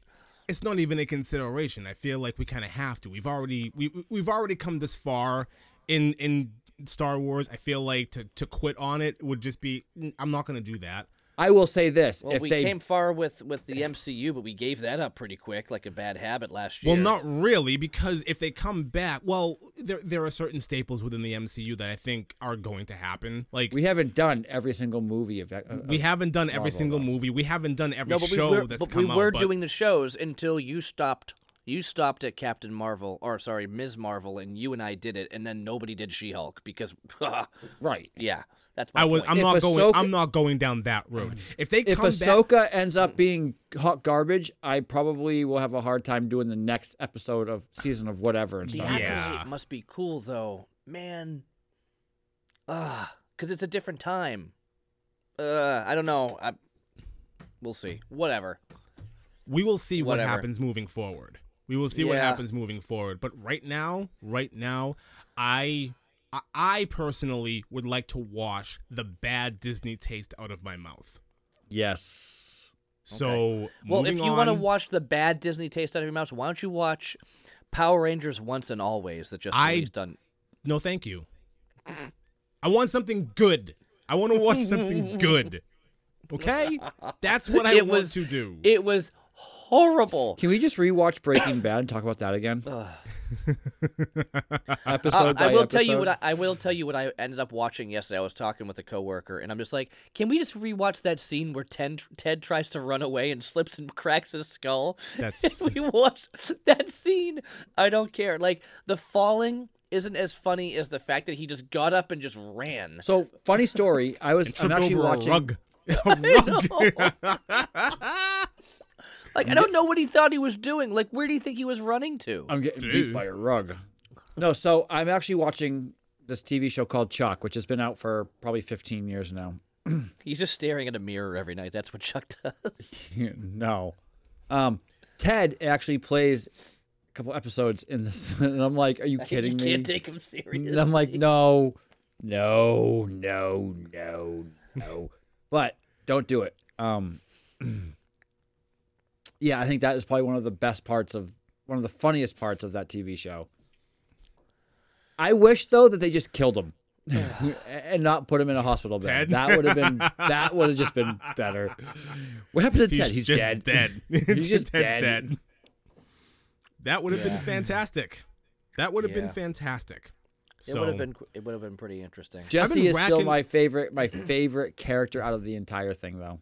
it's not even a consideration. I feel like we kind of have to. We've already we we've already come this far in in Star Wars. I feel like to to quit on it would just be. I'm not going to do that. I will say this: well, if we they came far with with the MCU, but we gave that up pretty quick, like a bad habit last year. Well, not really, because if they come back, well, there there are certain staples within the MCU that I think are going to happen. Like we haven't done every single movie of. Uh, we haven't done every Marvel, single though. movie. We haven't done every no, show we were, that's but come we out. were but doing the shows until you stopped. You stopped at Captain Marvel, or sorry, Ms. Marvel, and you and I did it, and then nobody did She-Hulk because, right. yeah, that's my I was. point. I'm If not going. I'm not going down that road. If they If come back, Ahsoka ends up being hot garbage, I probably will have a hard time doing the next episode of season of whatever and The stuff. acolyte Yeah. must be cool though, man. Ah, because it's a different time. Uh, I don't know. I, we'll see. Whatever. we will see what happens moving forward. We will see what happens moving forward. But right now, right now, I. I- I personally would like to wash the bad Disney taste out of my mouth. Yes. So, Well, if moving you want to on- watch the bad Disney taste out of your mouth, why don't you watch Power Rangers Once and Always that just I- released on? No, thank you. I want something good. I want to watch something good. Okay? That's what I It want was- to do. It was horrible. Can we just rewatch Breaking Bad and talk about that again? episode Uh, by I will tell you episode? what I, I will tell you what I ended up watching yesterday. I was talking with a coworker, and I'm just like, "Can we just rewatch that scene where Ted, Ted tries to run away and slips and cracks his skull?" That's- we watch that scene. I don't care. Like the falling isn't as funny as the fact that he just got up and just ran. So funny story. I was I'm Tripped actually over watching. a rug. A rug. Like I don't know what he thought he was doing. Like where do you think he was running to? I'm getting beat Dude. by a rug. No, so I'm actually watching this TV show called Chuck, which has been out for probably 15 years now. He's just staring at a mirror every night. That's what Chuck does. no. Um, Ted actually plays a couple episodes in this, and I'm like, "Are you kidding you me?" can't take him serious. And I'm like, "No, no, no, no, no." but don't do it. Um, yeah, I think that is probably one of the best parts of one of the funniest parts of that TV show. I wish though that they just killed him. and not put him in a hospital bed. Ted? That would have been that would have just been better. What happened to He's Ted? He's just dead. dead. He's just Ted's dead. That would have been fantastic. That would have been Yeah. fantastic. It would have been. It would have been pretty interesting. Jesse been is still racking- my favorite, my favorite character out of the entire thing, though.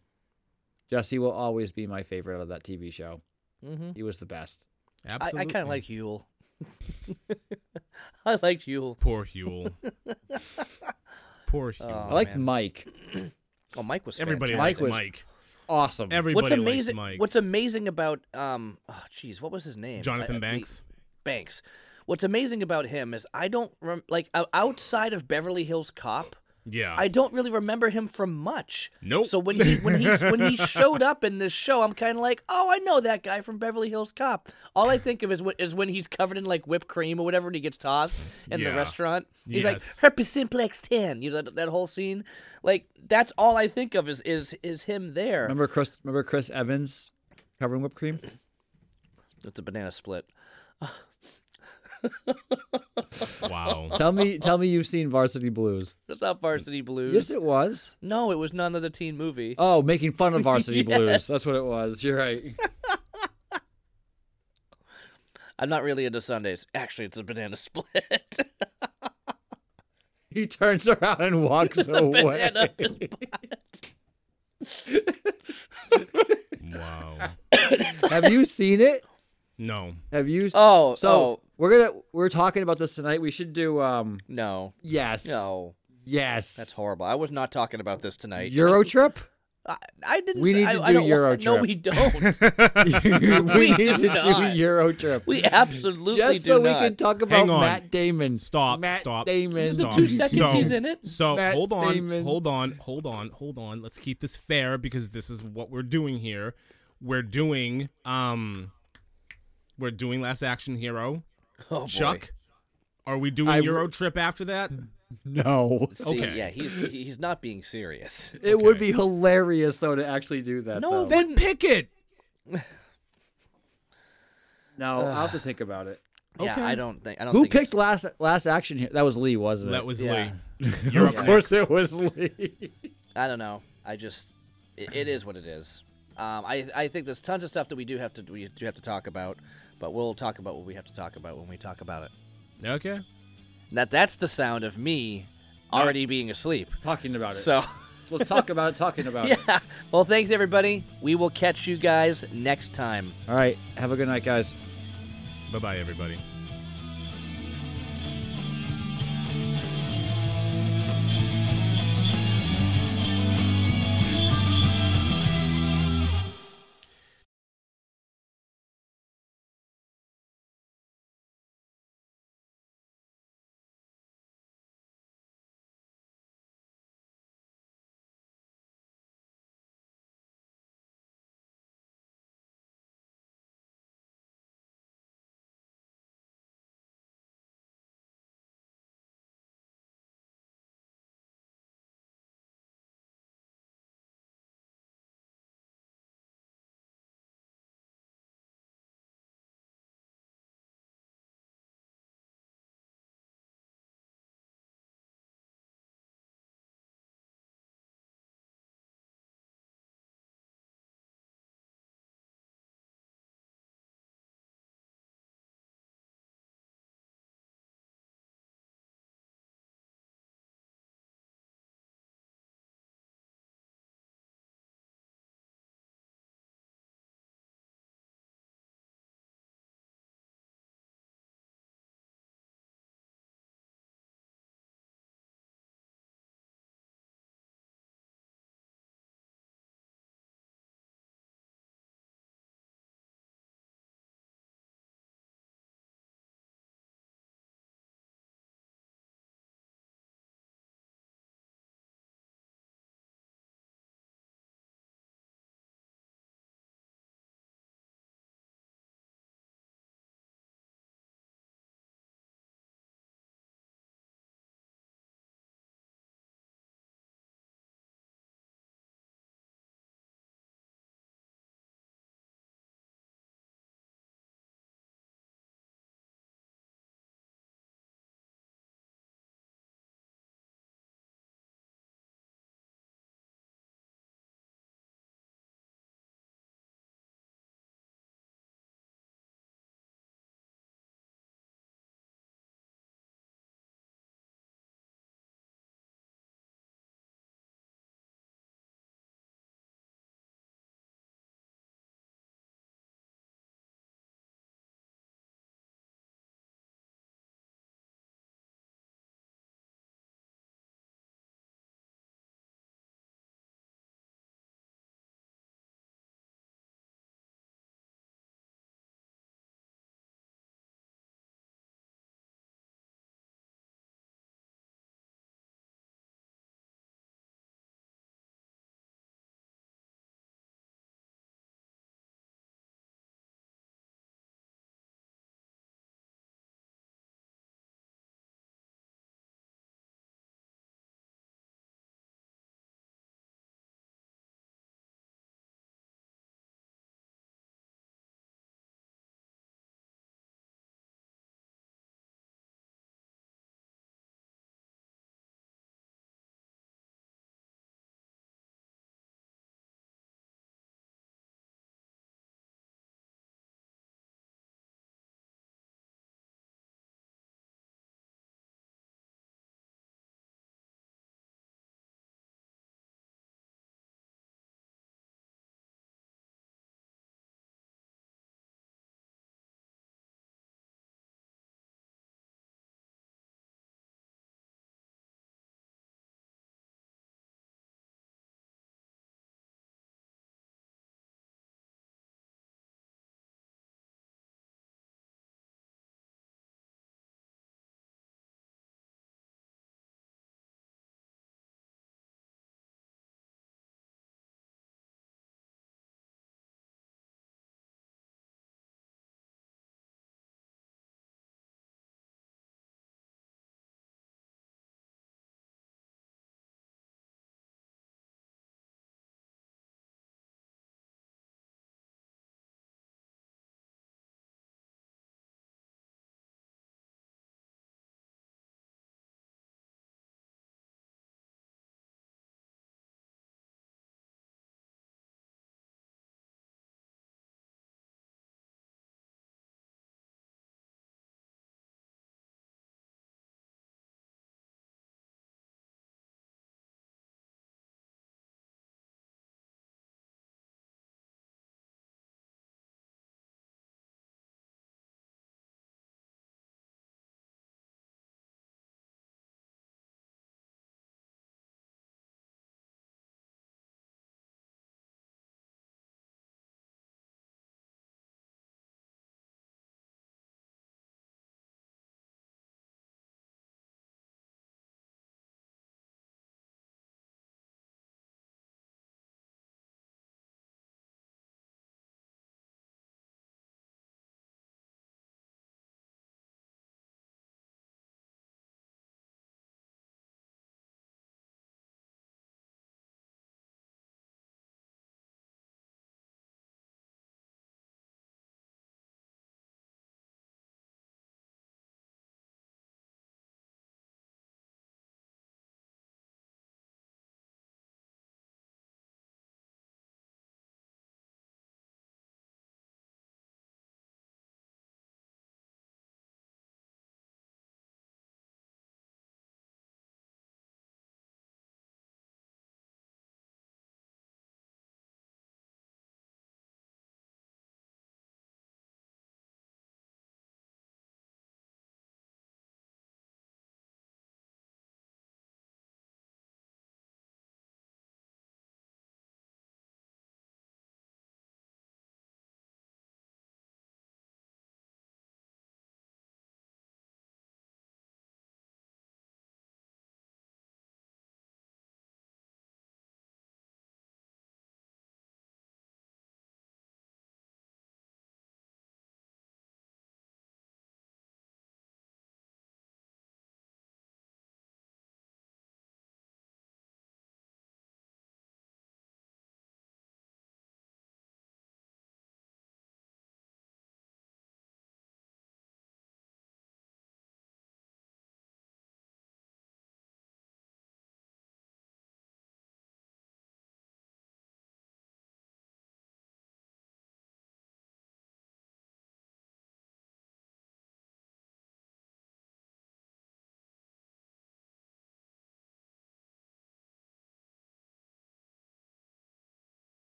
Jesse will always be my favorite out of that TV show. hmm He was the best. I, I kind of like Huell. I liked Huell. Poor Huell. Poor Huell. Oh, I liked man. Mike. Oh, Mike was Everybody fantastic. Mike likes was- Mike. Awesome. Everybody What's amazing? likes Mike. What's amazing about um? Oh, jeez, what was his name? Jonathan I- I- Banks. Banks. What's amazing about him is I don't rem- like outside of Beverly Hills Cop. Yeah. I don't really remember him from much. Nope. So when he when he when he showed up in this show, I'm kind of like, oh, I know that guy from Beverly Hills Cop. All I think of is wh- when he's covered in like whipped cream or whatever, and he gets tossed in the restaurant. He's Yes. like herpes simplex ten. You know that, that whole scene. Like that's all I think of is is is him there. Remember Chris? Remember Chris Evans covering whipped cream? It's a banana split. Wow. tell me, tell me you've seen Varsity Blues. That's not Varsity Blues. Yes, it was. no, it was none of the teen movie. Oh, making fun of Varsity Yes. Blues. That's what it was. You're right. I'm not really into sundaes. Actually, it's a banana split. He turns around and walks It's away. banana Wow. Have you seen it? No. Have you? Oh, so oh we're gonna we're talking about this tonight. We should do um no, yes no, yes that's horrible. I was not talking about this tonight. Euro trip. I, I didn't. We say- need I, to I do don't Euro want- No, trip. we don't. we We need do to do. Euro trip. We absolutely just do so not. we can talk about Matt Damon. Stop. Matt stop. Damon. the two seconds So- he's in it. So Matt hold on, Damon. hold on, hold on, hold on. Let's keep this fair because this is what we're doing here. We're doing um we're doing Last Action Hero. Oh, boy. Chuck, are we doing I- Euro Trip after that? No, See, Okay. yeah, he's he's not being serious. it would be hilarious though to actually do that. No, though. Then pick it. no, I'll have to think about it. Yeah, Okay. I don't think. I don't Who think picked it's- last last action hero? That was Lee, wasn't it? That was Yeah. Lee. You're of course next. it was Lee. I don't know. I just it, it is what it is. Um, I I think there's tons of stuff that we do have to we do have to talk about, but we'll talk about what we have to talk about when we talk about it. Okay. That that's the sound of me already being asleep. talking about it. So Let's talk about it. Talking about it. yeah. Well, thanks everybody. We will catch you guys next time. All right. Have a good night, guys. Bye bye, everybody.